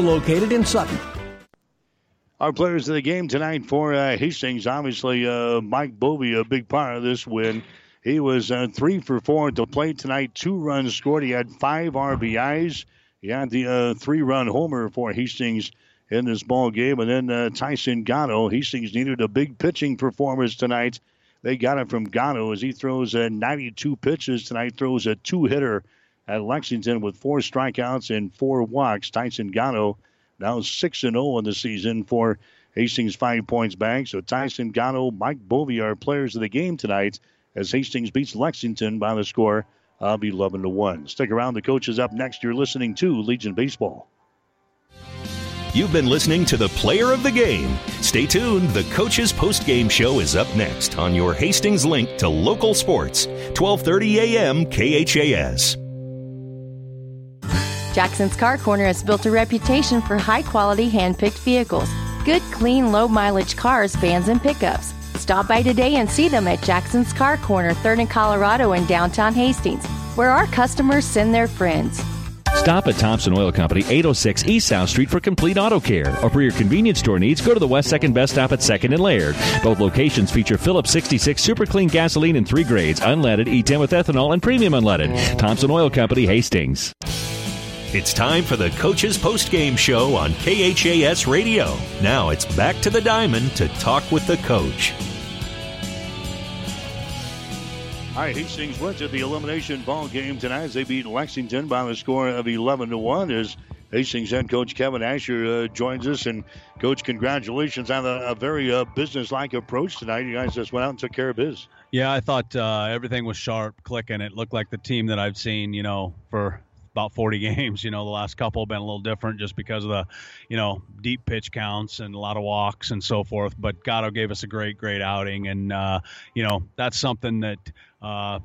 located in Sutton. Our players of the game tonight for uh, Hastings, obviously, uh, Mike Bovey, a big part of this win. He was uh, three for four at the plate tonight, two runs scored. He had five RBIs. He had the uh, three run homer for Hastings in this ball game. And then uh, Tyson Gatto, Hastings needed a big pitching performance tonight. They got it from Gatto as he throws uh, 92 pitches tonight, throws a two hitter at Lexington with four strikeouts and four walks. Tyson Gatto now 6 and 0 in the season for Hastings Five Points Bank. So Tyson Gatto, Mike Bovey are players of the game tonight as Hastings beats Lexington by the score of 11 to 1. Stick around. The coach is up next. You're listening to Legion Baseball. You've been listening to the player of the game. Stay tuned. The coach's post-game show is up next on your Hastings link to local sports. 12:30 a.m. KHAS. Jackson's Car Corner has built a reputation for high quality hand picked vehicles. Good, clean, low mileage cars, vans, and pickups. Stop by today and see them at Jackson's Car Corner, 3rd and Colorado in downtown Hastings, where our customers send their friends. Stop at Thompson Oil Company, 806 East South Street for complete auto care. Or for your convenience store needs, go to the West 2nd Best Stop at 2nd and Laird. Both locations feature Phillips 66 super clean gasoline in three grades, unleaded, E10 with ethanol, and premium unleaded. Thompson Oil Company, Hastings. It's time for the Coach's Post-Game Show on KHAS Radio. Now it's back to the diamond to talk with the coach. All right, Hastings went to the elimination ball game tonight as they beat Lexington by the score of 11 to 1. As Hastings head coach Kevin Asher uh, joins us. And, Coach, congratulations on a, a very uh, business-like approach tonight. You guys just went out and took care of biz. Yeah, I thought uh, everything was sharp, clicking. It looked like the team that I've seen, you know, for about 40 [LAUGHS] games. You know, the last couple have been a little different just because of the, you know, deep pitch counts and a lot of walks and so forth. But Gatto gave us a great, great outing, and uh, you know that's something that. Uh,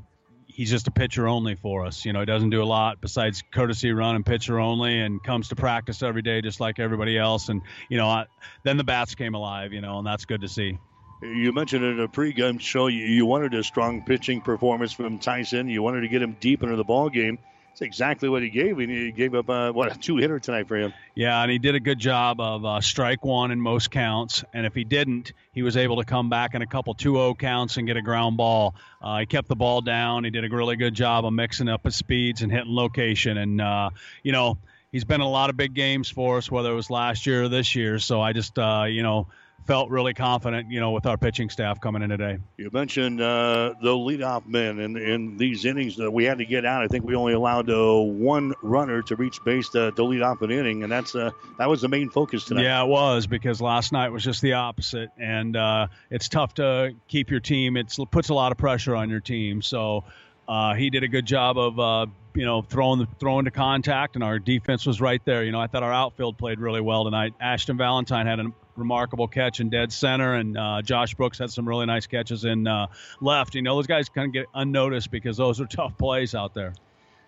he's just a pitcher only for us. You know, he doesn't do a lot besides courtesy run and pitcher only, and comes to practice every day just like everybody else. And you know, I, then the bats came alive. You know, and that's good to see. You mentioned in a pregame show you, you wanted a strong pitching performance from Tyson. You wanted to get him deep into the ball game. That's exactly what he gave. He gave up uh, what a two hitter tonight for him. Yeah, and he did a good job of uh, strike one in most counts. And if he didn't, he was able to come back in a couple 2-0 counts and get a ground ball. Uh, he kept the ball down. He did a really good job of mixing up his speeds and hitting location. And uh, you know, he's been in a lot of big games for us, whether it was last year or this year. So I just, uh, you know felt really confident, you know, with our pitching staff coming in today. You mentioned uh, the leadoff men in, in these innings that we had to get out. I think we only allowed uh, one runner to reach base to, to lead off an inning, and that's uh, that was the main focus tonight. Yeah, it was because last night was just the opposite, and uh, it's tough to keep your team. It puts a lot of pressure on your team. So uh, he did a good job of uh, you know throwing the throwing to contact, and our defense was right there. You know, I thought our outfield played really well tonight. Ashton Valentine had a remarkable catch in dead center, and uh, Josh Brooks had some really nice catches in uh, left. You know, those guys kind of get unnoticed because those are [LAUGHS] tough plays out there.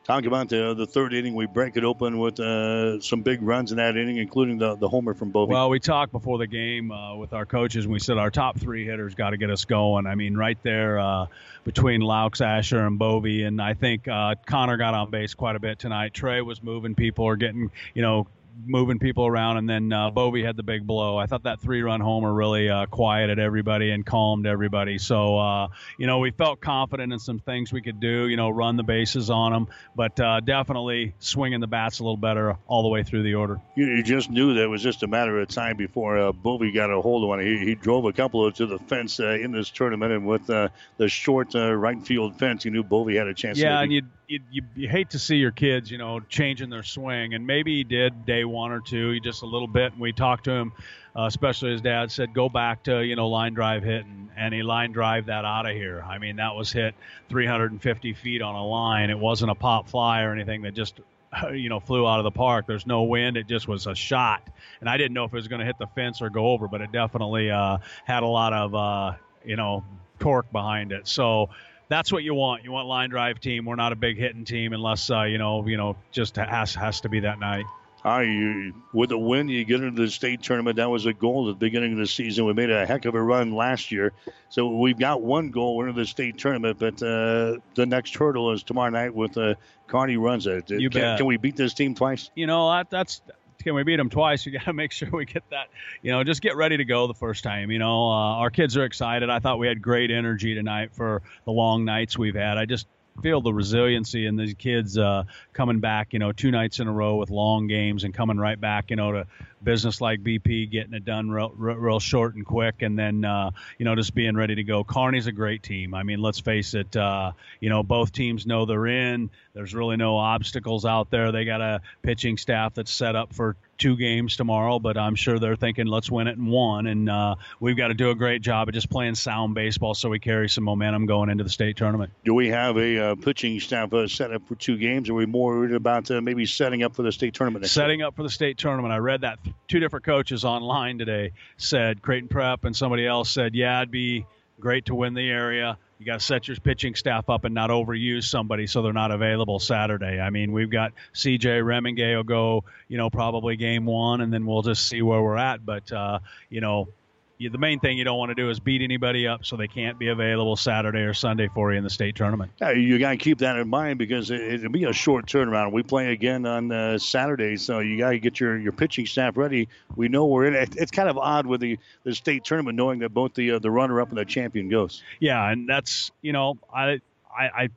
Talk about the the third inning. We break it open with uh, some big runs in that inning, including the, the homer from Bovey. Well, we talked before the game uh, with our coaches, and we said our top three hitters got to get us going. I mean, right there uh, between Laux, Asher, and Bovey, and I think uh, Connor got on base quite a bit tonight. Trey was moving people or getting, you know, moving people around, and then uh, Bovey had the big blow. I thought that three-run homer really uh, quieted everybody and calmed everybody. So uh, you know, we felt confident in some things we could do. You know, run the bases on them, but uh, definitely swinging the bats a little better all the way through the order. You, you just knew that it was just a matter of time before uh, Bovey got a hold of one. He, he drove a couple of to the fence uh, in this tournament, and with uh, the short uh, right field fence, you knew Bovey had a chance. Yeah, and you you, you, you, hate to see your kids, you know, changing their swing. And maybe he did day one or two, he just a little bit. And we talked to him, uh, especially his dad said, go back to, you know, line drive hit. And, and he line drive that out of here. I mean, that was hit 350 feet on a line. It wasn't a pop fly or anything that just [LAUGHS] you know, flew out of the park. There's no wind. It just was a shot, and I didn't know if it was going to hit the fence or go over, but it definitely uh, had a lot of uh, you know torque behind it. So that's what you want. You want line drive team. We're not a big hitting team unless uh, you know you know just has has to be that night. Hi, you, with the win, you get into the state tournament. That was a goal at the beginning of the season. We made a heck of a run last year. So we've got one goal. We're in the state tournament, but uh, the next hurdle is tomorrow night with uh, Kearney Runza. You can, bet. can we beat this team twice? You know that, that's can we beat them twice? You got to [LAUGHS] make sure we get that. You know, just get ready to go the first time. You know, uh, our kids are excited. I thought we had great energy tonight for the long nights we've had. I just feel the resiliency in these kids uh, coming back, you know, two nights in a row with long games and coming right back, you know, to business like BP, getting it done real, real short and quick, and then uh, you know just being ready to go. Kearney's a great team. I mean, let's face it. Uh, you know, both teams know they're in. There's really no obstacles out there. They got a pitching staff that's set up for two games tomorrow, but I'm sure they're thinking let's win it in one, and uh, we've got to do a great job of just playing sound baseball so we carry some momentum going into the state tournament. Do we have a uh, pitching staff uh, set up for two games? or Are we more worried about uh, maybe setting up for the state tournament? setting up for the state tournament. I read that two different coaches online today said Creighton Prep and somebody else said, yeah, it'd be great to win the area. You got to set your pitching staff up and not overuse somebody so they're not available Saturday. I mean, we've got CJ Remingay will go, you know, probably game one, and then we'll just see where we're at. But, uh, you know, you, the main thing you don't want to do is beat anybody up so they can't be available Saturday or Sunday for you in the state tournament. Yeah, you got to keep that in mind because it, will be a short turnaround. We play again on uh, Saturday, so you got to get your, your pitching staff ready. We know we're in it. It's kind of odd with the, the state tournament knowing that both the uh, the runner up and the champion goes. Yeah, and that's you know I I, I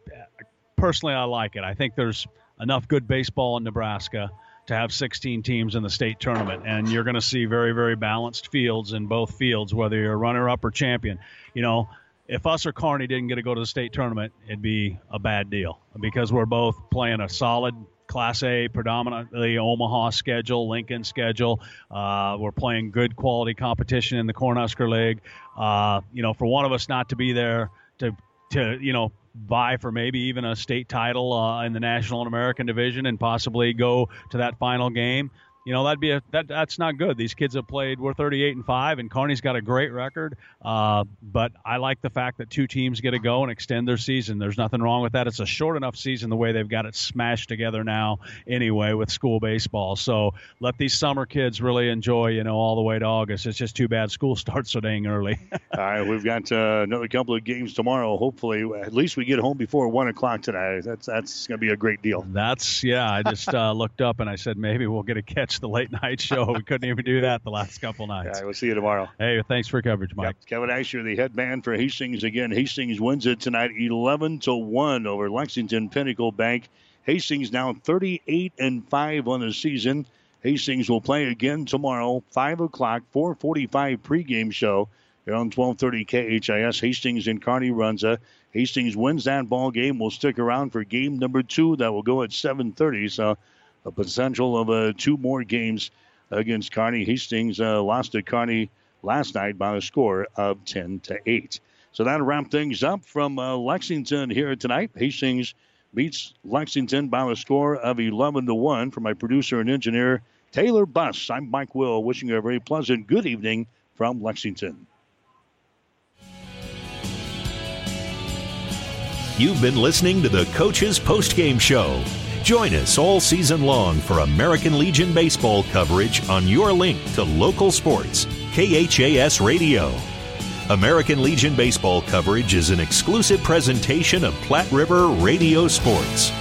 personally I like it. I think there's enough good baseball in Nebraska to have 16 teams in the state tournament, and you're going to see very, very balanced fields in both fields, whether you're runner-up or champion. You know, if us or Kearney didn't get to go to the state tournament, it'd be a bad deal because we're both playing a solid Class A, predominantly Omaha schedule, Lincoln schedule. Uh, we're playing good quality competition in the Cornhusker League. Uh, you know, for one of us not to be there to to you know vie for maybe even a state title uh, in the National and American division and possibly go to that final game you know that'd be a that that's not good. These kids have played. We're 38 and five, and Kearney's got a great record. Uh, but I like the fact that two teams get to go and extend their season. There's nothing wrong with that. It's a short enough season the way they've got it smashed together now anyway with school baseball. So let these summer kids really enjoy. You know all the way to August. It's just too bad school [LAUGHS] starts so dang early. [LAUGHS] all right, we've got uh, another couple of games tomorrow. Hopefully, at least we get home before one o'clock tonight. That's that's going to be a great deal. That's yeah. I just uh, [LAUGHS] looked up and I said maybe we'll get a catch the late night [LAUGHS] show. We couldn't even do that the last couple nights. Yeah, we'll see you tomorrow. Hey, thanks for coverage, Mike. Yep. Kevin Asher, the head man for Hastings again. Hastings wins it tonight, 11 to one over Lexington Pinnacle Bank. Hastings now 38 and five on the season. Hastings will play again tomorrow, five o'clock, 4:45 pregame show here on 12:30 KHAS. Hastings and Kearney Runza. Hastings wins that ball game. Will stick around for game number two. That will go at 7:30. So a potential of uh, two more games against Kearney. Hastings uh, lost to Kearney last night by a score of 10 to 8. So that'll wrap things up from uh, Lexington here tonight. Hastings beats Lexington by a score of 11 to 1. For my producer and engineer, Taylor Buss, I'm Mike Will, wishing you a very pleasant good evening from Lexington. You've been listening to the Coach's Postgame Show. Join us all season long for American Legion baseball coverage on your link to local sports, KHAS Radio. American Legion baseball coverage is an exclusive presentation of Platte River Radio Sports.